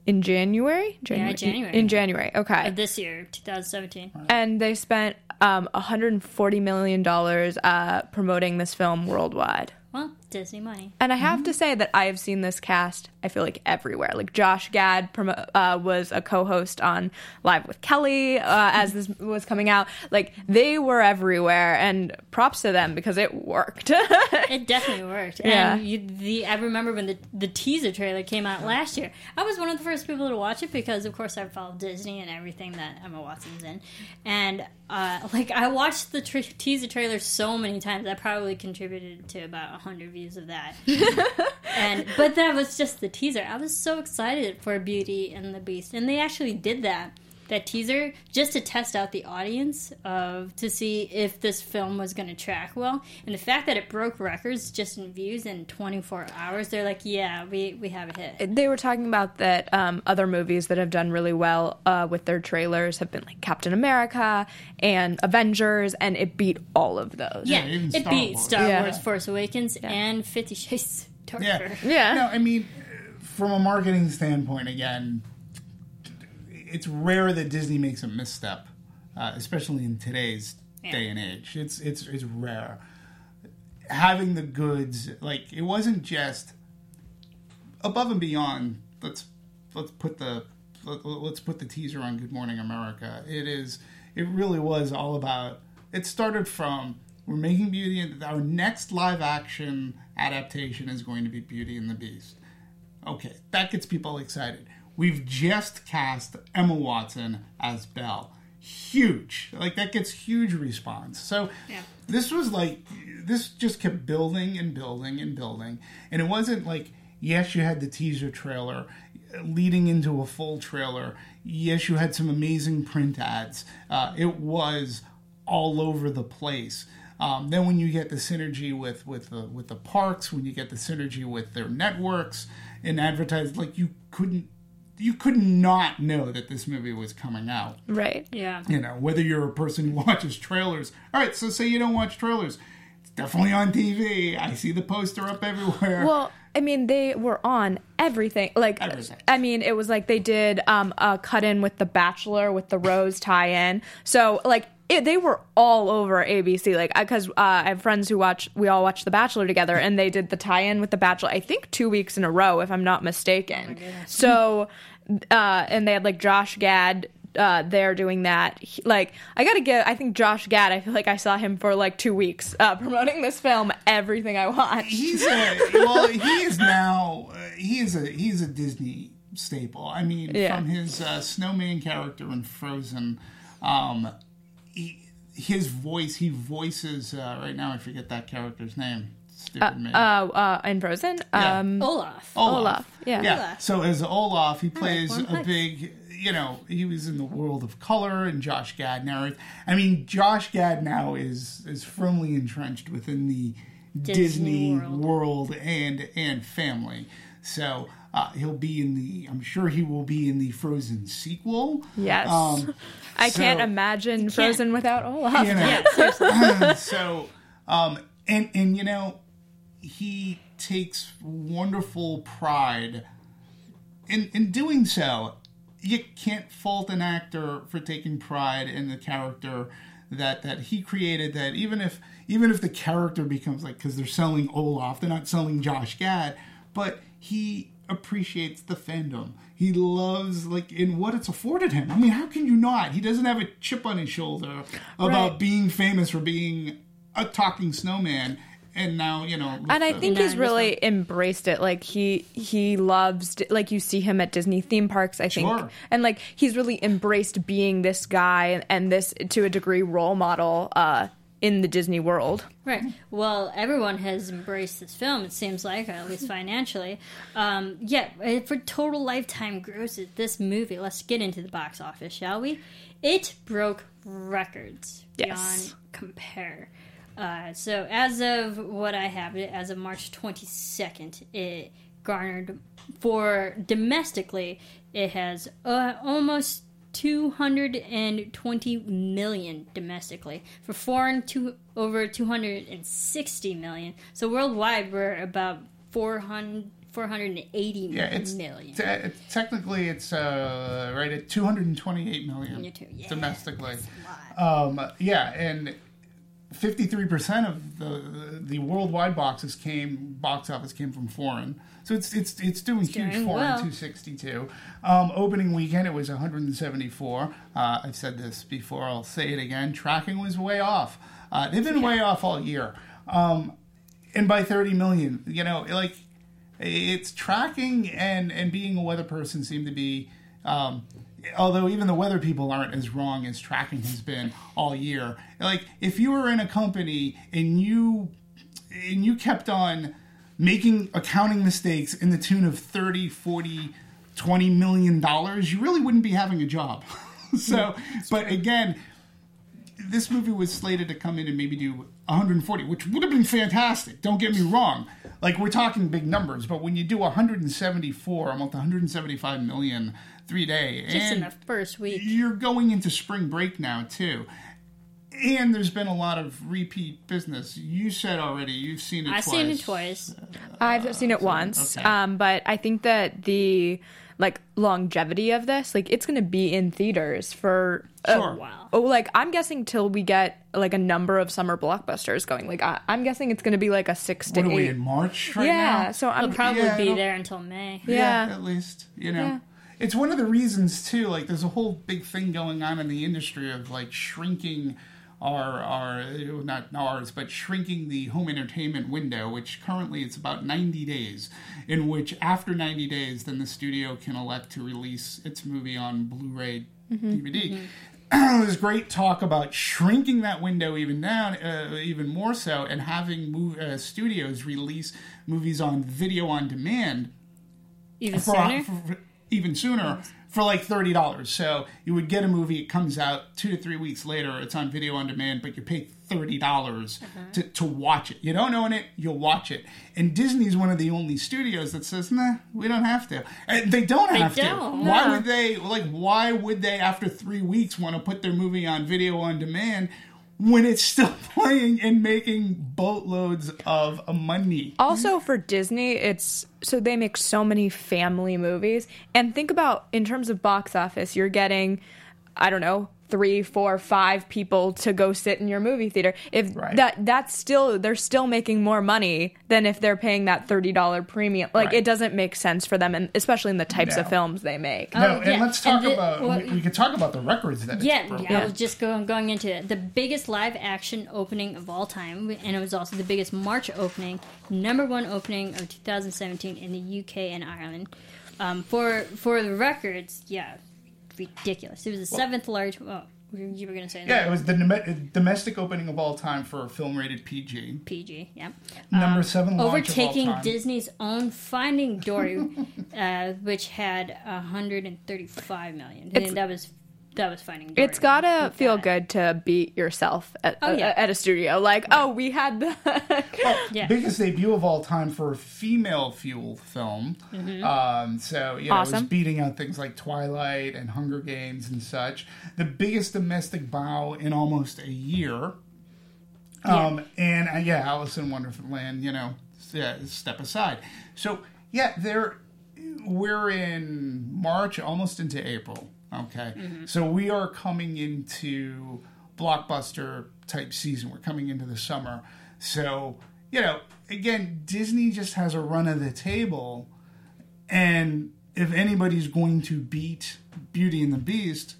in January? January. In January. Okay. Of this year, 2017. and they spent um, 140 million dollars uh, promoting this film worldwide. Well, Disney money. And I have to say that I have seen this cast. I feel like everywhere. Like Josh Gad promo- uh, was a co-host on Live with Kelly uh, as this was coming out. Like they were everywhere, and props to them because it worked. *laughs* It definitely worked. Yeah. And you, the I remember when the the teaser trailer came out last year. I was one of the first people to watch it because, of course, I follow Disney and everything that Emma Watson's in. And uh, like I watched the tr- teaser trailer so many times, I probably contributed to about hundred views of that. *laughs* and but that was just the teaser. I was so excited for Beauty and the Beast, and they actually did that. that teaser just to test out the audience of to see if this film was going to track well. And the fact that it broke records just in views in 24 hours, they're like, yeah, we we have a hit. They were talking about that um, other movies that have done really well uh, with their trailers have been like Captain America and Avengers, and it beat all of those. Yeah, even it Star beat Wars. Star Yeah. Wars, Force Awakens, and Fifty Shades Darker. Yeah. Yeah. No, I mean, from a marketing standpoint, again, it's rare that Disney makes a misstep, uh, especially in today's day and age. It's it's it's rare. Having the goods, like it wasn't just above and beyond. Let's let's put the let, let's put the teaser on Good Morning America. It is it really was all about. It started from we're making Beauty and our next live action adaptation is going to be Beauty and the Beast. Okay, that gets people excited. We've just cast Emma Watson as Belle. Huge. Like that gets huge response. So this was like this just kept building and building and building. And it wasn't like yes, you had the teaser trailer leading into a full trailer. Yes, you had some amazing print ads. Uh, it was all over the place. Um, then when you get the synergy with with the with the parks, when you get the synergy with their networks and advertised like you couldn't you could not know that this movie was coming out. Right. Yeah. You know, whether you're a person who *laughs* watches trailers. All right, so say you don't watch trailers. It's definitely on TV. I see the poster up everywhere. Well, I mean, they were on everything. Like, Everything. I mean, it was like they did um, a cut in with The Bachelor with the Rose tie in. So, like, it, they were all over ABC. Like, because uh, I have friends who watch, we all watch The Bachelor together, and they did the tie in with The Bachelor, I think two weeks in a row, if I'm not mistaken. so, uh, and they had like Josh Gad uh, there doing that. He- like, I gotta get. I think Josh Gad, I feel like I saw him for like two weeks uh, *laughs* promoting this film, everything I watched. he's a *laughs* well he is now uh, he is a he's a disney staple i mean Yeah. from his uh, snowman character in frozen um he, his voice he voices uh, right now i forget that character's name stupid me uh, uh, in Frozen. Yeah. Um, Olaf. Olaf. Yeah. yeah Olaf. so as olaf he plays one a big you know he was in the world of color and josh gad now i mean josh gad now is is firmly entrenched within the disney, Disney world. world. and and family so uh, he'll be in the i'm sure he will be in the frozen sequel Yes. Um, *laughs* I can't so- imagine Frozen without Olaf. you *laughs* *laughs* know. so, um, and and you know, he takes wonderful pride in in doing so. You can't fault an actor for taking pride in the character that that he created. That even if even if the character becomes like because they're selling Olaf, they're not selling Josh Gad, but he appreciates the fandom. He loves like in what it's afforded him. I mean, how can you not? He doesn't have a chip on his shoulder about Right. being famous for being a talking snowman. And now you know, And I think he's really embraced it. Like he he loves like you see him at Disney theme parks. I think, Sure. and like he's really embraced being this guy and, and this to a degree role model uh, in the Disney world. Right. Well, everyone has embraced this film. It seems like, at least financially. Um, yeah. uh, For total lifetime grosses, this movie. Let's get into the box office, shall we? It broke records Yes. beyond compare. Uh, so, as of what I have, it as of March twenty second, it garnered for domestically, it has uh, almost 220 million domestically for foreign to over 260 million so worldwide we're about 400 480 yeah, it's million. te- it's- technically it's uh, right at 228 million yeah. domestically. Um, yeah, and 53% of the the worldwide boxes came box office came from foreign. So it's it's it's doing huge doing foreign well. 262. Um, opening weekend it was 174. Uh, I've said this before. I'll say it again. Tracking was way off. Uh, they've been way off all year. Um, and by 30 million, you know, like it's tracking and and being a weather person seem to be um, although even the weather people aren't as wrong as tracking has been all year like if you were in a company and you and you kept on making accounting mistakes in the tune of 30 40 20 million dollars you really wouldn't be having a job *laughs* so, but again, this movie was slated to come in and maybe do 140, which would have been fantastic. Don't get me wrong. Like we're talking big numbers, but when you do 174, almost 175 million three day, Just in and the first week. you're going into spring break now too. And there's been a lot of repeat business. You said already you've seen it I've twice. seen it twice. I've seen it once, okay. um, but I think that the like longevity of this, like it's going to be in theaters for a Sure. Wow. Oh, like I'm guessing till we get like a number of summer blockbusters going. Like I, I'm guessing it's going to be like a six to What are we eight. in March right yeah, now? so I'm It'll probably Yeah, be don't- there until May. Yeah. at least you know Yeah. it's one of the reasons too like there's a whole big thing going on in the industry of like shrinking our our not ours but shrinking the home entertainment window which currently it's about 90 days in which after 90 days then the studio can elect to release its movie on blu-ray dvd *clears throat* there's great talk about shrinking that window even down, uh, even more so, and having mov- uh, studios release movies on video on demand Even for, sooner. for- for- even sooner for like thirty dollars. So you would get a movie, it comes out two to three weeks later, it's on video on demand, but you pay thirty dollars Uh-huh. to, to watch it. You don't own it, you'll watch it. And Disney's one of the only studios that says, "Nah, we don't have to." And they don't have don't, to. Why would they? Like, why would they after three weeks want to put their movie on video on demand? When it's still *laughs* playing and making boatloads of money. Also for Disney, it's so they make so many family movies. And think about in terms of box office, you're getting, I don't know, three, four, five people to go sit in your movie theater. If Right. that that's still they're still making more money than if they're paying that thirty dollar premium. Like Right. it doesn't make sense for them, and especially in the types of films they make. No, Oh, and yeah. let's talk And the- about. well, we, we could talk about the records that. Yeah, broken. yeah, I was just going going into it. The biggest live action opening of all time, and it was also the biggest March opening, number one opening of 2017 in the UK and Ireland. Um, for for the records, yeah, ridiculous. It was the seventh large. Oh, you were going to say Yeah, it was the dom- domestic opening of all time for a film rated PG. PG, yeah. Number seven Overtaking of all time. Disney's own Finding Dory, *laughs* uh, which had 135 million. It's- and that was that was Finding Dory. It's gotta With feel that. good to beat yourself at, Oh, yeah. at a studio. Like, oh, we had the *laughs* Yeah. Biggest debut of all time for a female fuel film. Um, so you know, it was beating out things like Twilight and Hunger Games and such. The biggest domestic bow in almost a year. Um, and uh, yeah, Alice in Wonderland, you know, yeah, step aside. So yeah, there we're in March, almost into April. Okay, mm-hmm. so we are coming into blockbuster type season. We're coming into the summer. So you know, again, Disney just has a run of the table, and if anybody's going to beat Beauty and the Beast,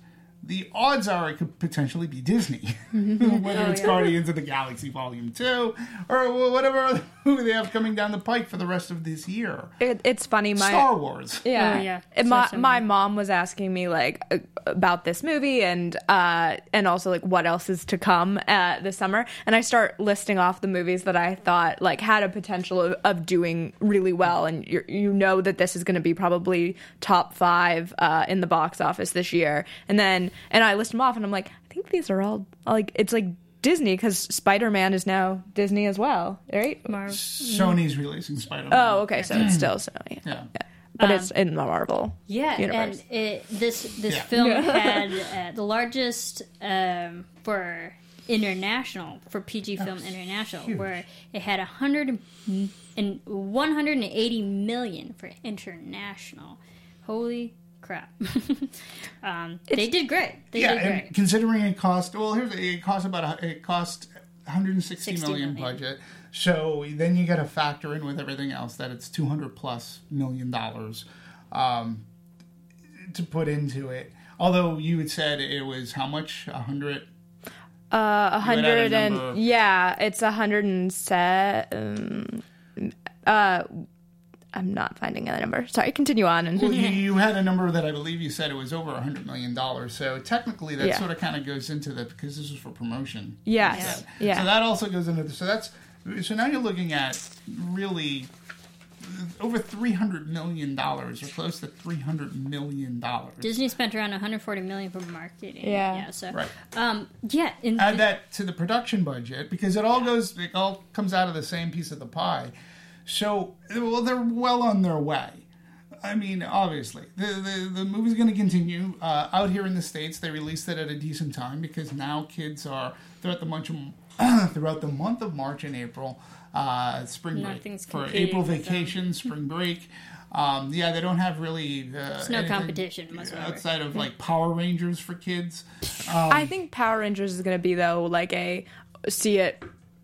the odds are it could potentially be Disney, *laughs* whether Oh, it's yeah. Guardians of the Galaxy Volume Two or whatever other *laughs* movie they have coming down the pike for the rest of this year. it, it's funny. My Star Wars. Yeah, Oh, yeah. And So my similar. my mom was asking me like uh, about this movie and uh and also like what else is to come uh, this summer. And I start listing off the movies that I thought like had a potential of, of doing really well. And you you know that this is going to be probably top five uh, in the box office this year. And then and I list them off and I'm like I think these are all like it's like Disney because Spider Man is now Disney as well, right? Mar- Sony's releasing Spider-Man. Oh, okay, so it's *clears throat* still Sony. yeah. But it's in the Marvel. Yeah, universe. and it, this this Yeah. film *laughs* had uh, the largest um, for international for PG film international, huge. where it had a hundred and one hundred and eighty million for international. Holy crap! *laughs* um, they did great. They yeah, did and considering it cost well, here's it cost about a, it cost 160 60 million million. budget. So then you got to factor in with everything else that it's 200 plus million dollars um, to put into it. Although you had said it was how much? A hundred. Uh, a had hundred and yeah, it's a hundred and set. Um, uh, I'm not finding a number. Sorry, continue on. And Well, you, you had a number that I believe you said it was over a hundred million dollars. So technically, that Yeah. sort of kind of goes into that because this is for promotion. yes, yeah, So that also goes into the, so that's so now you're looking at really over three hundred million dollars, or close to three hundred million dollars. Disney spent around 140 million for marketing. Yeah. Yeah. So, Right. um, yeah. In, Add that to the production budget because it all goes, it all comes out of the same piece of the pie. So, well, they're well on their way. I mean, obviously, the the, the movie's going to continue uh, out here in the states. They released it at a decent time because now kids are throughout the month *clears throat* of, throughout the month of March and April, uh, spring break for April with them. vacation, spring break. Um, yeah, they don't have really. Uh, There's no competition whatsoever. outside of like Power Rangers for kids. I think Power Rangers is going to be though like a see it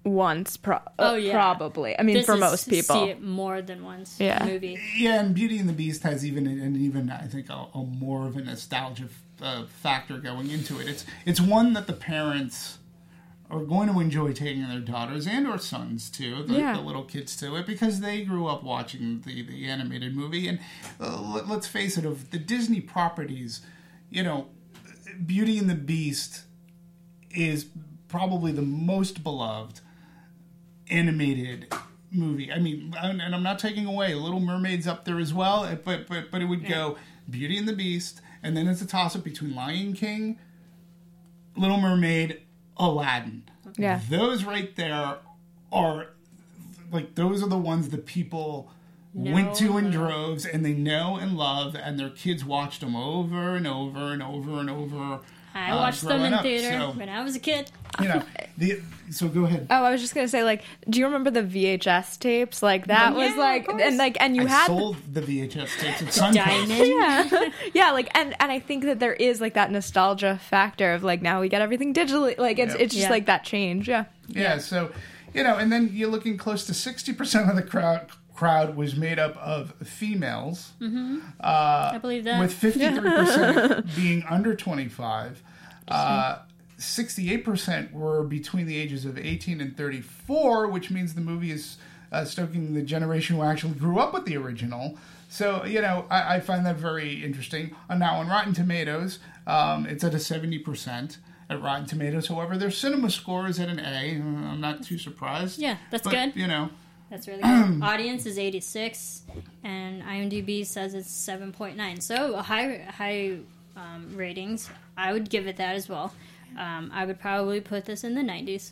once pro- Oh, yeah. probably. I mean this for is most people. see it more than once. Yeah. Movie. Yeah, and Beauty and the Beast has even and even I think a, a more of a nostalgia uh, factor going into it. It's it's one that the parents are going to enjoy taking their daughters and or sons to the, Yeah. the little kids to it because they grew up watching the the animated movie. And uh, let, let's face it, of the Disney properties, you know, Beauty and the Beast is probably the most beloved animated movie. I mean, and I'm not taking away Little Mermaid's up there as well, eh, but but but it would go Beauty and the Beast, and then it's a toss up between Lion King, Little Mermaid, Aladdin. Yeah. those right there are like those are the ones that people went to in droves and they know and love and their kids watched them over and over and over and over I uh, watched them in up. theater So, when I was a kid. you know, the, so go ahead. Oh, I was just gonna say, like, do you remember the VHS tapes? Like that Yeah, was like, and like, and you I had, sold the VHS tapes at *laughs* Suncoast. Diamond. yeah, *laughs* yeah, like, and and I think that there is like that nostalgia factor of like now we get everything digitally. Like it's Yeah. it's just Yeah. like that change. Yeah, Yeah, so you know, and then you're looking close to sixty percent of the crowd crowd was made up of females, I believe that. with fifty three percent *laughs* being under twenty five. Sixty eight percent were between the ages of eighteen and thirty four, which means the movie is uh, stoking the generation who actually grew up with the original. So you know, I, I find that very interesting. Uh, now on Rotten Tomatoes, um, it's at a seventy percent. At Rotten Tomatoes, however, their cinema score is at an A. Uh, I'm not too surprised. Yeah, that's But, good. You know, That's really good. *clears throat* Audience is 86, and IMDb says it's 7.9. So high high um, ratings. I would give it that as well. Um, I would probably put this in the 90s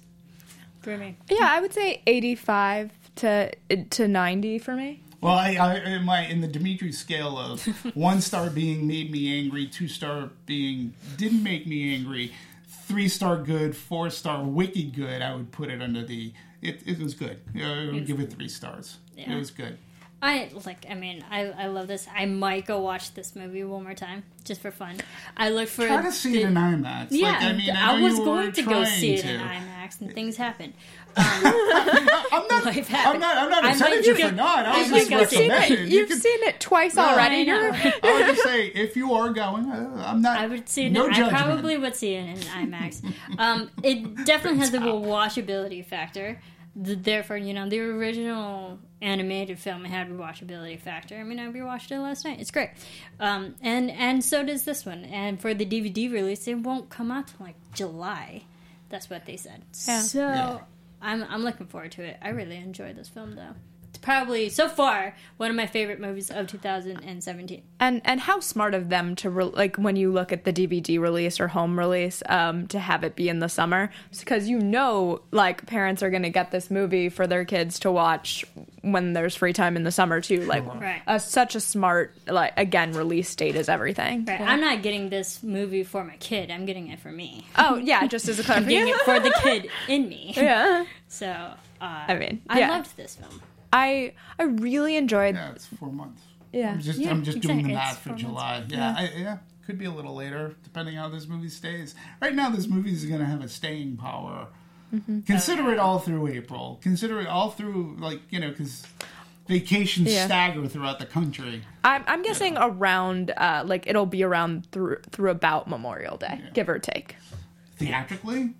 for me. yeah, I would say eighty five to to ninety for me. Well, I, I in my in the Dimitri scale of *laughs* one star being made me angry, two star being didn't make me angry, three star good, four star wicked good. I would put it under the. It, it was good. I would give it three stars. Yeah. It was good. I like. I mean, I, I love this. I might go watch this movie one more time just for fun. I look for Try to see the- it in IMAX. Yeah, like, I mean, I, know was going to go see it to. in IMAX, and things happened. *laughs* I'm not. Life I'm not. I'm not I upset might at you go- for not. I I was might just go see it. recommending. You've can- seen it twice No, already. I I would just say if you are going, uh, I'm not. I would see it. No in, I probably would see it in IMAX. um, it definitely has a rewatchability factor. The, therefore, you know, the original animated film had rewatchability factor. I mean, I rewatched it last night. It's great, um, and and so does this one. And for the DVD release, it won't come out till like July. That's what they said. Yeah. So Yeah. I'm I'm looking forward to it. I really enjoyed this film though. It's probably so far one of my favorite movies of 2017. and and how smart of them to re- like when you look at the DVD release or home release um, to have it be in the summer because you know like parents are going to get this movie for their kids to watch when there's free time in the summer too like Right. uh, such a smart like again release date is everything Right. I'm not getting this movie for my kid. I'm getting it for me. oh yeah just as a *laughs* I'm getting clarification it for the *laughs* kid in me. yeah So uh, I mean I loved this film. I I really enjoyed Yeah, it's four months. Yeah. I'm just Yeah, I'm just doing the math for four July. Yeah, I, yeah, could be a little later depending how this movie stays. Right now, this movie is going to have a staying power. Mm-hmm. Consider it all through April. Consider it all through like you know because vacations Yeah. stagger throughout the country. I'm, I'm guessing around uh, like it'll be around through through about Memorial Day give or take Theatrically,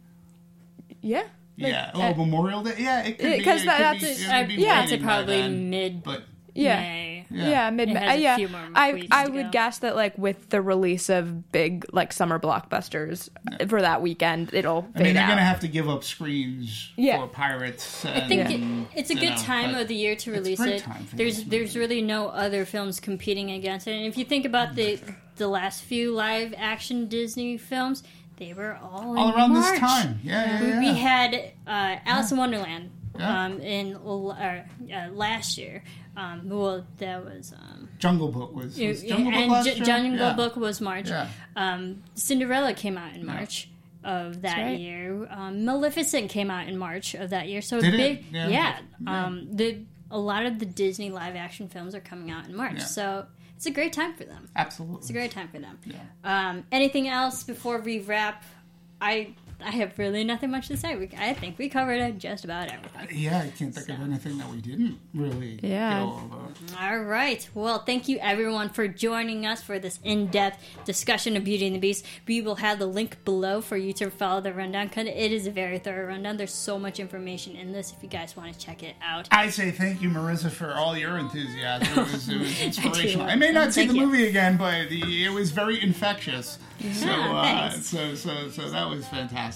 yeah yeah. Oh, uh, Memorial Day, yeah. It could Yeah, be 'cause it that- that's be, a- it uh, be yeah, I'd say waning by probably then, mid but Yeah. May. Yeah, mid. It has uh, a yeah, few more I I would go. guess that like with the release of big like summer blockbusters for that weekend, it'll fade I mean, they're out. gonna have to give up screens Yeah. for pirates. I think and- it, it's a good know, time of the year to release it. There's there's really no other films competing against it. And if you think about the the last few live action Disney films, they were all all around March. this time. Yeah, yeah, yeah. We had uh, Alice in Wonderland um, in uh, uh, last year. Um, well, that was um, Jungle Book was, was and Jungle Book last J-? Jungle. Book was March. Um, Cinderella came out in March of that right. year. Um, Maleficent came out in March of that year. So Did big, Yeah. yeah. Yeah. Um, the a lot of the Disney live action films are coming out in March. Yeah. So it's a great time for them. Absolutely. It's a great time for them. Yeah. Um, anything else before we wrap? I I have really nothing much to say. We, I think we covered just about everything. Yeah, I can't think of anything that we didn't really Yeah. go over. All right. Well, thank you everyone for joining us for this in-depth discussion of Beauty and the Beast. We will have the link below for you to follow the rundown because it is a very thorough rundown. There's so much information in this if you guys want to check it out. I say thank you, Marissa, for all your enthusiasm. It was, it was *laughs* inspirational. I, may not see Thank the you. movie again, but the, it was very infectious. So, uh, thanks. so, so, so that was fantastic.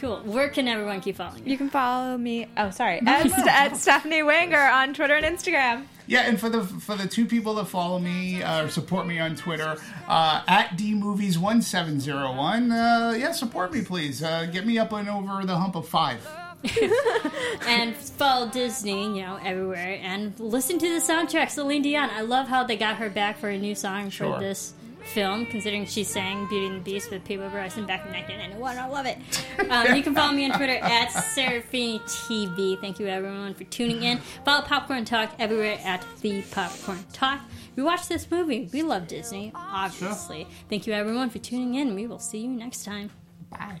Cool. Where can everyone keep following you? You can follow me. Oh, sorry, at, at Stephanie Wanger on Twitter and Instagram. Yeah, and for the for the two people that follow me uh, or support me on Twitter uh, at dmovies1701, uh, yeah, support me please. Uh, get me up and over the hump of five. *laughs* *laughs* and follow Disney, you know, everywhere. And listen to the soundtrack, Celine Dion. I love how they got her back for a new song Sure. for this film, considering she sang Beauty and the Beast with Peabo Bryson back in 1991. I love it. *laughs* Um, you can follow me on Twitter at SerafiniTV. Thank you, everyone, for tuning in. Follow Popcorn Talk everywhere at The Popcorn Talk. We watched this movie. We love Disney, obviously. Thank you, everyone, for tuning in. We will see you next time. Bye.